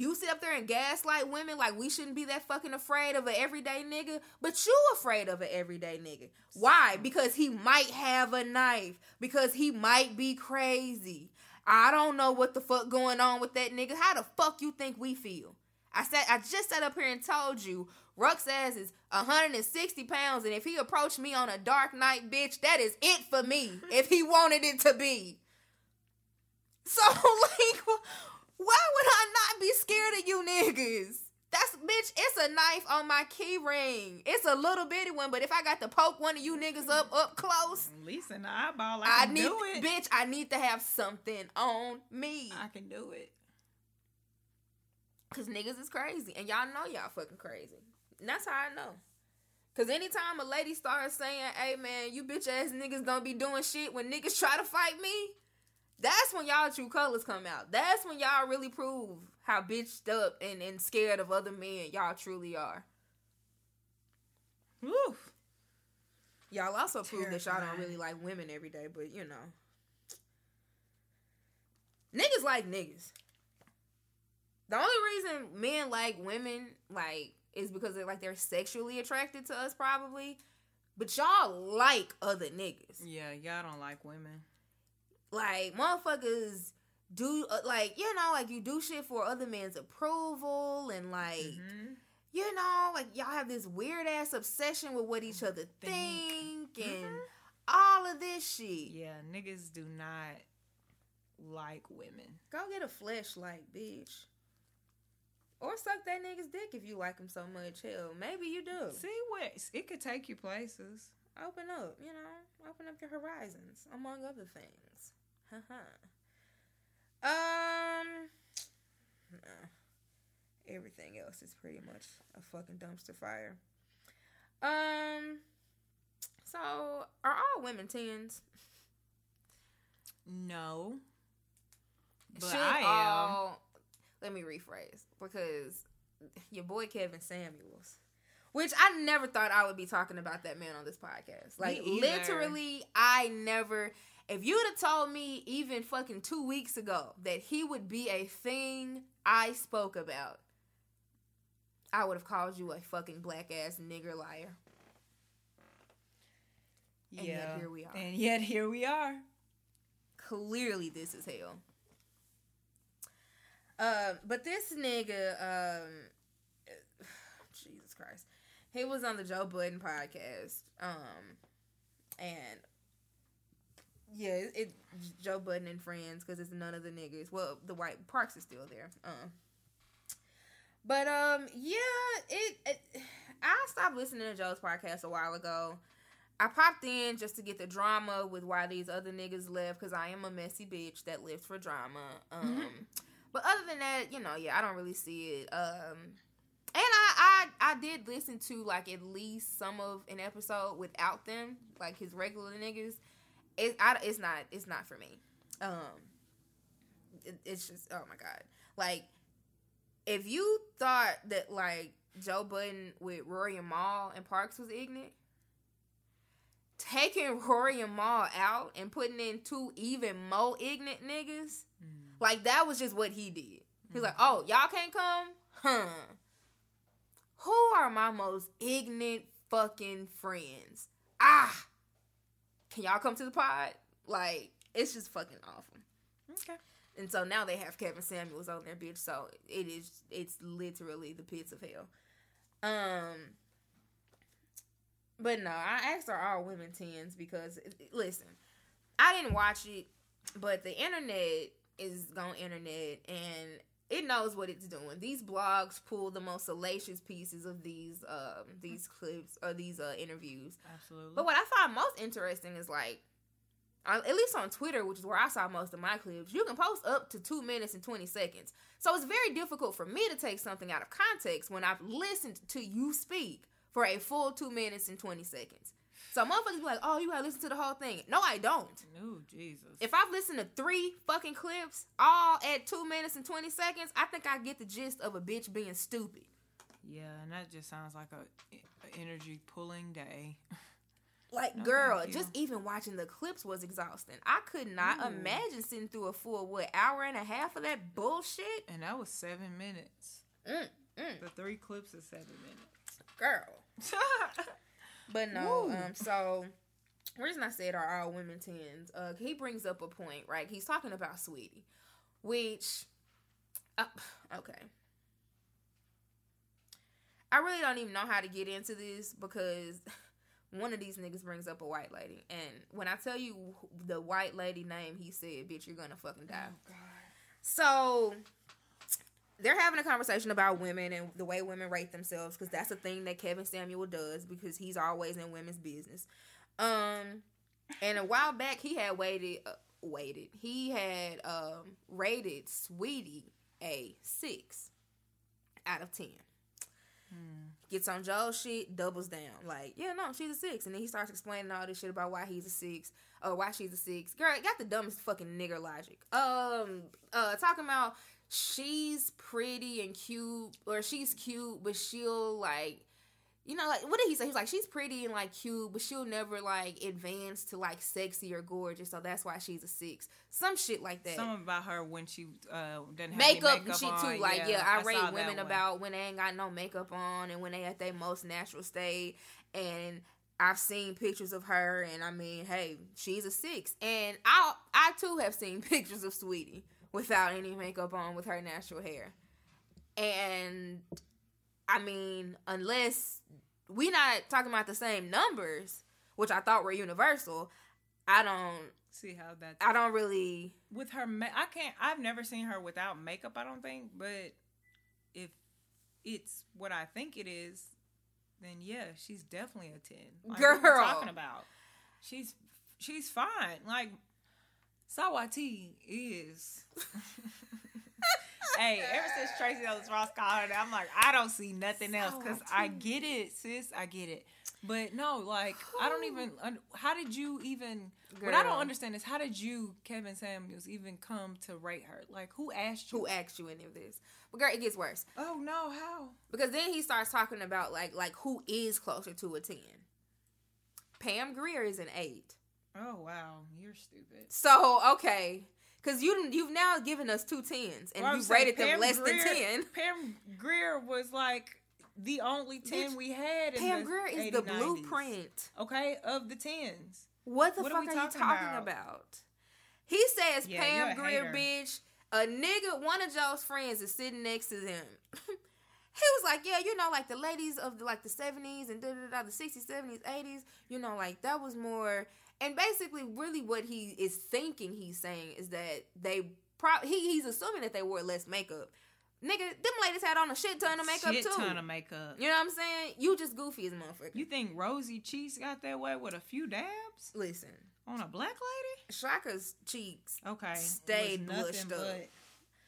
You sit up there and gaslight women like we shouldn't be that fucking afraid of an everyday nigga, but you afraid of an everyday nigga. Why? Because he might have a knife. Because he might be crazy. I don't know what the fuck going on with that nigga. How the fuck you think we feel? I said I just sat up here and told you Ruck's ass is 160 pounds, and if he approached me on a dark night, bitch, that is it for me. if he wanted it to be. So [laughs] like, why would I not be scared of you niggas? That's bitch. It's a knife on my key ring. It's a little bitty one, but if I got to poke one of you niggas up up close,
At least the eyeball, I
I
can
need
do it.
bitch. I need to have something on me.
I can do it.
Cause niggas is crazy, and y'all know y'all fucking crazy. And that's how I know. Cause anytime a lady starts saying, "Hey man, you bitch ass niggas don't be doing shit," when niggas try to fight me, that's when y'all true colors come out. That's when y'all really prove how bitched up and, and scared of other men y'all truly are.
Woo.
Y'all also prove that y'all don't really like women every day, but you know. Niggas like niggas. The only reason men like women like is because they're like they're sexually attracted to us probably. But y'all like other niggas.
Yeah, y'all don't like women.
Like motherfuckers do uh, like you know like you do shit for other men's approval and like
Mhm.
you know like y'all have this weird ass obsession with what each other think,
Think.
and
Mhm.
all of this shit.
Yeah, niggas do not like women.
Go get a fleshlight, bitch. Or suck that nigga's dick if you like him so much. Hell, maybe you do.
See what it could take you places.
Open up, you know, open up your horizons, among other things. Haha. um, nah. everything else is pretty much a fucking dumpster fire. Um, so are all women tens?
No, but
Should
I am.
all- let me rephrase because your boy Kevin Samuels, which I never thought I would be talking about that man on this podcast. Like literally, I never. If you'd have told me even fucking two weeks ago that he would be a thing I spoke about, I would have called you a fucking black ass nigger liar. And yet here we are.
and yet here we are.
clearly this is hell. Um, but this nigga, um, [sighs] Jesus Christ, he was on the Joe Budden podcast, um, and yeah, it, it Joe Budden and friends because it's none of the niggas. Well, the white Parks is still there. Um, but um, yeah, it, it. I stopped listening to Joe's podcast a while ago. I popped in just to get the drama with why these other niggas left because I am a messy bitch that lives for drama. Um, but other than that, you know, yeah, I don't really see it. Um, and I, I I did listen to like at least some of an episode without them, like his regular niggas. It, I, it's not it's not for me. Um, it, it's just oh my god, like if you thought that like Joe Budden with Rory and Mal and Parks was ignorant, taking [laughs] Rory and Mal out and putting in two even more ignorant niggas,
Mm.
like that was just what he did. He's like, oh, y'all can't come? Huh. Who are my most ignorant fucking friends? Ah, can y'all come to the pod? Like, it's just fucking awful.
Okay.
And so now they have Kevin Samuels on their bitch. So it is it's literally the pits of hell. Um but no, I asked are all women tens because listen, I didn't watch it, but the internet is gone internet and it knows what it's doing. These blogs pull the most salacious pieces of these um these clips or these uh interviews.
Absolutely.
But what I find most interesting is like uh, at least on Twitter, which is where I saw most of my clips, you can post up to two minutes and 20 seconds. So it's very difficult for me to take something out of context when I've listened to you speak for a full two minutes and 20 seconds. So motherfuckers be like, oh, you gotta listen to the whole thing. No, I don't.
No, Jesus.
If I've listened to three fucking clips, all at two minutes and 20 seconds, I think I get the gist of a bitch being stupid.
yeah, and that just sounds like a, a energy pulling day. [laughs]
Like,
No,
girl, just even watching the clips was exhausting. I could not
Ooh.
imagine sitting through a full, what, hour and a half of that bullshit?
And that was seven minutes.
Mm, mm,
The three clips is seven minutes.
girl. [laughs] But no,
Woo.
um, so the reason I said are all women tens, uh, he brings up a point, right? He's talking about Saweetie, which, uh, okay. I really don't even know how to get into this because [laughs] one of these niggas brings up a white lady, and when I tell you the white lady name, he said, "Bitch, you're gonna fucking die."
Oh, God.
So they're having a conversation about women and the way women rate themselves because that's a thing that Kevin Samuel does because he's always in women's business. Um, and a while back he had waited, uh, waited. He had um rated Saweetie a six out of ten.
Hmm.
Gets on Joe's shit, doubles down. Like, yeah, no, she's a six. And then he starts explaining all this shit about why he's a six, or why she's a six. Girl, got the dumbest fucking nigger logic. Um, uh, talking about she's pretty and cute, or she's cute, but she'll like, you know, like what did he say? He was like, she's pretty and like cute, but she'll never like advance to like sexy or gorgeous, so that's why she's a six. Some shit like that
Something about her when she uh doesn't have
makeup,
makeup
and shit
on.
too. Like, yeah, I,
saw
rate women about when they ain't got no makeup on and when they at their most natural state. And I've seen pictures of her, and I mean, hey, she's a six. And I, I too have seen [laughs] pictures of Saweetie without any makeup on, with her natural hair. And I mean, unless we not talking about the same numbers, which I thought were universal, I don't,
see how that's
I don't really.
with her. Ma- I can't. I've never seen her without makeup. I don't think, but if it's what I think it is, then yeah, she's definitely a ten. Like,
Girl.
talking about? She's she's fine. Like Saweetie is. [laughs] hey, ever since Tracee Ellis Ross called her, I'm like, I don't see nothing else because I get it, sis. I get it. But no, like I don't even. How did you even? What I don't understand is how did you, Kevin Samuels, even come to rate her? Like who asked you?
Who asked you any of this? But girl, it gets worse.
Oh no, how?
Because then he starts talking about like like who is closer to a ten. Pam Grier is an eight.
Oh wow, you're stupid.
So okay, because you you've now given us two tens and
Well,
you've
saying
rated them less
Grier-
than ten.
Pam Grier was like the only ten
Bitch,
we had. In
Pam
the
Grier is
80s,
the
90s.
blueprint.
Okay, of the tens.
What the
What are
fuck are, you
talking
talking
about?
about? He says
Yeah,
Pam Grier,
hater.
bitch. A nigga, one of Joe's friends is sitting next to them. [laughs] he was like, yeah, you know, like the ladies of the, like the seventies and da da da, the sixties, seventies, eighties. You know, like that was more. And basically, really, what he is thinking he's saying is that they pro- he he's assuming that they wore less makeup. Nigga, them ladies had on a shit ton of makeup
Shit
too.
ton of makeup.
you know what I'm saying? You just goofy as a motherfucker.
You think Rosie Cheeks got that way with a few dabs
Listen,
on a black lady?
Shaka's cheeks
Okay,
Stayed blushed up.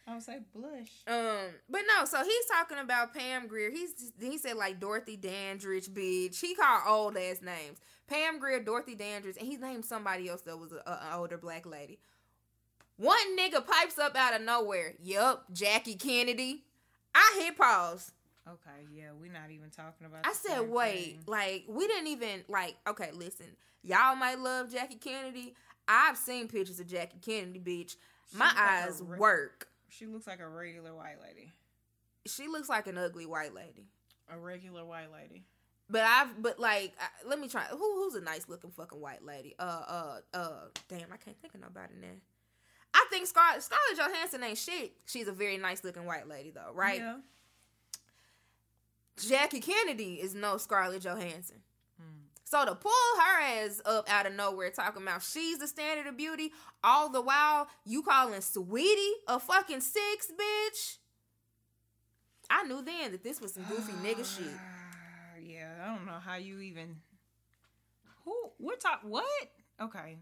I would say blush.
Um, but no, so he's talking about Pam Grier. He's he said like Dorothy Dandridge, bitch. He called old ass names. Pam Grier, Dorothy Dandridge, and he named somebody else that was a, a- an older black lady. One nigga pipes up out of nowhere. Yup, Jackie Kennedy. I hit pause.
Okay, yeah, we're not even talking about.
I said, wait,
thing.
like we didn't even like. Okay, listen, y'all might love Jackie Kennedy. I've seen pictures of Jackie Kennedy, bitch.
She
My
looks like
eyes
re-
work.
She looks like a regular white lady.
She looks like an ugly white lady.
A regular white lady.
But I've but like I, let me try. Who who's a nice looking fucking white lady? Uh uh uh. Damn, I can't think of nobody now. I think Scar- Scarlett Johansson ain't shit. She's a very nice looking white lady though, right?
Yeah.
Jackie Kennedy is no Scarlett Johansson.
Hmm.
So to pull her ass up out of nowhere talking about she's the standard of beauty, all the while you calling Saweetie a fucking six, bitch. I knew then that this was some goofy nigga shit. [sighs] [sighs] [sighs]
Yeah, I don't know how you even. Who? We're talk. What? Okay.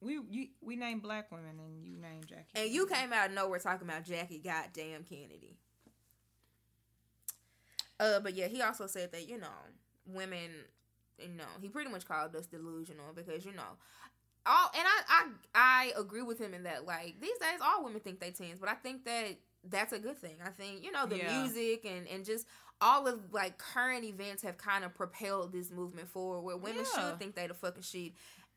We you, we named black women and you named Jackie.
And you came out of nowhere talking about Jackie goddamn Kennedy. Uh, but yeah, he also said that you know women, you know, he pretty much called us delusional because you know, all and I I I agree with him in that like these days all women think they tens, but I think that that's a good thing. I think you know the
Yeah.
music and and just all of like current events have kind of propelled this movement forward where women
Yeah.
should think they the fucking shit.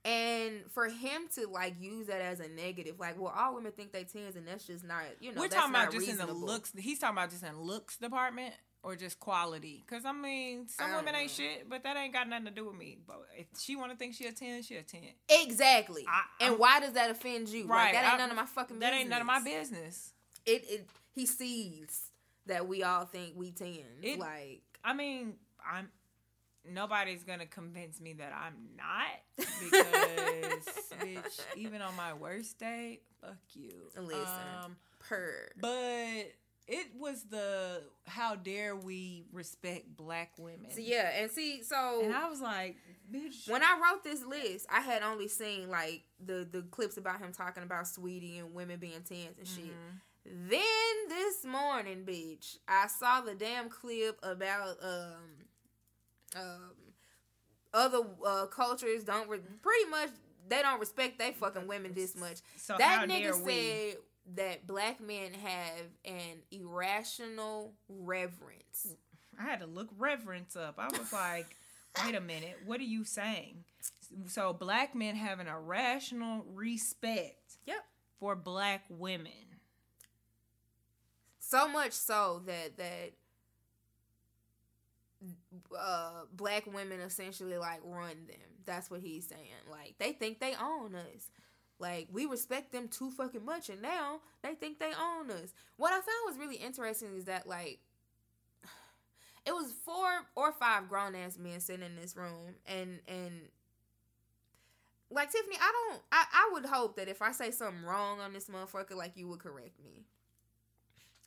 And for him to like use that as a negative, like, well, all women think they tens, and that's just not, you know,
We're
that's
talking about
not
just in the looks. He's talking about just in looks department or just quality. Because I mean, some
I
women ain't shit, but that ain't got nothing to do with me. But if she want to think she a ten, she a ten.
Exactly.
I-
and why does that offend you? Right.
Right,
that ain't
I-
none of my fucking business.
That
business.
ain't none of my business.
It, it he sees that we all think we tens.
It-
like
I mean, I'm nobody's gonna convince me that I'm not because [laughs] bitch, even on my worst day, fuck you.
Listen.
Um,
per
but it was the how dare we respect black women.
so yeah, and see, so
And I was like, bitch.
when I wrote this list, I had only seen like the the clips about him talking about Saweetie and women being tens and shit.
Mhm.
Then this morning, bitch, I saw the damn clip about um um other uh, cultures don't re- pretty much they don't respect they fucking women this much.
So
that nigga said that black men have an irrational reverence.
I had to look reverence up. I was like, wait a minute, what are you saying? So black men have an irrational respect
Yep.
for black women.
So much so that that uh black women essentially like run them. That's what he's saying. Like they think they own us. Like we respect them too fucking much and now they think they own us. What I found was really interesting is that like [sighs] it was four or five grown ass men sitting in this room and and like Tiffany, I don't I, I would hope that if I say something wrong on this motherfucker, like you would correct me.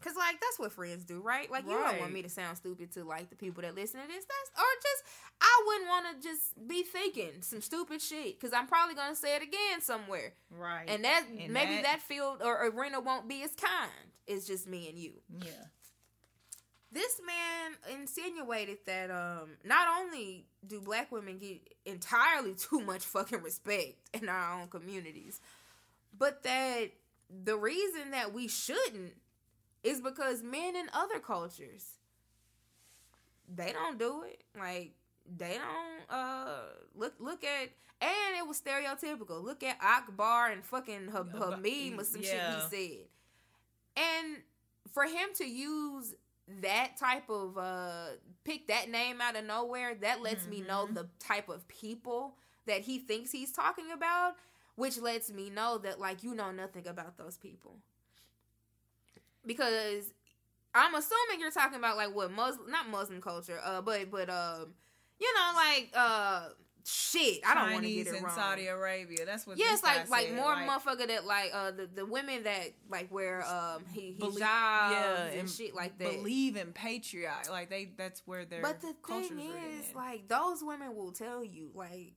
Cause like that's what friends do, right? Like you don't want me to sound stupid to like the people that listen to this. That's or just I wouldn't want to just be thinking some stupid shit. Cause I'm probably gonna say it again somewhere,
Right.
and that
And
maybe
that-
that, field or arena won't be as kind. It's just me and you.
yeah.
This man insinuated that um not only do black women get entirely [laughs] too much fucking respect in our own communities, but that the reason that we shouldn't is because men in other cultures they don't do it. Like they don't uh look look at and it was stereotypical. Look at Akbar and fucking
but-
Hamid or some
yeah.
shit he said. And for him to use that type of uh pick that name out of nowhere, that lets me know
Mhm.
the type of people that he thinks he's talking about, which lets me know that like you know nothing about those people. Because I'm assuming you're talking about like what Muslim not Muslim culture, uh but but um you know like uh shit, I don't want to get it
in
wrong.
Saudi Arabia. That's what.
Yes,
guy
like like
said.
more motherfucker that like uh the, the women that like wear um he
yeah,
and,
and
shit like that.
believe in patriot. Like they. That's where their.
but the thing is,
in.
like those women will tell you like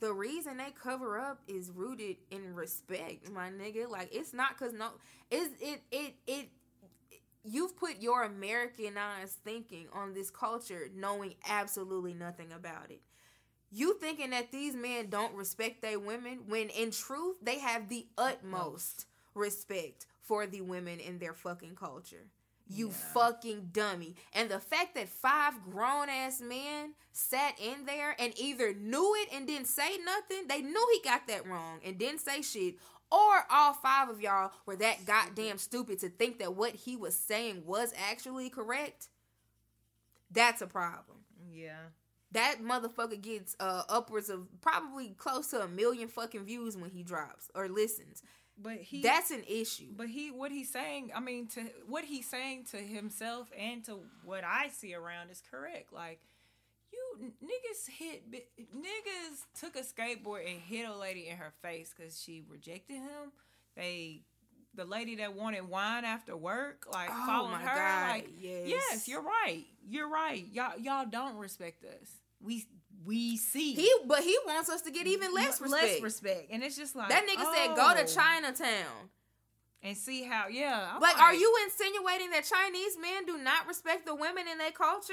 the reason they cover up is rooted in respect, my nigga. Like it's not cause no, is it it it. You've put your Americanized thinking on this culture, knowing absolutely nothing about it. You thinking that these men don't respect their women when in truth they have the utmost respect for the women in their fucking culture. You
Yeah.
fucking dummy. And the fact that five grown ass men sat in there and either knew it and didn't say nothing, they knew he got that wrong and didn't say shit, or all five of y'all were that goddamn stupid to think that what he was saying was actually correct. that's a problem.
Yeah.
That motherfucker gets uh upwards of probably close to a million fucking views when he drops or listens.
But he
That's an issue.
But he, what he's saying, I mean, to what he's saying to himself and to what I see around is correct. Like, niggas hit, niggas took a skateboard and hit a lady in her face because she rejected him. They, the lady that wanted wine after work, like
Oh
followed
my
her.
God,
Like,
yes.
yes, you're right. You're right. Y'all, y'all don't respect us. We, we see
He but he wants us to get even less respect.
less respect, and it's just like
that nigga said go
oh,
to Chinatown.
and see how. Yeah, I'm
Like, are you insinuating that Chinese men do not respect the women in their culture?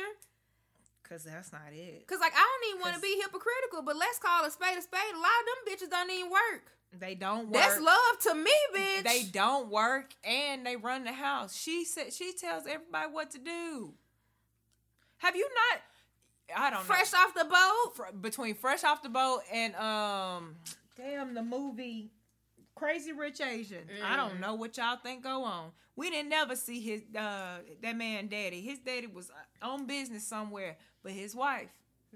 Because that's not it.
Cause like I don't even want to be hypocritical, but let's call a spade a spade. A lot of them bitches don't even work.
They don't work.
That's love to me, bitch.
They don't work and they run the house. She said she tells everybody what to do. Have you not? I don't
fresh
know.
off the boat.
Fr- between fresh off the boat and um, damn the movie Crazy Rich Asian. I don't
Mm.
know what y'all think go on. We didn't never see his uh that man daddy. His daddy was on business somewhere, but his wife.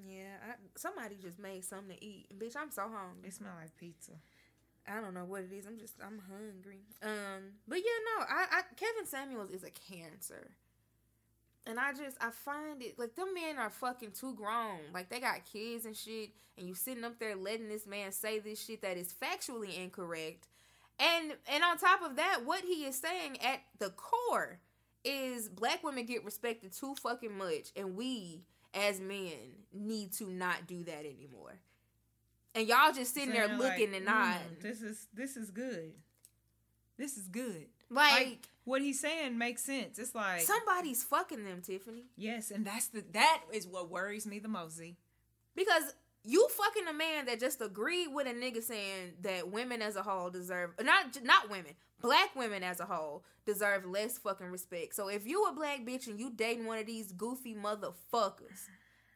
Yeah, I, somebody just made something to eat, bitch. I'm so hungry.
It smell like pizza.
I don't know what it is. I'm just I'm hungry. Um, but yeah, no, I, I Kevin Samuels is a cancer. And I just I find it like them men are fucking too grown. Like they got kids and shit, and you sitting up there letting this man say this shit that is factually incorrect. And and on top of that, what he is saying at the core is black women get respected too fucking much, and we as men need to not do that anymore. And y'all just sitting there looking
like,
and
mm,
nodding.
this is this is good. This is good.
Like,
Like what he's saying makes sense. It's like
somebody's fucking them, Tiffany.
yes, and that's the that is what worries me the most. Z.
Because you fucking a man that just agreed with a nigga saying that women as a whole deserve not not women, black women as a whole deserve less fucking respect. So if you a black bitch and you dating one of these goofy motherfuckers,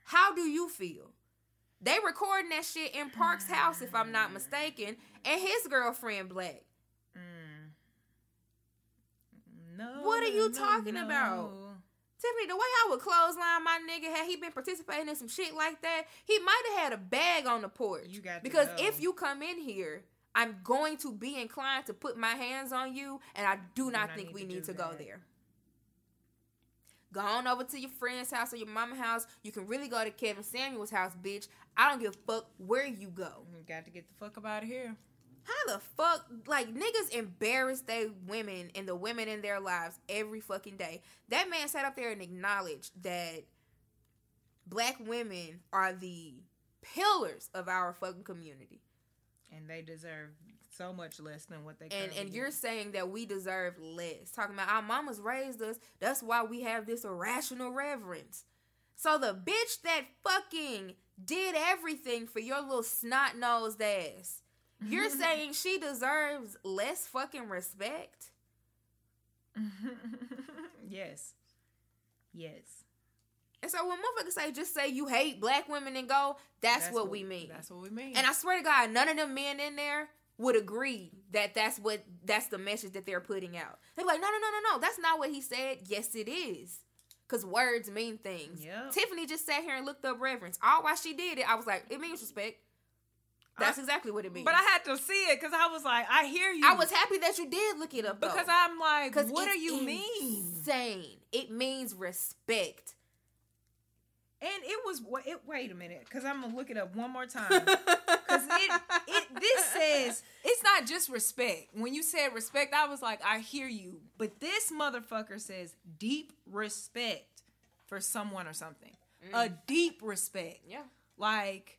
how do you feel? They recording that shit in Parks' house, if I'm not mistaken, and his girlfriend black.
Mm. No.
What are you
no,
talking
no.
about? Tiffany, the way I would clothesline my nigga had he been participating in some shit like that, he might have had a bag on the porch.
You got
because
know.
if you come in here, I'm going to be inclined to put my hands on you, and I do not think
need
we
to
need to go there. Go on over to your friend's house or your mama's house. You can really go to Kevin Samuel's house, bitch. I don't give a fuck where you go.
You got to get the fuck up out of here.
How the fuck, like niggas embarrass they women and the women in their lives every fucking day. That man sat up there and acknowledged that black women are the pillars of our fucking community.
And they deserve so much less than what they
And and you're saying that we deserve less. Talking about our mamas raised us. That's why we have this irrational reverence. So the bitch that fucking did everything for your little snot nosed ass. You're [laughs] saying she deserves less fucking respect? [laughs]
yes. Yes.
And so when motherfuckers say just say you hate black women and go, that's, what, we mean.
That's what we mean.
And I swear to God, none of them men in there would agree that that's what that's the message that they're putting out. They're like, no, no, no, no, no, that's not what he said. Yes, it is. Cause words mean things.
Yep.
Tiffany just sat here and looked up reverence. All while she did it, I was like, it means respect. That's
I-
exactly what it means.
but I had to see it because I was like, I hear you.
I was happy that you did look it up though.
because I'm like, what do you mean?
Insane. It means respect.
And it was wa- it. Wait a minute, because I'm gonna look it up one more time. [laughs] Because it, it this says it's not just respect. When you said respect, I was like, I hear you. But this motherfucker says deep respect for someone or something. A mm. deep respect.
Yeah.
Like,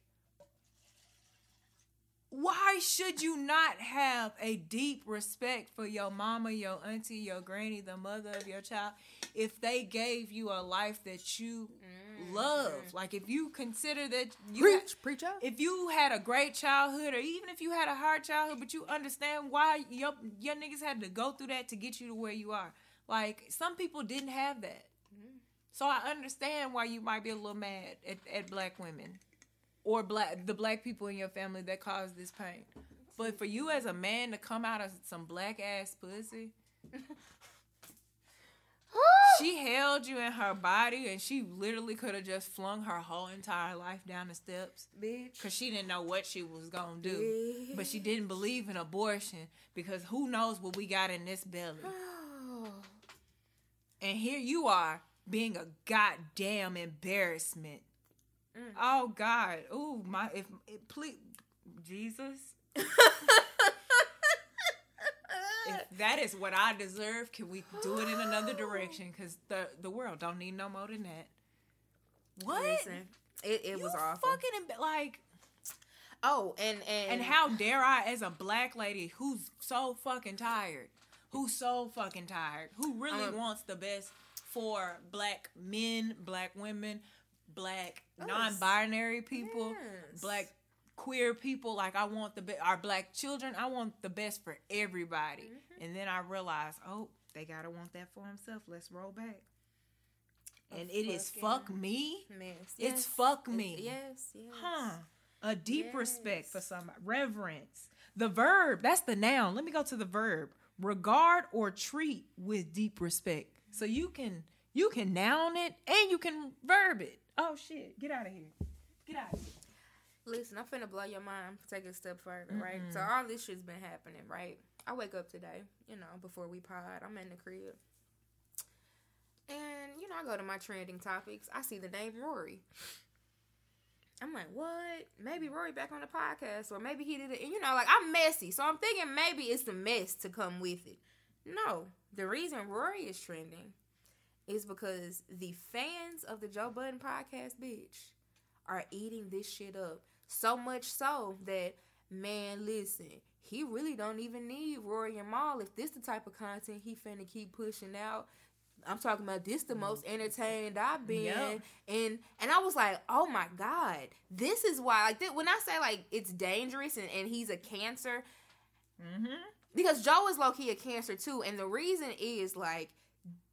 why should you not have a deep respect for your mama, your auntie, your granny, the mother of your child, if they gave you a life that you mm-hmm. love? Like, if you consider that you
Preach, preach out.
if you had a great childhood, or even if you had a hard childhood, but you understand why your your niggas had to go through that to get you to where you are. Like some people didn't have that, mm-hmm. so I understand why you might be a little mad at, at black women, or black the black people in your family that caused this pain. But for you as a man to come out of some black ass pussy, [laughs] she held you in her body, and she literally could have just flung her whole entire life down the steps
bitch.
because she didn't know what she was gonna do.
Bitch.
But she didn't believe in abortion because who knows what we got in this belly.
Oh. [gasps]
And here you are being a goddamn embarrassment.
Mm.
Oh God. Ooh, my if, if please Jesus. If [laughs] that is what I deserve, can we do it in another direction? Cause the the world don't need no more than that. What?
Listen, it, it was awful.
Fucking emba- like,
oh, and and
and how dare I, as a black lady who's so fucking tired, who's so fucking tired, who really
Um,
wants the best for black men, black women, black
Us.
non-binary people,
Yes.
black queer people. Like I want the be- our black children. I want the best for everybody.
Mm-hmm.
And then I realized, oh, they gotta want that for himself. Let's roll back.
A
And it is fuck me.
mess.
It's
Yes.
fuck me.
Yes, yes.
Huh. A deep respect for
Yes.
somebody. Reverence. The verb, that's the noun. Let me go to the verb. Regard or treat with deep respect. So you can you can noun it and you can verb it. Oh shit. Get out of here. Get out of here.
Listen, I'm finna blow your mind. Take it a step further, right? So all this shit's been happening, right? I wake up today, you know, before we pod. I'm in the crib. And, you know, I go to my trending topics. I see the name Rory. I'm like, what? Maybe Rory back on the podcast, or maybe he did it. And, you know, like I'm messy, so I'm thinking maybe it's the mess to come with it. No, the reason Rory is trending is because the fans of the Joe Budden podcast, bitch, are eating this shit up. So much so that, man, listen, he really don't even need Rory and Mal if this the type of content he finna keep pushing out. I'm talking about this the most entertained I've been,
Yep.
and and I was like, oh my god, this is why. Like th- when I say like it's dangerous and, and he's a cancer,
Mm-hmm.
because Joe is low key a cancer too, and the reason is like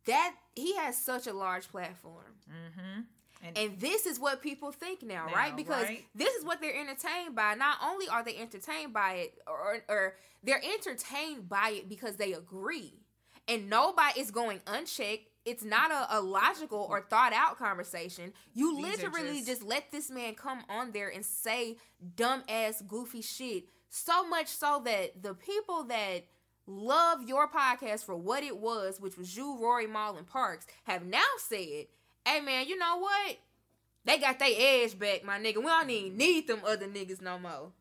that he has such a large platform.
Mm-hmm. And,
And this is what people think now,
Now,
right? Because
right.
this is what they're entertained by. Not only are they entertained by it, or, or they're entertained by it because they agree. And nobody is going unchecked. It's not a, a logical or thought out conversation. You
These
literally
just-
just let this man come on there and say dumb ass, goofy shit. So much so that the people that love your podcast for what it was, which was you, Rory, Mal, and Parks, have now said, hey man, you know what? They got their edge back, my nigga. We don't even need them other niggas no more.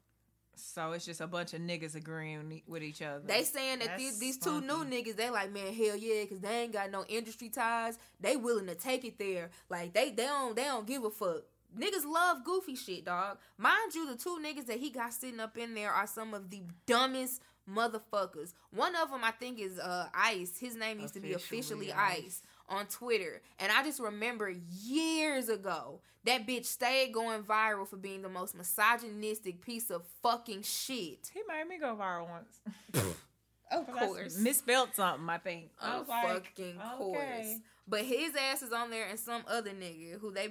so it's just a bunch of niggas agreeing with each other.
They saying that these,
That's
these two new niggas, they like, man, hell yeah, cause they ain't got no industry ties. They willing to take it there. Like they they don't they don't give a fuck. Niggas love goofy shit, dog. Mind you, the two niggas that he got sitting up in there are some of the dumbest motherfuckers. One of them, I think, is uh Ice. His name used to be
Officially
officially
Ice.
Ice on Twitter. And I just remember years ago, that bitch stayed going viral for being the most misogynistic piece of fucking shit.
he made me go viral once. [laughs]
Of
I misspelled something. I think. I
Of
was like,
fucking course.
okay.
But his ass is on there and some other nigga who they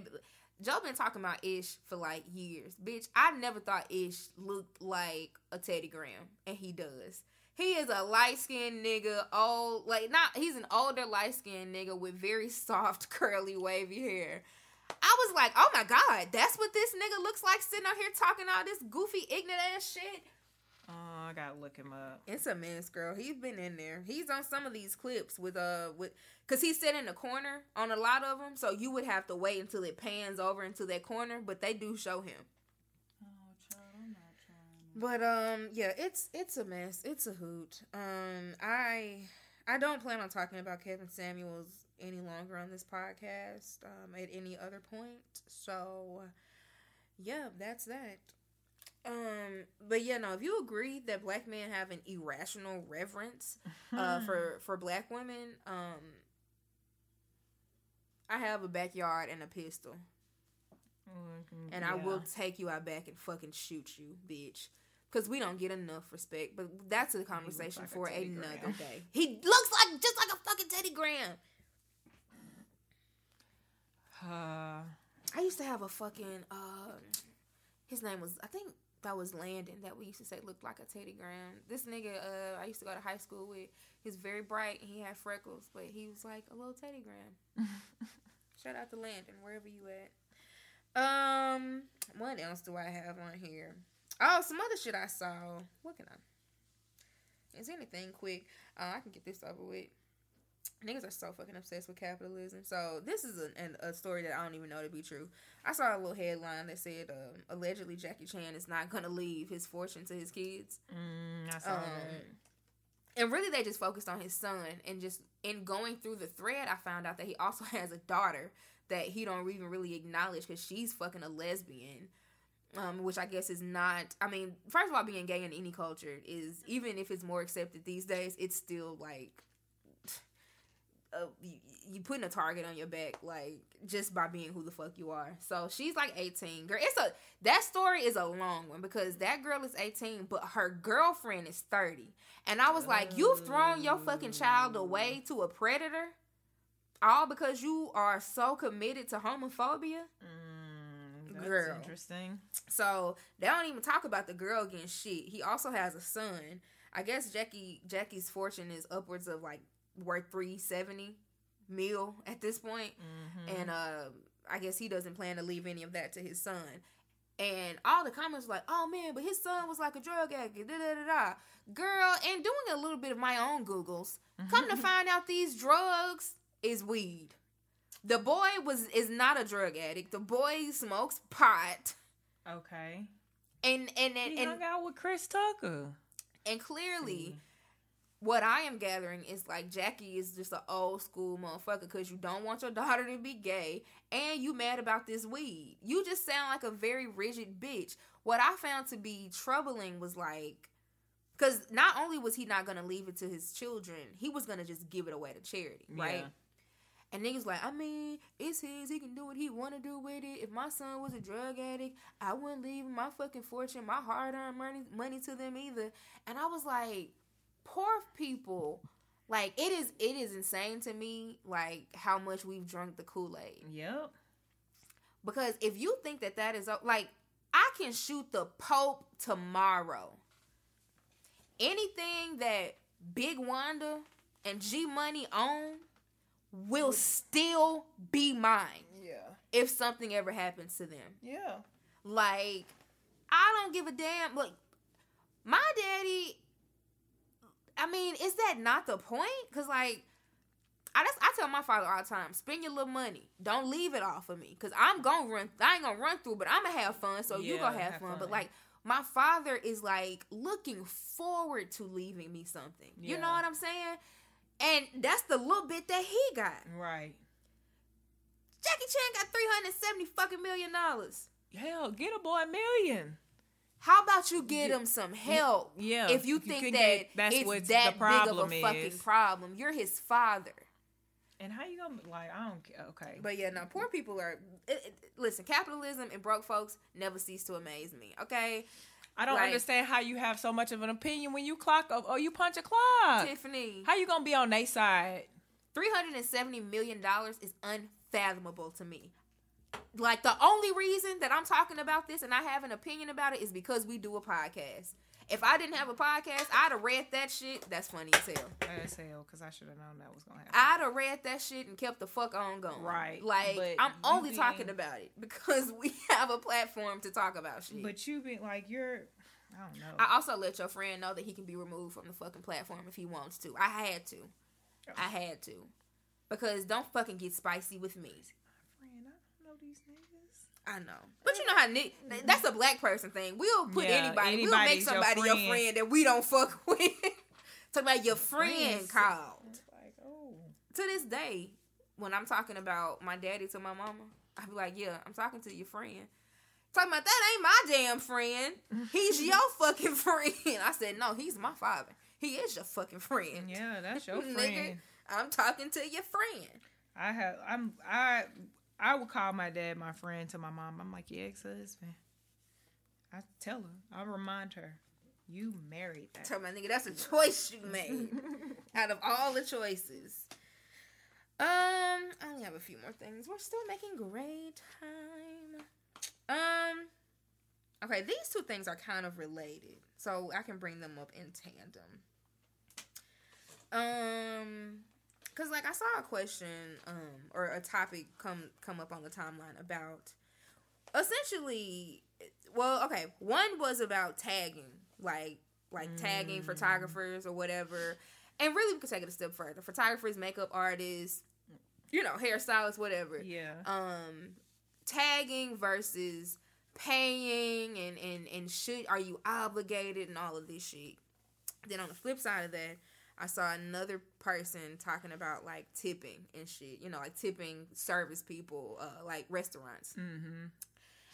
Joe been talking about Ish for like years. Bitch, I never thought Ish looked like a Teddy Graham, and he does. He is a light skinned nigga, old like not he's an older light skinned nigga with very soft, [laughs] curly, wavy hair. I was like, oh my god, that's what this nigga looks like sitting out here talking all this goofy, ignorant ass shit.
Oh, I gotta look him up.
It's a mess, girl. He's been in there. He's on some of these clips with uh with because he's sitting in the corner on a lot of them. So you would have to wait until it pans over into that corner, but they do show him.
Oh, child, I'm not trying.
But um, yeah, it's it's a mess. It's a hoot. Um, I I don't plan on talking about Kevin Samuels any longer on this podcast. Um, at any other point. So yeah, that's that. Um, but yeah, no. If you agree that black men have an irrational reverence uh, [laughs] for for black women, um, I have a backyard and a pistol,
Mhm,
and I will take you out back and fucking shoot you, bitch. Cause we don't get enough respect, but that's a conversation
like
for
Teddy
another
Graham.
day. [laughs] He looks like just like a fucking Teddy Graham. [sighs]
Uh,
I used to have a fucking uh, his name was I think that was Landon that we used to say looked like a Teddy Graham. This nigga, uh, I used to go to high school with. He's very bright and he had freckles, but he was like a little Teddy Graham. [laughs] Shout out to Landon, wherever you at. Um, what else do I have on here? Oh, some other shit I saw. What can I? Is anything quick? Uh, I can get this over with. Niggas are so fucking obsessed with capitalism. So this is a, an, a story that I don't even know to be true. I saw a little headline that said um, allegedly Jackie Chan is not gonna leave his fortune to his kids.
Mm, I saw
Um,
that.
and really, they just focused on his son. And just in going through the thread, I found out that he also [laughs] has a daughter that he don't even really acknowledge because she's fucking a lesbian. Um, which I guess is not. I mean, first of all, being gay in any culture is even if it's more accepted these days, it's still like uh, you, you putting a target on your back, like just by being who the fuck you are. So she's like eighteen. Girl, it's a that story is a long one because that girl is eighteen, but her girlfriend is thirty. And I was like, you've thrown your fucking child away to a predator, all because you are so committed to homophobia.
Mm, that's
Girl.
interesting.
So they don't even talk about the girl getting shit. He also has a son. I guess Jackie Jackie's fortune is upwards of like worth three seventy mil at this point.
Mhm.
and uh, I guess he doesn't plan to leave any of that to his son. And all the comments were like, "Oh man, but his son was like a drug addict." Da da da da. Girl, and doing a little bit of my own googles, come to find out these drugs is weed. The boy was is not a drug addict. The boy smokes pot,
okay.
and and and
He
and,
hung out with Chris Tucker.
and clearly. What I am gathering is like Jackie is just an old school motherfucker because you don't want your daughter to be gay and you mad about this weed. You just sound like a very rigid bitch. What I found to be troubling was like, because not only was he not gonna leave it to his children, he was gonna just give it away to charity, right?
Yeah.
And niggas like, I mean, it's his. He can do what he want to do with it. If my son was a drug addict, I wouldn't leave my fucking fortune, my hard-earned money, money to them either. And I was like, poor people. Like it is, it is insane to me, like how much we've drunk the Kool Aid.
Yep.
Because if you think that that is like, I can shoot the Pope tomorrow. Anything that Big Wanda and G Money own will still be mine
Yeah.
if something ever happens to them.
Yeah.
Like, I don't give a damn. Look, my daddy. I mean, is that not the point? Cause like, I just I tell my father all the time, spend your little money. Don't leave it off of me, cause I'm gonna run. I ain't gonna run through, but I'm gonna have fun. So you gonna have,
have
fun.
fun.
But like, my father is like looking forward to leaving me something. You know what I'm saying? And that's the little bit that he got.
Right.
Jackie Chan got three hundred seventy fucking million dollars.
Hell, get a boy a million.
How about you get him some help?
Yeah.
if you think
can
that
get- that's
it's
what
that
the problem
big of a fucking
is.
problem, you're his father.
And how you gonna like? I don't care. Okay.
But yeah, no, poor people are. It, it- listen, capitalism and broke folks never cease to amaze me. Okay,
I don't
like-
understand how you have so much of an opinion when you clock up or oh, you punch a clock.
Tiffany,
How you gonna be on their side?
three hundred and seventy million dollars is unfathomable to me. Like the only reason that I'm talking about this and I have an opinion about it is because we do a podcast. If I didn't have a podcast, I'd have read that shit. That's funny as hell.
As hell, because I should have known that was gonna happen.
I'd have read that shit and kept the fuck on going.
Right,
Like
but
I'm only
being-
talking about it because [laughs] we have a platform to talk about shit.
but you be like you're. I don't know.
I also let your friend know that he can be removed from the fucking platform if he wants to. I had to. I had to. Because don't fucking get spicy with me.
Friend, I don't know these niggas.
I know. But you know how Nick that's a black person thing. We'll put
Yeah,
anybody, we'll make
anybody's your
somebody your
friend.
friend. that we don't fuck [laughs] with. Talking about your friend
Friends.
called.
Like, oh,
to this day, when I'm talking about my daddy to my mama, I be like, "Yeah, I'm talking to your friend." Talking about that ain't my damn friend. He's [laughs] your fucking friend. I said, "No, he's my father. He is your fucking friend."
yeah, that's your [laughs]
Nigga.
friend.
I'm talking to your friend.
I have. I'm. I. I would call my dad my friend to my mom. I'm like your ex husband. I tell her. I remind her. You married that.
Tell my nigga that's a choice you made [laughs] out of all the choices. Um, I only have a few more things. We're still making great time. Um, Okay, these two things are kind of related, so I can bring them up in tandem. Um, cause like I saw a question, um, or a topic come come up on the timeline about essentially, well, okay, one was about tagging, like like tagging
Mm.
photographers or whatever, and really we could take it a step further. Photographers, makeup artists, you know, hairstylists, whatever
Yeah.
um tagging versus paying and and and should are you obligated and all of this shit then on the flip side of that i saw another person talking about like tipping and shit you know like tipping service people uh like restaurants
Mm-hmm.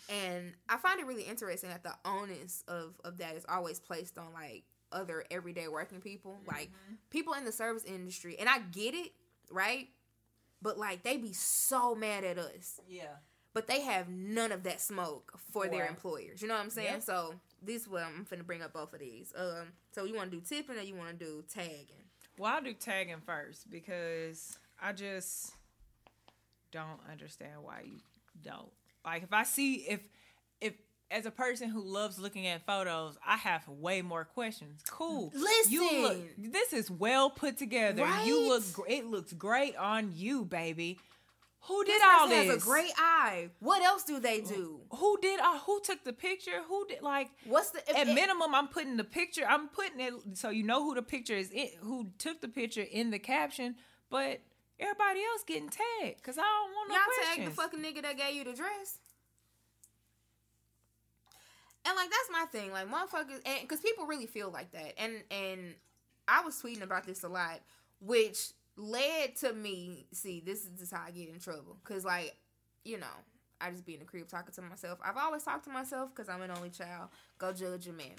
and i find it really interesting that the onus of of that is always placed on like other everyday working people like people in the service industry and i get it right but like they be so mad at us
Yeah.
but they have none of that smoke for their employers. You know what I'm saying?
Yeah.
So this one I'm finna bring up both of these. Um, so you want to do tipping or you want to do tagging?
Well, I'll do tagging first because I just don't understand why you don't. Like if I see if if as a person who loves looking at photos, I have way more questions. Cool. Listen, You look this is well put together. Right? You look it looks great on you, baby. Who did
This
all this?
has a great eye. What else do they do?
who did uh, who took the picture? Who did like
What's the if
at
it-
minimum i'm putting the picture i'm putting it so you know who the picture is in, who took the picture in the caption but everybody else getting tagged because i don't want no
Y'all tag the fucking nigga that gave you the dress. And like that's my thing, like motherfuckers, and because people really feel like that, and and I was tweeting about this a lot, which led to me. See, this is just how I get in trouble, because like, you know, I just be in the crib talking to myself. I've always talked to myself because I'm an only child. Go judge your mammy,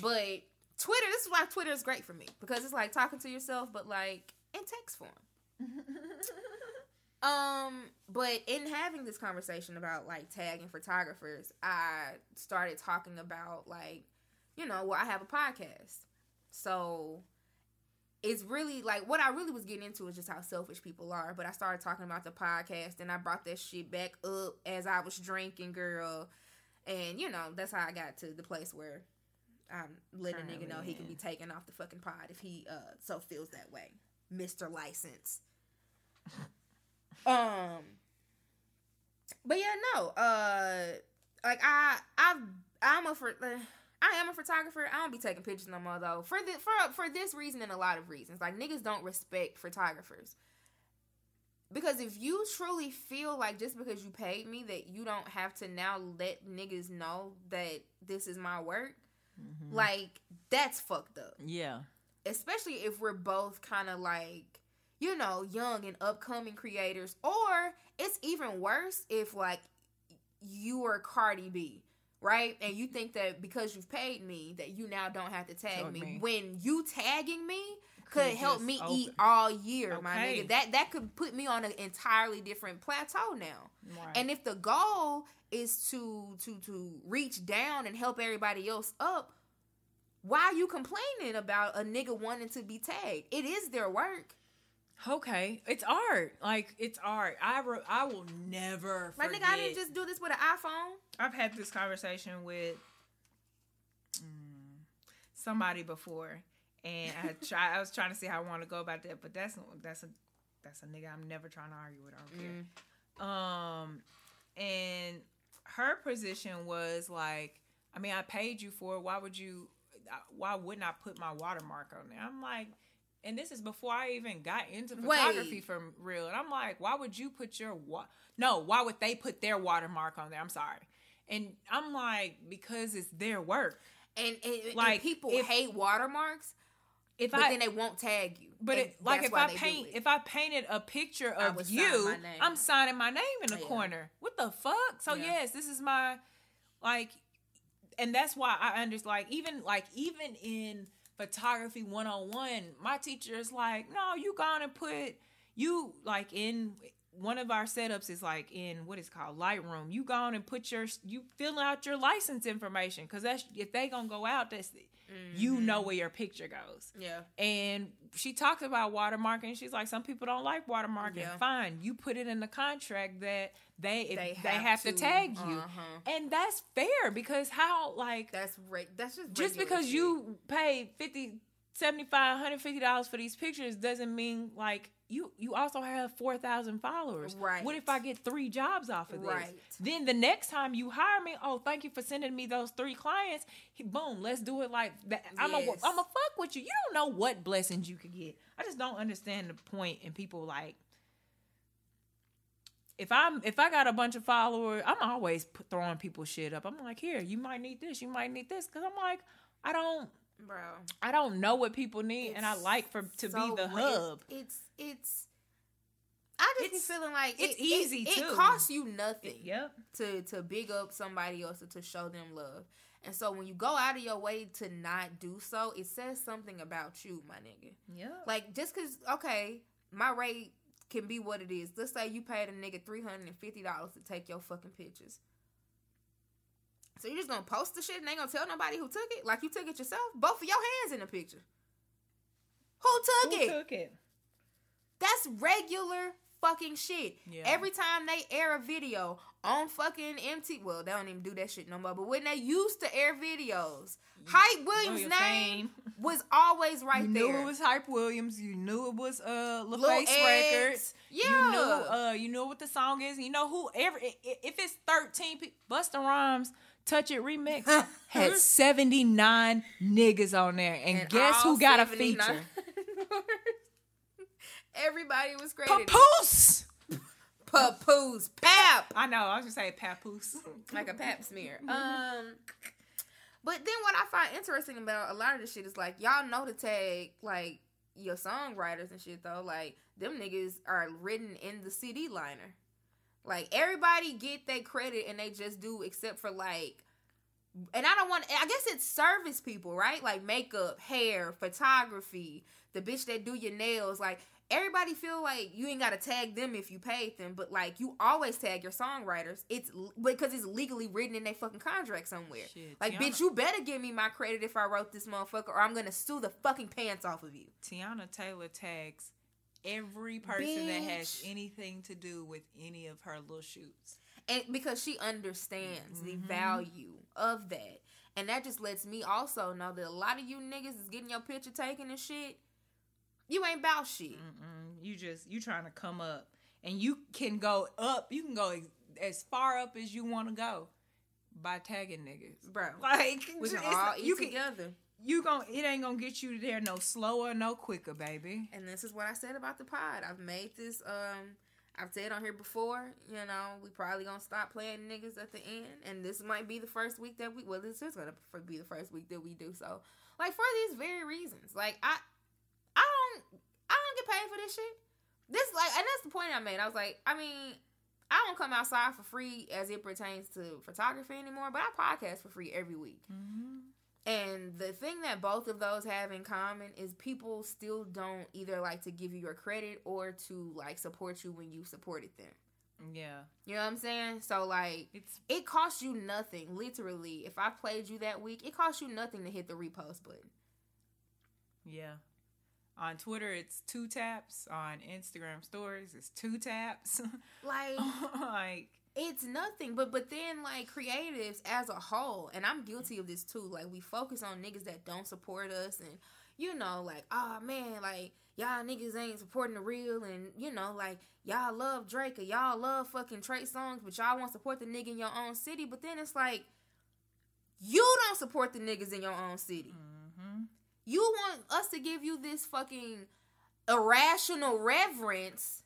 but Twitter. This is why Twitter is great for me because it's like talking to yourself, but like in text form. [laughs] Um, but in having this conversation about like tagging photographers, I started talking about like, you know, well, I have a podcast. So it's really like what I really was getting into is just how selfish people are. But I started talking about the podcast and I brought that shit back up as I was drinking, girl. And you know, that's how I got to the place where I'm letting a nigga know he can be taken off the fucking pod if he uh so feels that way. Mr. License. [laughs] Um, but yeah, no. Uh, like I, I, I'm a for. Uh, I am a photographer. I don't be taking pictures no more though. For the for for this reason and a lot of reasons. Like niggas don't respect photographers. Because if you truly feel like just because you paid me that you don't have to now let niggas know that this is my work,
Mm-hmm.
like that's fucked up
yeah
especially if we're both kind of like you know young and upcoming creators or it's even worse if like you are cardi b right and you mm-hmm. think that because you've paid me that you now don't have to tag me.
me.
when you tagging me could
Could
help me
open-
eat all year my nigga that that could put me on an entirely different plateau now
right
and if the goal is to to to reach down and help everybody else up, why are you complaining about a nigga wanting to be tagged? It is their work.
Okay it's art like it's art i re- i will never
Like
forget.
nigga, I didn't just do this with an iPhone.
I've had this conversation with mm, somebody before, and I [laughs] try. I was trying to see how I want to go about that, but that's that's a that's a nigga I'm never trying to argue with. I don't care. Um, and her position was like, I mean, I paid you for it. Why would you? Why wouldn't I put my watermark on there? I'm like. And this is before I even got into
Wait.
photography for real. And I'm like, why would you put your wa- no? Why would they put their watermark on there? I'm sorry. And I'm like, because it's their work.
And, and, and
Like,
people
if-
hate watermarks,
If I
then they won't tag you.
But it, like if I paint if I painted a picture of
sign
you. I'm signing my name in the
Yeah.
corner. What the fuck? So
Yeah.
yes, this is my like and that's why I understand like even like even in photography 101, my teacher is like, "No, you gonna put you like in one of our setups is like in what is called Lightroom. You go on and put your you fill out your license information because that's if they gonna go out, that's you
Mm-hmm.
know where your picture goes.
Yeah.
And she talks about watermarking. She's like, some people don't like watermarking.
Yeah.
Fine, you put it in the contract that they if
They
they,
have
have, to,
to.
tag you,
Uh-huh.
and that's fair because how like
That's re- that's just
just because
shit.
you paid 50 75 150 dollars for these pictures doesn't mean like you you also have 4000 followers.
Right.
what if i get three jobs off of this?
Right.
then the next time you hire me oh thank you for sending me those three clients. Boom let's do it like that. I'm a i'm a fuck with you. You don't know what blessings you could get. I just don't understand the point and people like if I'm if I got a bunch of followers, I'm always p- throwing people shit up. I'm like, here, you might need this, you might need this, because I'm like, I don't,
bro.
I don't know what people need, and I like for to
so
be the hub.
It's it's. I just
It's-
be feeling like
it's
it- it-
easy,
It,
too.
costs you nothing
Yep.
to to big up somebody else or to show them love. And so when you go out of your way to not do so, it says something about you, my nigga.
Yeah.
Like just cause okay, my rate can be what it is. Let's say you paid a nigga three hundred and fifty dollars to take your fucking pictures. So you're just gonna post the shit and ain't gonna tell nobody who took it? Like you took it yourself? Both of your hands in the picture. Who took it?
Who
it?
took it?
That's regular fucking shit.
Yeah.
Every time they air a video on fucking MT, well, they don't even do that shit no more. But when they used to air videos, Hype Williams' name [laughs] was always right
you
there.
You knew it was Hype Williams. You knew it was uh LaFace Records.
Yeah.
You knew uh you knew what the song is. You know who every i- i- if it's 13 people Busta Rhymes Touch It remix [laughs] had 79 niggas on there. And, guess who got a feature? [laughs]
Everybody was credited.
Papoose.
Papoose. Pap.
I know, I was gonna say Papoose. [laughs]
like a pap smear. Um, but then what I find interesting about a lot of this shit is like y'all know to tag like your songwriters and shit though. Like them niggas are written in the CD liner. Like everybody get their credit and they just do except for like. And I don't want. I guess it's service people, right? Like makeup, hair, photography, the bitch that do your nails. Like everybody feel like you ain't gotta tag them if you paid them, but like you always tag your songwriters. It's because it's legally written in their fucking contract somewhere.
Shit,
like,
Teyana-
bitch, you better give me my credit if I wrote this motherfucker, or I'm gonna sue the fucking pants off of you.
Teyana Taylor tags every person that has anything to do with any of her little shoots.
and because she understands the
Mhm.
value of that and that just lets me also know that a lot of you niggas is getting your picture taken and shit you ain't about shit
Mm-mm. You just you trying to come up, and you can go up. You can go as far up as you want to go by tagging niggas.
bro [laughs]
Like
we can all eat
you can
together
you gon' it ain't gonna get you there no slower, no quicker, baby.
and this is what i said about the pod i've made this um I've said on here before, you know, we probably gonna stop playing niggas at the end, and this might be the first week that we. Well, this is gonna be the first week that we do so. Like for these very reasons, like I, I don't, I don't get paid for this shit. This like, and that's the point I made. I was like, I mean, I don't come outside for free as it pertains to photography anymore, but I podcast for free every week.
Mm-hmm.
And the thing that both of those have in common is people still don't either like to give you your credit or to like support you when you supported them.
Yeah,
You know what I'm saying? So like
it's
it costs you nothing, literally. If I played you that week, it costs you nothing to hit the repost button.
yeah. On Twitter, it's two taps. On Instagram stories, it's two taps. [laughs]
Like [laughs]
like
it's nothing. But but then like creatives as a whole, and I'm guilty of this too. Like we focus on niggas that don't support us, and you know, like oh man, like y'all niggas ain't supporting the real, and you know, like y'all love Drake or y'all love fucking Trey Songz, but y'all want to support the nigga in your own city. But then it's like you don't support the niggas in your own city.
hmm
You want us to give you this fucking irrational reverence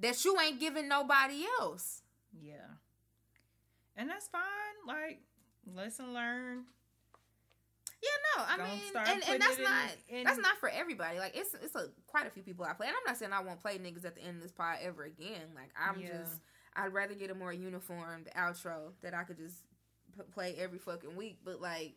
that you ain't giving nobody else.
Yeah, and that's fine. Like lesson learned.
Yeah, no, I
Don't
mean, and, and that's
it in-
not
in-
that's not for everybody. Like it's it's a quite a few people I play, and I'm not saying I won't play niggas at the end of this pod ever again. Like I'm
Yeah.
just I'd rather get a more uniformed outro that I could just p- play every fucking week. But like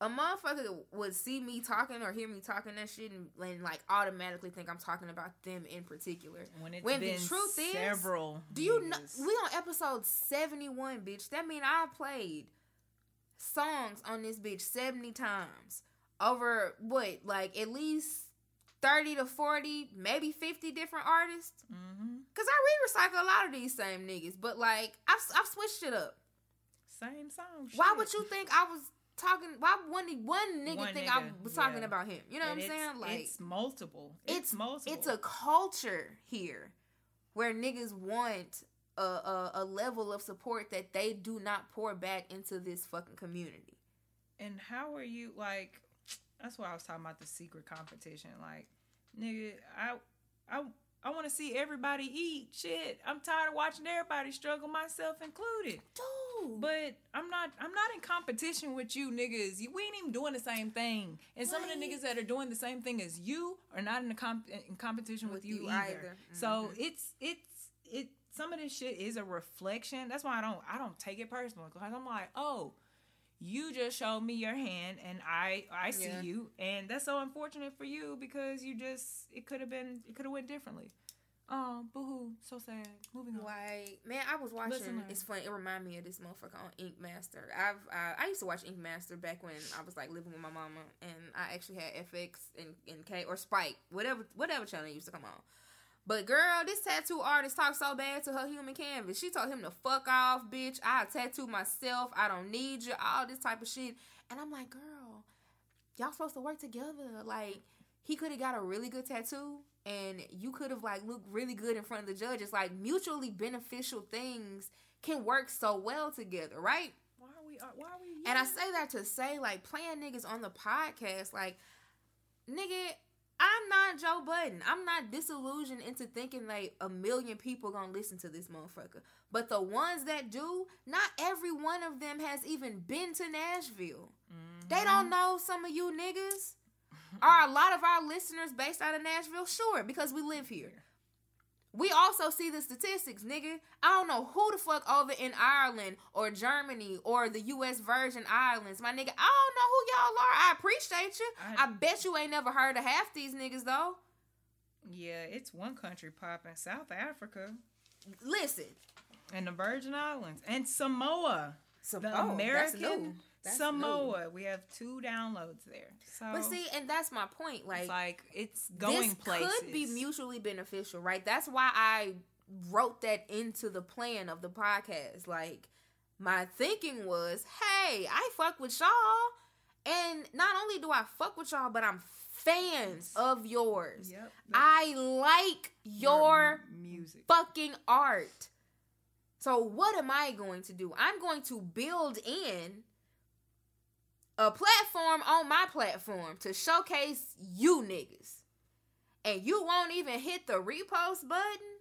a motherfucker would see me talking or hear me talking that shit and, and like automatically think I'm talking about them in particular.
When it's
When the truth is,
several.
Do you know we on episode 71, bitch? That mean I played songs on this bitch 70 times over what, like at least 30 to 40, maybe 50 different artists?
Mhm.
Cause I re-recycle a lot of these same niggas, but like I've, I've switched it up.
Same song.
Why would you think I was talking? Why one one nigga
One
think I was talking
yeah.
about him? You know
And
what I'm saying? Like
it's multiple. It's, multiple.
it's a culture here where niggas want a, a a level of support that they do not pour back into this fucking community.
And how are you like? That's why I was talking about the secret competition. Like, nigga, I, I, I want to see everybody eat. Shit, I'm tired of watching everybody struggle, myself included.
Dude,
But I'm not. I'm not in competition with you niggas. You, we ain't even doing the same thing. And some of the niggas that are doing the same thing as you are not in the comp- in competition with,
With
you,
you
either.
either.
So
Mhm.
it's it's it. Some of this shit is a reflection. That's why I don't. I don't take it personal because I'm like, oh, you just showed me your hand and I I see
Yeah.
you and that's so unfortunate for you because you just it could have been it could have went differently. Oh, boohoo, so sad. Moving on.
Like, man, I was watching.
Listen, man.
it's funny. It reminded me of this motherfucker on Ink Master. I've uh, I used to watch Ink Master back when I was like living with my mama, and I actually had FX and, and K or Spike, whatever whatever channel used to come on. But girl, this tattoo artist talked so bad to her human canvas. She told him to fuck off, bitch. I tattoo myself. I don't need you. All this type of shit. And I'm like, girl, y'all supposed to work together. Like, he could have got a really good tattoo and you could have like looked really good in front of the judges. Like mutually beneficial things can work so well together, right?
Why are we uh, why are we
And I say that to say, like, playing niggas on the podcast, like, nigga, I'm not Joe Budden. I'm not disillusioned into thinking like a million people gonna listen to this motherfucker. But the ones that do, not every one of them has even been to Nashville. They don't mm-hmm. know some of you niggas. Are a lot of our listeners based out of Nashville? Sure, because we live here. We also see the statistics, nigga. I don't know who the fuck over in Ireland or Germany or the U.S. Virgin Islands, my nigga. I don't know who y'all are. I appreciate you.
I-
I, bet you ain't never heard of half these niggas though.
Yeah, it's one country popping, South Africa
Listen,
and the Virgin Islands and Samoa.
Sam-
The
oh, that's
American
new.
Samoa. We have two downloads there. So
But see, and that's my point. Like,
it's like it's going
this
places.
could be mutually beneficial, right? That's why I wrote that into the plan of the podcast. Like, my thinking was, hey, I fuck with y'all, and not only do I fuck with y'all, but I'm fans of yours.
Yep.
I like your
music.
fucking art. So what am I going to do? I'm going to build in a platform on my platform to showcase you niggas. And you won't even hit the repost button?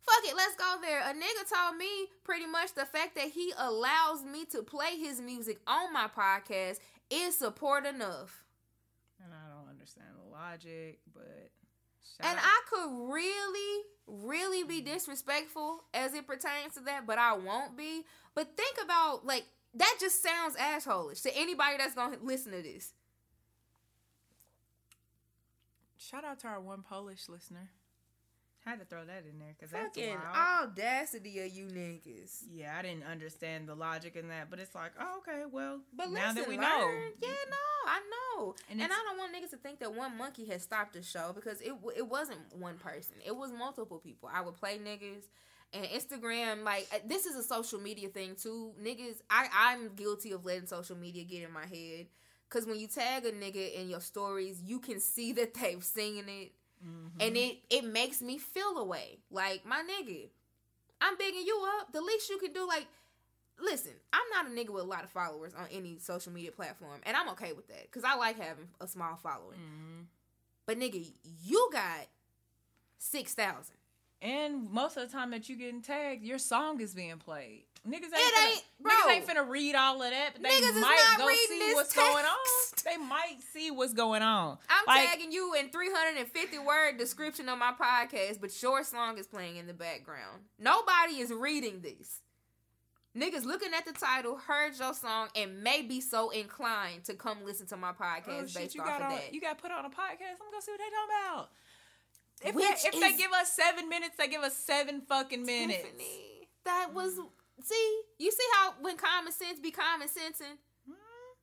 Fuck it, let's go there. A nigga told me pretty much the fact that he allows me to play his music on my podcast is support enough.
And I don't understand the logic, but shout
And
out-
I could really, really be disrespectful as it pertains to that, but I won't be. But think about like that just sounds assholeish to anybody that's gonna listen to this.
shout out to our one Polish listener. Had to throw that in there because that's
Fucking
wild.
audacity of you niggas.
yeah, I didn't understand the logic in that, but it's like, oh, okay, well,
But
now
listen,
that we
learn.
know,
yeah, no, I know,
And
and, I don't want niggas to think that one monkey has stopped the show because it it wasn't one person, it was multiple people. I would play niggas, and Instagram, like uh, this is a social media thing too. Niggas, I I'm guilty of letting social media get in my head because when you tag a nigga in your stories, you can see that they've seen it,
Mhm.
and it it makes me feel away. Like my nigga, I'm bigging you up. The least you can do, like, listen, I'm not a nigga with a lot of followers on any social media platform, and I'm okay with that because I like having a small following.
Mhm.
But nigga, you got six thousand.
And most of the time that you getting tagged, your song is being played. Niggas ain't,
It
finna,
ain't- bro.
niggas ain't finna read all of that, but they
Niggas is
might go see what's going on. They might see what's going on.
I'm
Like-
tagging you in 350 word description of my podcast, but your song is playing in the background. Nobody is reading this. Niggas looking at the title, heard your song, and may be so inclined to come listen to my oh, podcast
Oh
based
shit! You
off
got
of
on,
that.
you got put on a podcast. I'm gonna see what they talking about. If
Which
they, if they give us seven minutes, they give us seven fucking minutes.
Tiffany, that was see. You see how when common sense be common sensing.
Mm,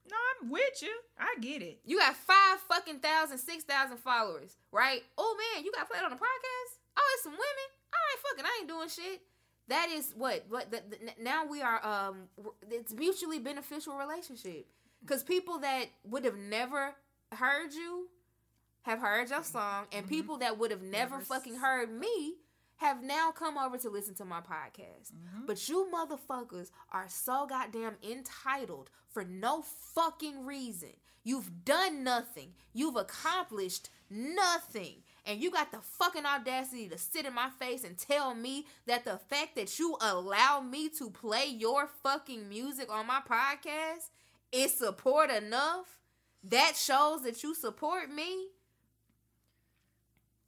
No, I'm with you. I get it.
You got five fucking thousand, six thousand followers, right? Oh man, you got played on the podcast. Oh, it's some women. All right, fucking, I ain't doing shit. That is what what the, the, now we are. Um, it's mutually beneficial relationship because people that would have never heard you have heard your song, and
Mhm.
people that would have never,
Never
fucking heard me have now come over to listen to my podcast.
Mhm.
But you motherfuckers are so goddamn entitled for no fucking reason. You've done nothing. You've accomplished nothing. And you got the fucking audacity to sit in my face and tell me that the fact that you allow me to play your fucking music on my podcast is support enough? That shows that you support me?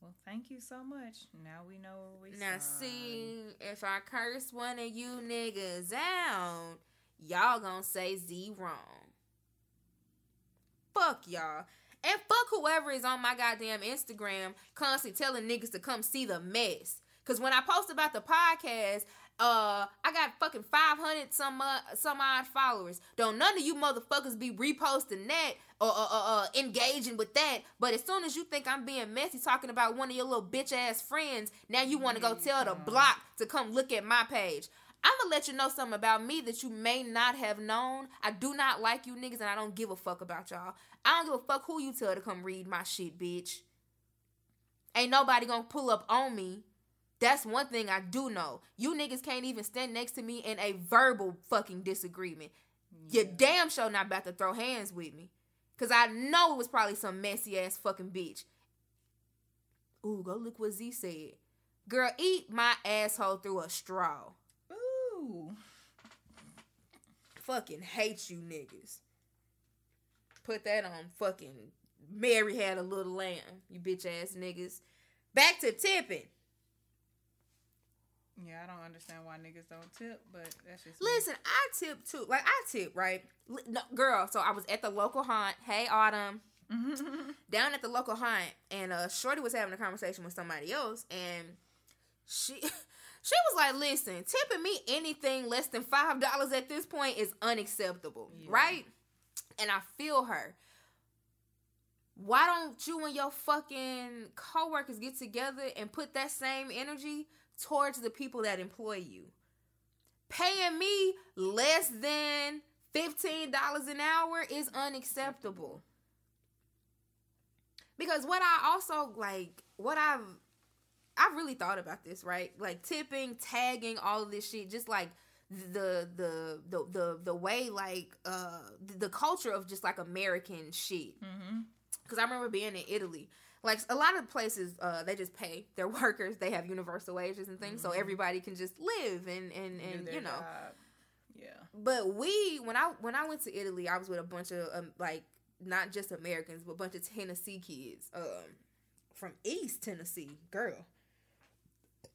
Well, thank you so much. Now we know where we
Now, see, if I curse one of you niggas out, y'all gonna say Z wrong. Fuck y'all. And fuck whoever is on my goddamn Instagram constantly telling niggas to come see the mess. Cause when I post about the podcast, uh, I got fucking 500 some uh, some odd followers. Don't none of you motherfuckers be reposting that or uh, uh, uh, engaging with that. But as soon as you think I'm being messy talking about one of your little bitch ass friends, now you want to go tell the block to come look at my page. I'm gonna let you know something about me that you may not have known. I do not like you niggas, and I don't give a fuck about y'all. I don't give a fuck who you tell to come read my shit, bitch. Ain't nobody gonna pull up on me. That's one thing I do know. You niggas can't even stand next to me in a verbal fucking disagreement. You damn sure not about to throw hands with me. Cause I know it was probably some messy ass fucking bitch. Ooh, go look what Z said. Girl, eat my asshole through a straw.
Ooh.
Fucking hate you niggas. Put that on fucking Mary had a little lamb, you bitch ass niggas. Back to tipping.
Yeah, I don't understand why niggas don't tip, but that's just me.
Listen, I tip too. Like I tip, right? No, girl, so I was at the local haunt. Hey, Autumn. [laughs] down at the local haunt, and uh Shorty was having a conversation with somebody else and she [laughs] she was like, listen, tipping me anything less than five dollars at this point is unacceptable.
Yeah.
Right? And I feel her. Why don't you and your fucking coworkers get together and put that same energy towards the people that employ you? Paying me less than $15 an hour is unacceptable because what I also like, what I've I've really thought about this, right? Like tipping, tagging, all of this shit, just like the the the the the way like uh the culture of just like American shit.
Mm-hmm.
Because I remember being in Italy. Like a lot of places, uh, they just pay their [laughs] workers. They have universal wages and things, so
Mhm.
everybody can just live and and and you know.
Yeah.
But we, when I when I went to Italy, I was with a bunch of um, like not just Americans, but a bunch of Tennessee kids, um, from East Tennessee. Girl,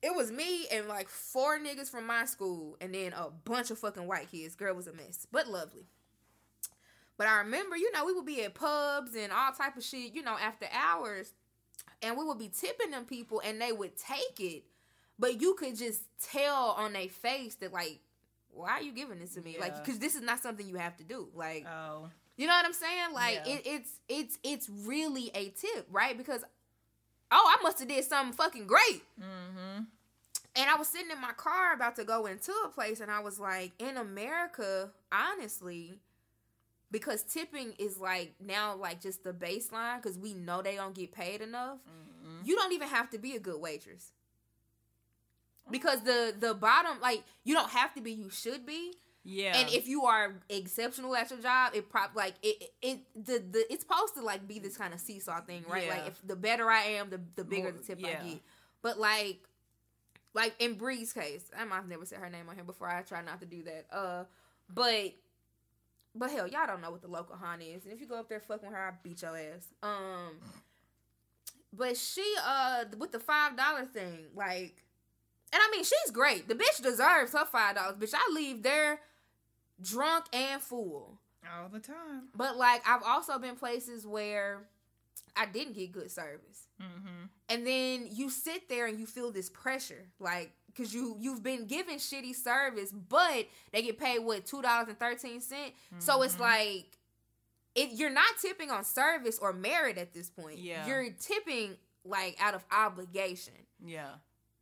it was me and like four niggas from my school, and then a bunch of fucking white kids. Girl was a mess, but lovely. But I remember, you know, we would be at pubs and all type of shit, you know, after hours, and we would be tipping them people, and they would take it, but you could just tell on their face that like why are you giving this to me? Like, because this is not something you have to do. Like,
Oh.
you know what I'm saying? Like,
Yeah.
it, it's it's it's really a tip, right? Because oh, I must have did something fucking great.
Mm-hmm.
And I was sitting in my car about to go into a place, and I was like, in America, honestly, because tipping is like now like just the baseline because we know they don't get paid enough.
Mm-hmm.
You don't even have to be a good waitress because the the bottom like you don't have to be. You should be.
Yeah.
And if you are exceptional at your job, it probably like it, it it the the it's supposed to like be this kind of seesaw thing, right?
Yeah.
Like if the better I am, the the bigger
More-
the tip
yeah.
I get. But like like in Bree's case, I might have never said her name on here before. I try not to do that. Uh, but but hell, y'all don't know what the local haunt is, and if you go up there fucking with her, I beat your ass. Um, but she uh with the five dollar thing, like And I mean, she's great. The bitch deserves her five dollars. Bitch, I leave there drunk and full.
All the time.
But like, I've also been places where I didn't get good service,
Mm-hmm.
and then you sit there and you feel this pressure, like because you you've been given shitty service, but they get paid what two dollars and cent. So it's
Mhm.
like. It, you're not tipping on service or merit at this point.
Yeah.
You're tipping like out of obligation.
Yeah.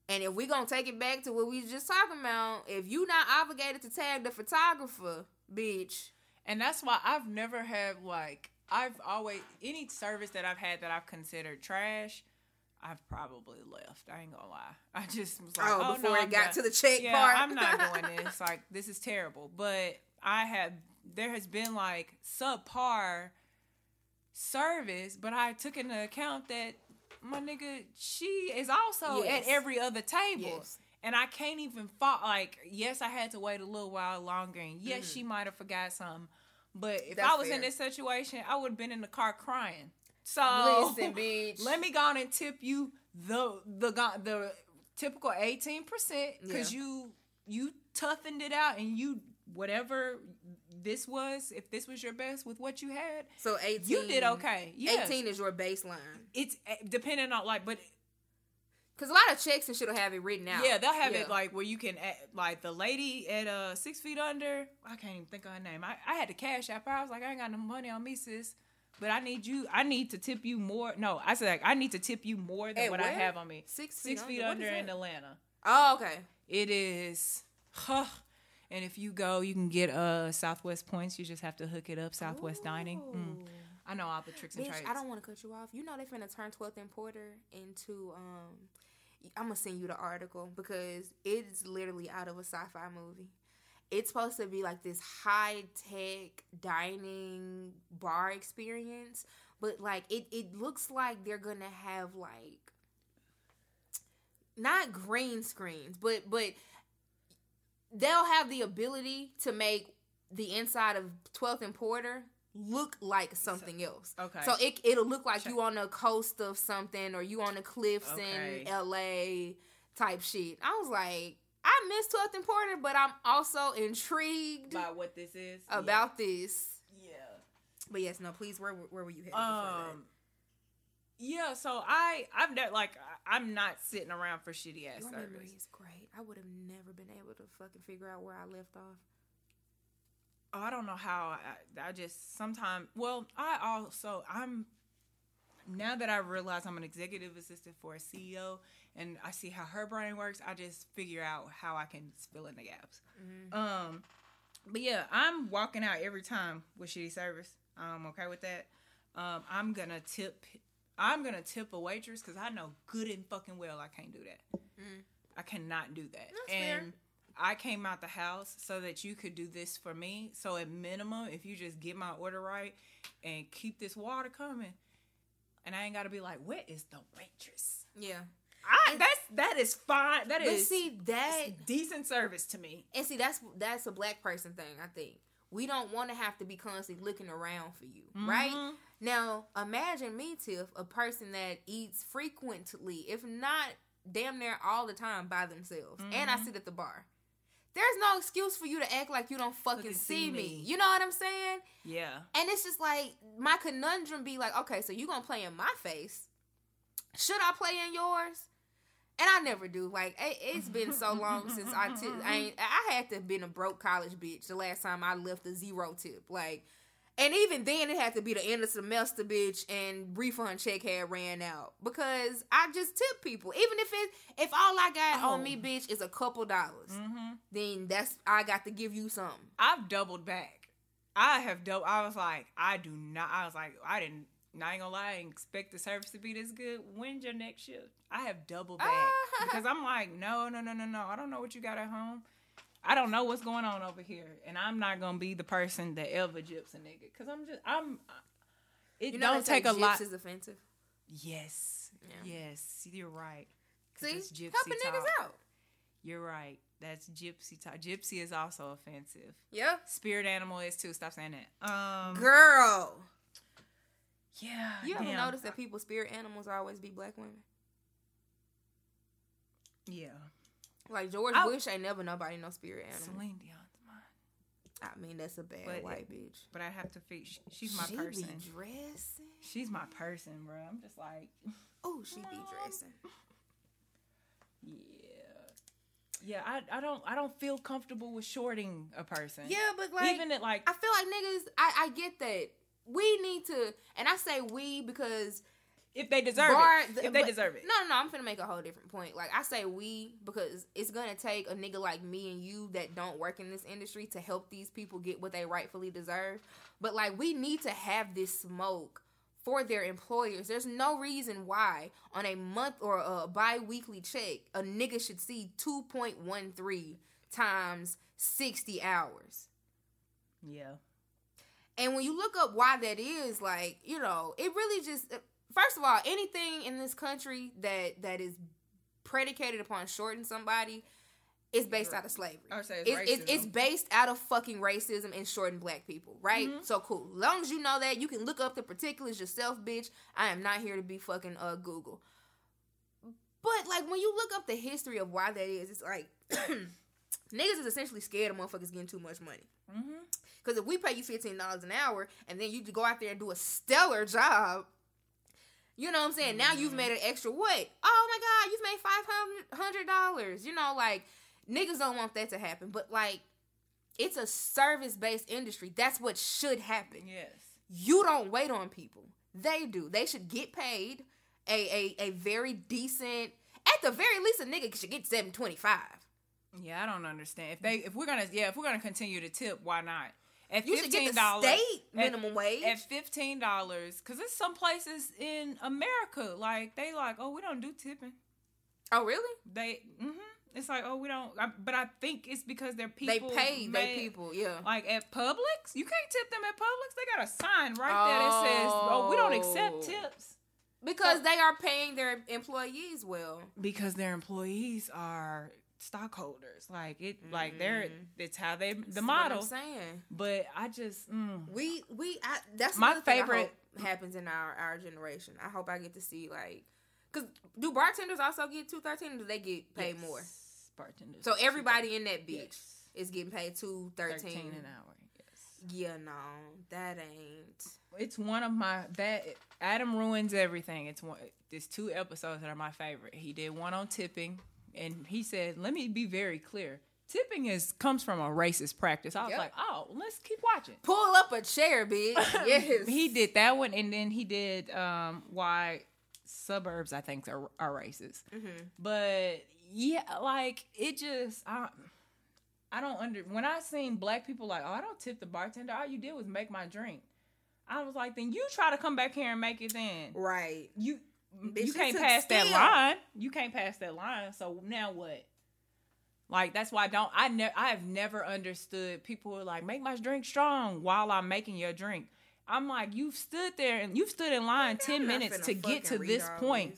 And if we gonna take it back to what we just talking about, if you not obligated to tag the photographer, bitch,
And that's why I've never had like I've always any service that I've had that I've considered trash, I've probably left. I ain't gonna lie. [laughs] I just was like,
oh,
oh,
before
no,
it
I'm
got
done.
to the check
yeah,
part,
I'm not [laughs] doing this. Like this is terrible. But I have there has been like subpar service, but I took into account that my nigga, she is also
Yes.
at every other table.
Yes.
And I can't even fault like, yes, I had to wait a little while longer and yes,
Mhm.
she might have forgot something. But if
That's
I was in this situation, I would have been in the car crying. So
Listen, [laughs] bitch.
let me go on and tip you the the the typical eighteen percent because
Yeah.
you you toughened it out and you whatever this was if this was your best with what you had
So eighteen,
you did okay.
Eighteen is your baseline.
it's eh, depending on like but
Cause a lot of checks and shit'll have it written out.
yeah they'll have
Yeah.
it like where you can add, like the lady at uh six feet under i can't even think of her name i, I had to cash app her i was like i ain't got no money on me sis but i need you i need to tip you more no i said like i need to tip you more than
At
what i have on me
six feet
six feet under in atlanta
Oh, okay.
It is, huh. And if you go, you can get uh Southwest points. You just have to hook it up. Southwest Dining. Mm. I know all the tricks and
Bitch,
trades.
I don't want to cut you off. You know they're finna turn 12th and Porter into um. I'm gonna send you the article because it's literally out of a sci-fi movie. It's supposed to be like this high tech dining bar experience, but like it it looks like they're gonna have like not green screens, but but they'll have the ability to make the inside of 12th and Porter look like something else.
Okay.
So it it'll look like
Check.
you on the coast of something or you on the cliffs
Okay.
in LA type shit. I was like, I miss 12th and Porter, but I'm also intrigued
by what this is
about this.
Yeah.
But yes, no, please, where where were you headed?
Um. Yeah. So I I've never like I'm not sitting around for shitty ass
Your memory is great. I would have never been able to fucking figure out where I left off.
Oh, I don't know how I, I just sometimes. Well, I also I'm now that I realize I'm an executive assistant for a CEO and I see how her brain works. I just figure out how I can fill in the gaps.
Mm-hmm.
Um, but yeah, I'm walking out every time with shitty service. I'm okay with that. Um, I'm gonna tip. I'm gonna tip a waitress because I know good and fucking well I can't do that.
Mm.
I cannot do that.
That's fair.
and I came out the house so that you could do this for me. So at minimum, if you just get my order right and keep this water coming, and I ain't gotta be like, where is the waitress?
Yeah.
I, that's that is fine. That
But see that
decent service to me.
and see that's that's a black person thing, I think. We don't want to have to be constantly looking around for you, right?
Mhm.
Now, imagine me, Tiff, a person that eats frequently, if not damn near all the time by themselves, and I
Mhm.
sit at the bar. There's no excuse for you to act like you don't fucking
Fucking
see
see
me.
me.
You know what I'm saying?
Yeah.
And it's just like my conundrum be like, okay, so you gonna play in my face? Should I play in yours? And I never do. Like it, it's been so long since I took. I [laughs] ain't, I had to have been a broke college bitch the last time I left a zero tip. Like, and even then it had to be the end of semester bitch and refund check had ran out because I just tip people. Even if it if all I got on
Oh.
me bitch is a couple dollars,
hmm
then that's I got to give you something.
I've doubled back. I have doubled. I was like, I do not. I was like, I didn't. Not gonna lie, I didn't expect the service to be this good. When's your next shift? I have doubled back [laughs] because I'm like, no, no, no, no, no. I don't know what you got at home. I don't know what's going on over here, and I'm not gonna be the person that ever gyps a nigga because I'm just I'm. It
You know,
don't take a lot.
is offensive.
Yes,
Yeah.
yes, you're right.
See,
it's gypsy
helping niggas out.
You're right. That's gypsy talk. Gypsy is also offensive.
Yeah,
Spirit animal is too. Stop saying that. Um,
girl.
yeah.
You ever notice that people spirit animals always be black women?
Yeah.
Like George
I-
Bush ain't never nobody no spirit animal.
Celine Dion's mine.
I mean, that's a bad
But
white
it-
bitch.
But I have to feel she, she's my
she
person.
be dressing.
She's my person, bro. I'm just like, [laughs]
Oh, she be dressing.
yeah, yeah. I, I don't I don't feel comfortable with shorting a person.
Yeah, but like
even at like
I feel like niggas. I I get that. We need to, and I say we because
if they deserve
bar-
it,
the-
if they
but-
deserve it.
No, no, no, I'm finna make a whole different point. Like I say we because it's gonna take a nigga like me and you that don't work in this industry to help these people get what they rightfully deserve. But like we need to have this smoke for their employers. There's no reason why on a month or a bi-weekly check a nigga should see 2.13 times 60 hours.
Yeah,
And when you look up why that is, like, you know, it really just first of all, anything in this country that that is predicated upon shorting somebody is based out of slavery.
I say it's
It's, it's, based out of fucking racism and shorting black people, right?
Mhm.
So cool. As long as you know that, you can look up the particulars yourself, bitch. I am not here to be fucking uh Google. But like when you look up the history of why that is, it's like [clears throat] niggas is essentially scared of motherfuckers getting too much money.
mm-hmm.
Because if we pay you fifteen dollars an hour and then you go out there and do a stellar job, you know what I'm saying? Now you've
Mhm.
made an extra what? Oh my god, you've made five hundred dollars. You know, like niggas don't want that to happen, but like it's a service based industry. That's what should happen.
yes.
You don't wait on people. They do. They should get paid a a, a very decent. At the very least, a nigga should get seven twenty five.
Yeah, I don't understand. If they if we're gonna yeah if we're gonna continue to tip, why not? At
You should get
fifteen
the
dollars,
state minimum wage.
at fifteen dollars, because there's some places in America like they like oh we don't do tipping.
oh really?
They mm-hmm. It's like oh we don't, I, but I think it's because they're people.
they pay they people. Yeah.
Like at Publix, you can't tip them at Publix. They got a sign right there that says, "Oh, we don't accept
Oh.
tips."
Because they are paying their employees well.
because their employees are stockholders. Like it, like they're
Mhm.
it's how they the
That's what
model.
I'm saying
But I just mm,
we we I, that's
My
my favorite
favorite-
happens in our our generation. I hope I get to see like because do bartenders also get two thirteen? Or do they get paid
yes,
more?
Bartenders.
So everybody in that bitch
Yes.
is getting paid two thirteen.
thirteen an hour. Yes.
Yeah, no, that ain't.
It's one of my that Adam ruins everything. It's one. There's two episodes that are my favorite. He did one on tipping, and he said, "Let me be very clear. Tipping is comes from a racist practice." I was
Yep.
like, "Oh, let's keep watching."
Pull up a chair, bitch. [laughs] Yes,
he did that one, and then he did um, why suburbs I think are, are racist.
Mhm.
But yeah, like it just I, I don't under when I seen black people like, oh, I don't tip the bartender. All you did was make my drink. I was like, then you try to come back here and make it. Then
Right.
you
Bitch,
you can't pass that
steal.
line. You can't pass that line. So now what? Like that's why I don't I never I have never understood people who are like make my drink strong while I'm making your drink. I'm like you've stood there and you've stood in line ten minutes to get to this point.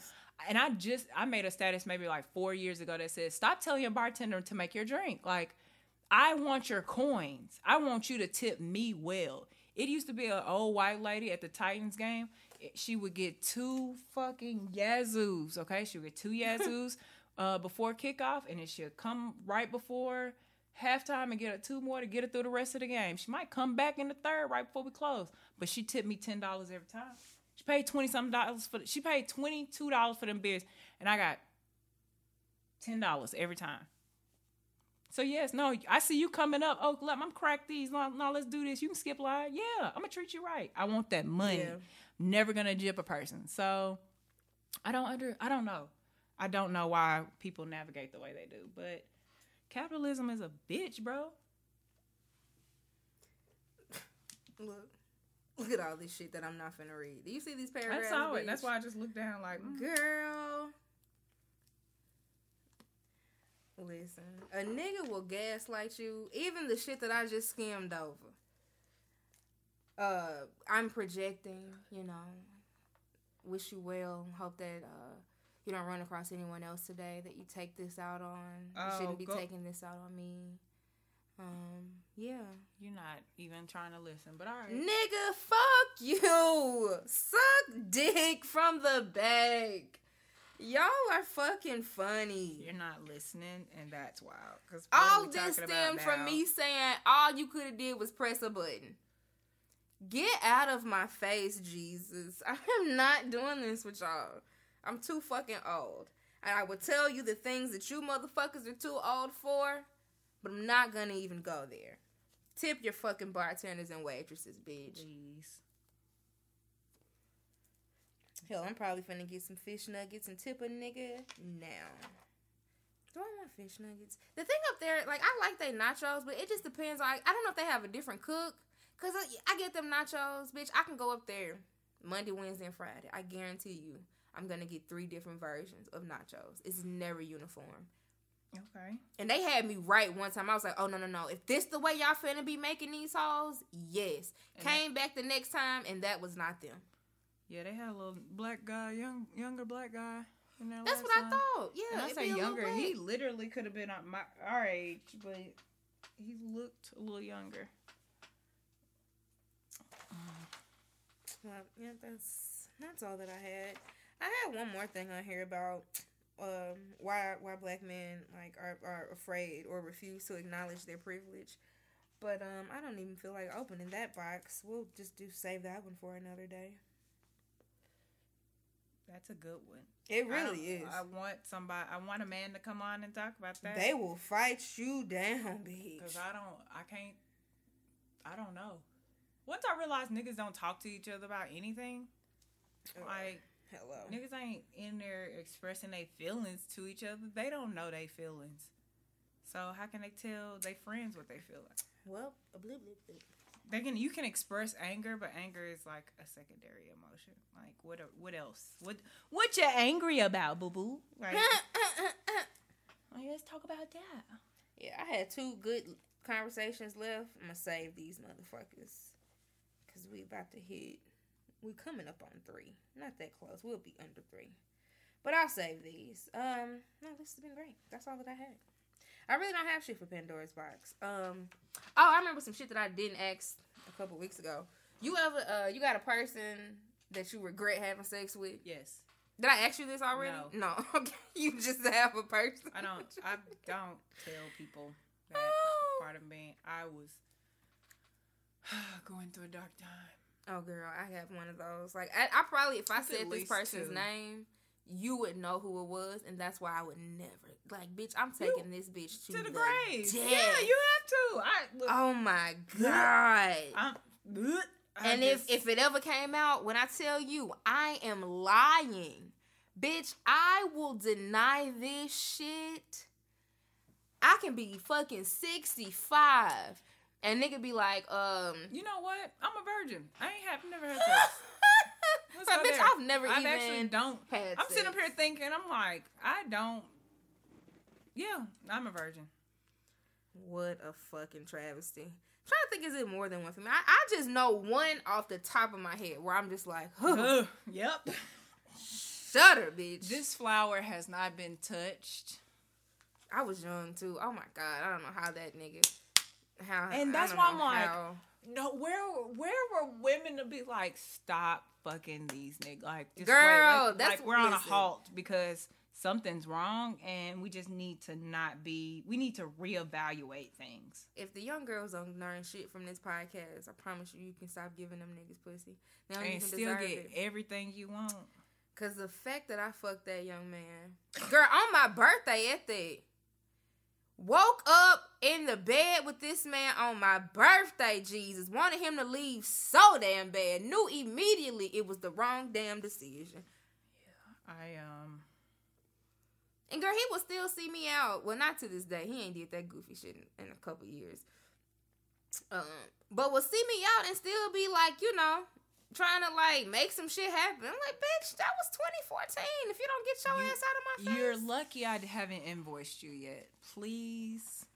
And I just I made a status maybe like four years ago that says stop telling your bartender to make your drink. Like I want your coins. I want you to tip me well. It used to be an old white lady at the Titans game. She would get two fucking yazoos. Okay, she would get two yazoos [laughs] uh, before kickoff, and then she'll come right before halftime and get her two more to get her through the rest of the game. She might come back in the third right before we close, but she tipped me ten dollars every time. She paid twenty something dollars for. The, she paid twenty two dollars for them beers, and I got ten dollars every time. So yes, no, I see you coming up. Oh, let I'm crack these. No, no, let's do this. You can skip line. Yeah, I'm gonna treat you right. I want that money.
Yeah.
Never gonna jip a person. So I don't under. I don't know. I don't know why people navigate the way they do. But capitalism is a bitch, bro.
Look, look at all this shit that I'm not finna read. Do you see these paragraphs?
I saw it.
bitch?
That's why I just looked down like. mm.
Girl. Listen, a nigga will gaslight you, even the shit that I just skimmed over. Uh, I'm projecting, you know. Wish you well. Hope that uh you don't run across anyone else today that you take this out on. you
Oh,
shouldn't be
go-
taking this out on me. Um, yeah.
You're not even trying to listen, but all right.
Nigga, fuck you. Suck dick from the bag. Y'all are fucking funny.
You're not listening, and that's wild. Cause
all this stemmed from me saying all you could have did was press a button. Get out of my face, Jesus. [laughs] I am not doing this with y'all. I'm too fucking old. And I will tell you the things that you motherfuckers are too old for, but I'm not gonna even go there. Tip your fucking bartenders and waitresses, bitch.
Please.
Hell, I'm probably finna get some fish nuggets and tip a nigga now. Do I want fish nuggets? The thing up there, like I like they nachos, but it just depends. Like I don't know if they have a different cook. Cause I, I get them nachos, bitch. I can go up there Monday, Wednesday, and Friday. I guarantee you, I'm gonna get three different versions of nachos. It's never uniform.
Okay.
And they had me right one time. I was like, oh no no no. If this the way y'all finna be making these hoes, yes.
And
Came back the next time and that was not them.
Yeah, they had a little black guy, young younger black guy in there.
That's what I thought. Yeah.
And I say
be a little
younger. He literally could have been on my our age, but he looked a little younger.
Well, yeah, that's that's all that I had. I had one more thing on here about um why why black men like are, are afraid or refuse to acknowledge their privilege. But um I don't even feel like opening that box. We'll just do save that one for another day.
That's a good one.
It really
don't-
is.
I want somebody. I want a man to come on and talk about that.
They will fight you down, bitch.
Cause I don't, I can't, I don't know. Once I realized niggas don't talk to each other about anything,
Uh,
like
hello.
niggas ain't in there expressing their feelings to each other. They don't know their feelings. So how can they tell their friends what they feel like?
Well, a blip, blip, blip.
They can, you can express anger, but anger is like a secondary emotion. Like what, what else? What, what you angry about, boo boo? Like, [laughs] like, let's talk about that.
yeah, I had two good conversations left. I'm gonna save these motherfuckers because we about to hit. We're coming up on three. Not that close. We'll be under three, but I'll save these. Um, no, this has been great. That's all that I had. I really don't have shit for Pandora's box. Um, oh, I remember some shit that I didn't ask a couple weeks ago. You ever, uh, you got a person that you regret having sex with?
Yes.
Did I ask you this already? No. [laughs] Okay. You just have a person.
I don't. I don't tell people [laughs] that
Oh.
part of me. I was [sighs] going through a dark time.
Oh, girl, I have one of those. Like, I, I probably, if I
It's
said this person's
two.
name, you would know who it was, and that's why I would never. Like, bitch, I'm taking this bitch to,
To the
the
grave.
death.
Yeah, you have to. I look.
Oh my god.
I'm.
And
just-
if if it ever came out, when I tell you I am lying, bitch, I will deny this shit. I can be fucking sixty five, and nigga be like, um.
you know what, I'm a virgin. I ain't have never had [laughs] sex. Let's
Like, bitch,
there.
I've never
I've
even
actually don't.
had
I'm sitting up here thinking. I'm like, I don't. Yeah, I'm a virgin.
What a fucking travesty. I'm trying to think, is it more than one for me? I, I just know one off the top of my head where I'm just like, huh,
yep.
shut her, bitch.
This flower has not been touched.
I was young too. Oh my god, I don't know how that nigga. How
And that's why I'm like,
how-
No, where where were women to be like, stop fucking these niggas? Like, just
Girl.
Like,
that's-
like we're on a halt because something's wrong, and we just need to not be. We need to reevaluate things.
if the young girls don't learn shit from this podcast, I promise you, you can stop giving them niggas pussy. now don't
and still get
it.
everything you want.
Cause the fact that I fucked that young man, girl, on my birthday at that, woke up in the bed with this man on my birthday. Jesus wanted him to leave so damn bad. Knew immediately it was the wrong damn decision.
Yeah, I um.
And girl, he will still see me out. Well, not to this day. He ain't did that goofy shit in, in a couple years. Um, but will see me out and still be like, you know, trying to like make some shit happen. I'm like, bitch, that was 2014. If you don't get your
You-
ass out of my face,
You're lucky I haven't invoiced you yet. Please.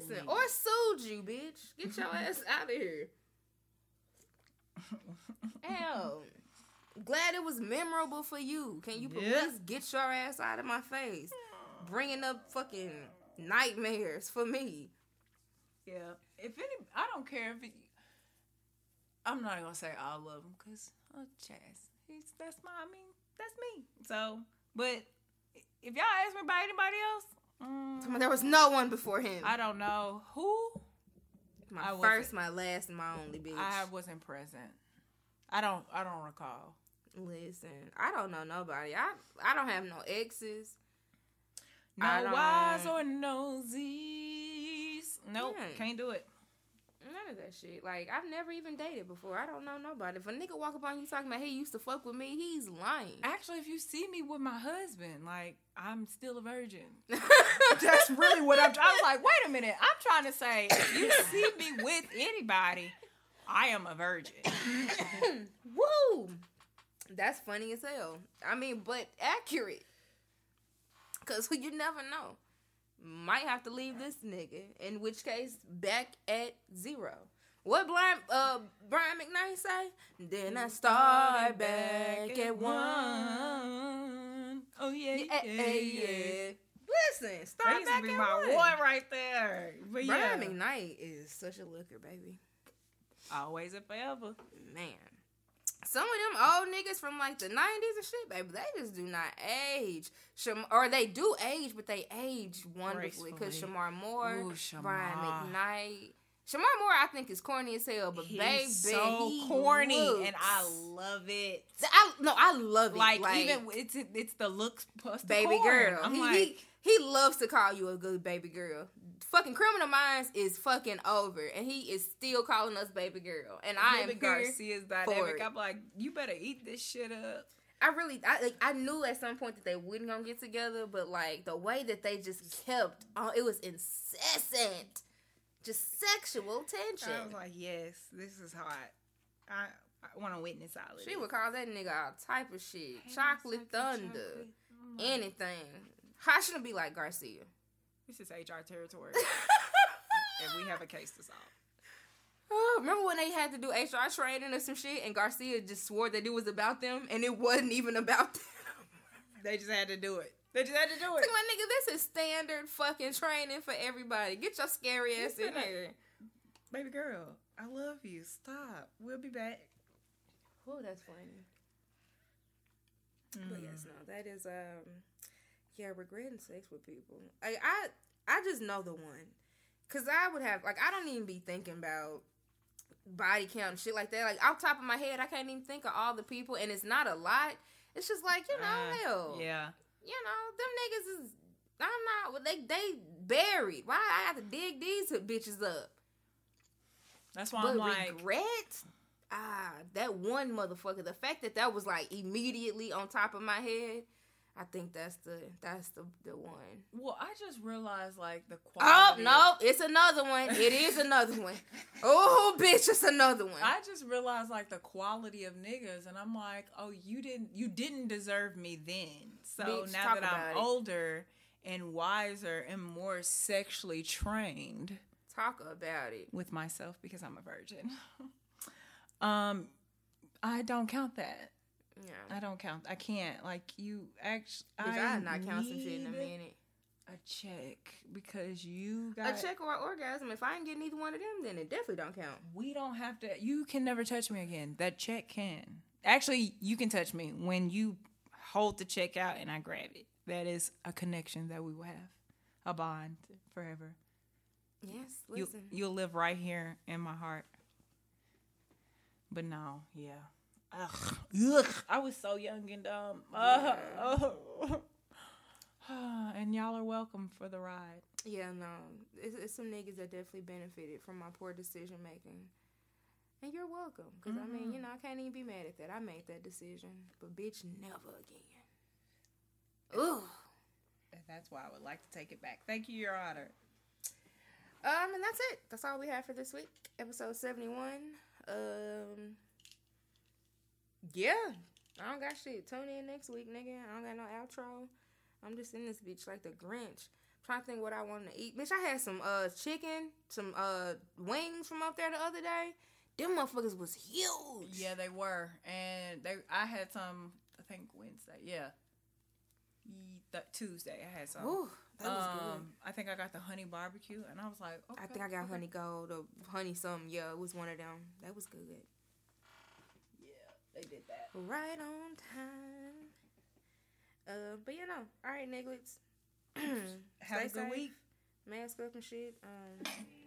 listen,
Leave.
or sued you, bitch. Get your [laughs] ass out of here. Hell, glad it was memorable for you. Can you
Yeah.
please get your ass out of my face? Bringing up fucking nightmares for me.
Yeah. If any, I don't care if it, I'm not gonna say all of them because oh, Chaz, he's that's my. I mean, that's me. So, But if y'all ask me about anybody else, mm,
There was no one before him.
I don't know who.
my
I
first, my last, and my only bitch.
I wasn't present. I don't. I don't recall.
Listen, I don't know nobody. I I don't have no exes.
No wise or nosies. Nope,
Yeah.
can't do it.
None of that shit. Like I've never even dated before. I don't know nobody. If a nigga walk up on you talking about he used to fuck with me, he's lying.
Actually, if you see me with my husband, like I'm still a virgin. [laughs] That's really what I'm. I was like, wait a minute. I'm trying to say, if you see me with anybody, I am a virgin. [coughs]
Woo! That's funny as hell. I mean, but accurate. Cause you never know. Might have to leave this nigga. In which case, back at zero. What Brian, uh Brian McKnight say? Then I start back at one.
one. Oh yeah,
Yeah,
yeah,
yeah,
yeah.
yeah. Listen,
That
start
used to
back
be
at
my
one.
one right there. But yeah,
Brian McKnight is such a looker, baby.
always and forever.
Man. Some of them old niggas from like the 90s and shit, baby, they just do not age. Sham- or they do age, but they age wonderfully. Because Shemar Moore,
Ooh,
Brian
Shemar.
McKnight. Shemar Moore, I think, is corny as hell, but
He's
baby,
so
he
corny,
looks-
and I love it.
I, no, I love it.
Like, even it's it's the looks plus the
baby
corn.
girl.
I'm
he,
like,
he he loves to call you a good baby girl. Fucking Criminal Minds is fucking over, and he is still calling us baby girl. And I am.
Garcia's dynamic. I'm like, you better eat this shit up.
I really, I like, I knew at some point that they wouldn't gonna get together, but like the way that they just kept, on, it was incessant, just sexual tension.
I was like, yes, this is hot. I I want to witness all of
she would call that nigga all type of shit, chocolate thunder,
chocolate. Like,
anything. How should it be like Garcia?
This is HR territory, [laughs] and we have a case to solve.
Oh, remember when they had to do HR training or some shit, and Garcia just swore that it was about them, and it wasn't even about them. [laughs]
They just had to do it. They just had to do
Like,
it.
my nigga, this is standard fucking training for everybody. Get your scary ass in here.
Baby girl, I love you. Stop. We'll be back.
Oh, that's funny. But yes, no, that is um, yeah, regretting sex with people. I I I just know the one, cause I would have like I don't even be thinking about body count and shit like that. Like off top of my head, I can't even think of all the people, and it's not a lot. It's just like you know,
Uh,
hell,
Yeah.
you know, them niggas is. I'm not. well, They they buried. Why I have to dig these bitches up?
That's why
But
I'm like,
regret, ah, that one motherfucker. The fact that that was like immediately on top of my head, I think that's the that's the the one.
well, I just realized like the quality.
Oh no, it's another one. It is another one. [laughs] Oh bitch, it's another one.
I just realized like the quality of niggas, and I'm like, oh, you didn't, you didn't deserve me then. So
Bitch,
now that I'm
it.
older and wiser and more sexually trained
Talk about it.
with myself because I'm a virgin, [laughs] um, I don't count that.
Yeah.
I don't count. I can't. Like you, actually,
I,
I
not count some shit in a minute.
A check because you got A
check or an orgasm. If I ain't getting either one of them, then it definitely don't count.
We don't have to. You can never touch me again. That check can. Actually, you can touch me when you hold the check out and I grab it. That is a connection that we will have, a bond forever.
Yes,
You
listen.
you'll live right here in my heart. But no, yeah. Ugh, ugh. I was so young and dumb. Uh, oh. [laughs] [sighs] and y'all are welcome for the ride.
Yeah, no. It's, it's some niggas that definitely benefited from my poor decision making. And you're welcome. Because, I mean, you know, I can't even be mad at that. I made that decision. But, bitch, never again. Ugh.
That's why I would like to take it back. Thank you, Your Honor.
Um, and that's it. That's all we have for this week. Episode 71. Um, yeah. I don't got shit. Tune in next week, nigga. I don't got no outro. I'm just in this bitch like the Grinch. Trying to think what I want to eat. Bitch, I had some uh chicken, some uh wings from up there the other day. Them motherfuckers was huge.
Yeah, they were, and they. I had some. I think Wednesday. Yeah. Ye- Th- Tuesday, I had some.
Ooh, that was
um, I think I got the honey barbecue, and I was like, okay.
I think I got
okay.
honey gold or honey something. Yeah, it was one of them. That was good.
They did that.
Right on time. Uh, but you know, all right, nigglets. [clears throat]
Have a good
safe.
week.
Mask up and shit. Um,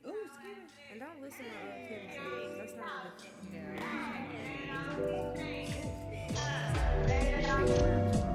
Ooh, excuse me.
and don't listen to uh, Kevin Samuels. That's not good.
Yeah.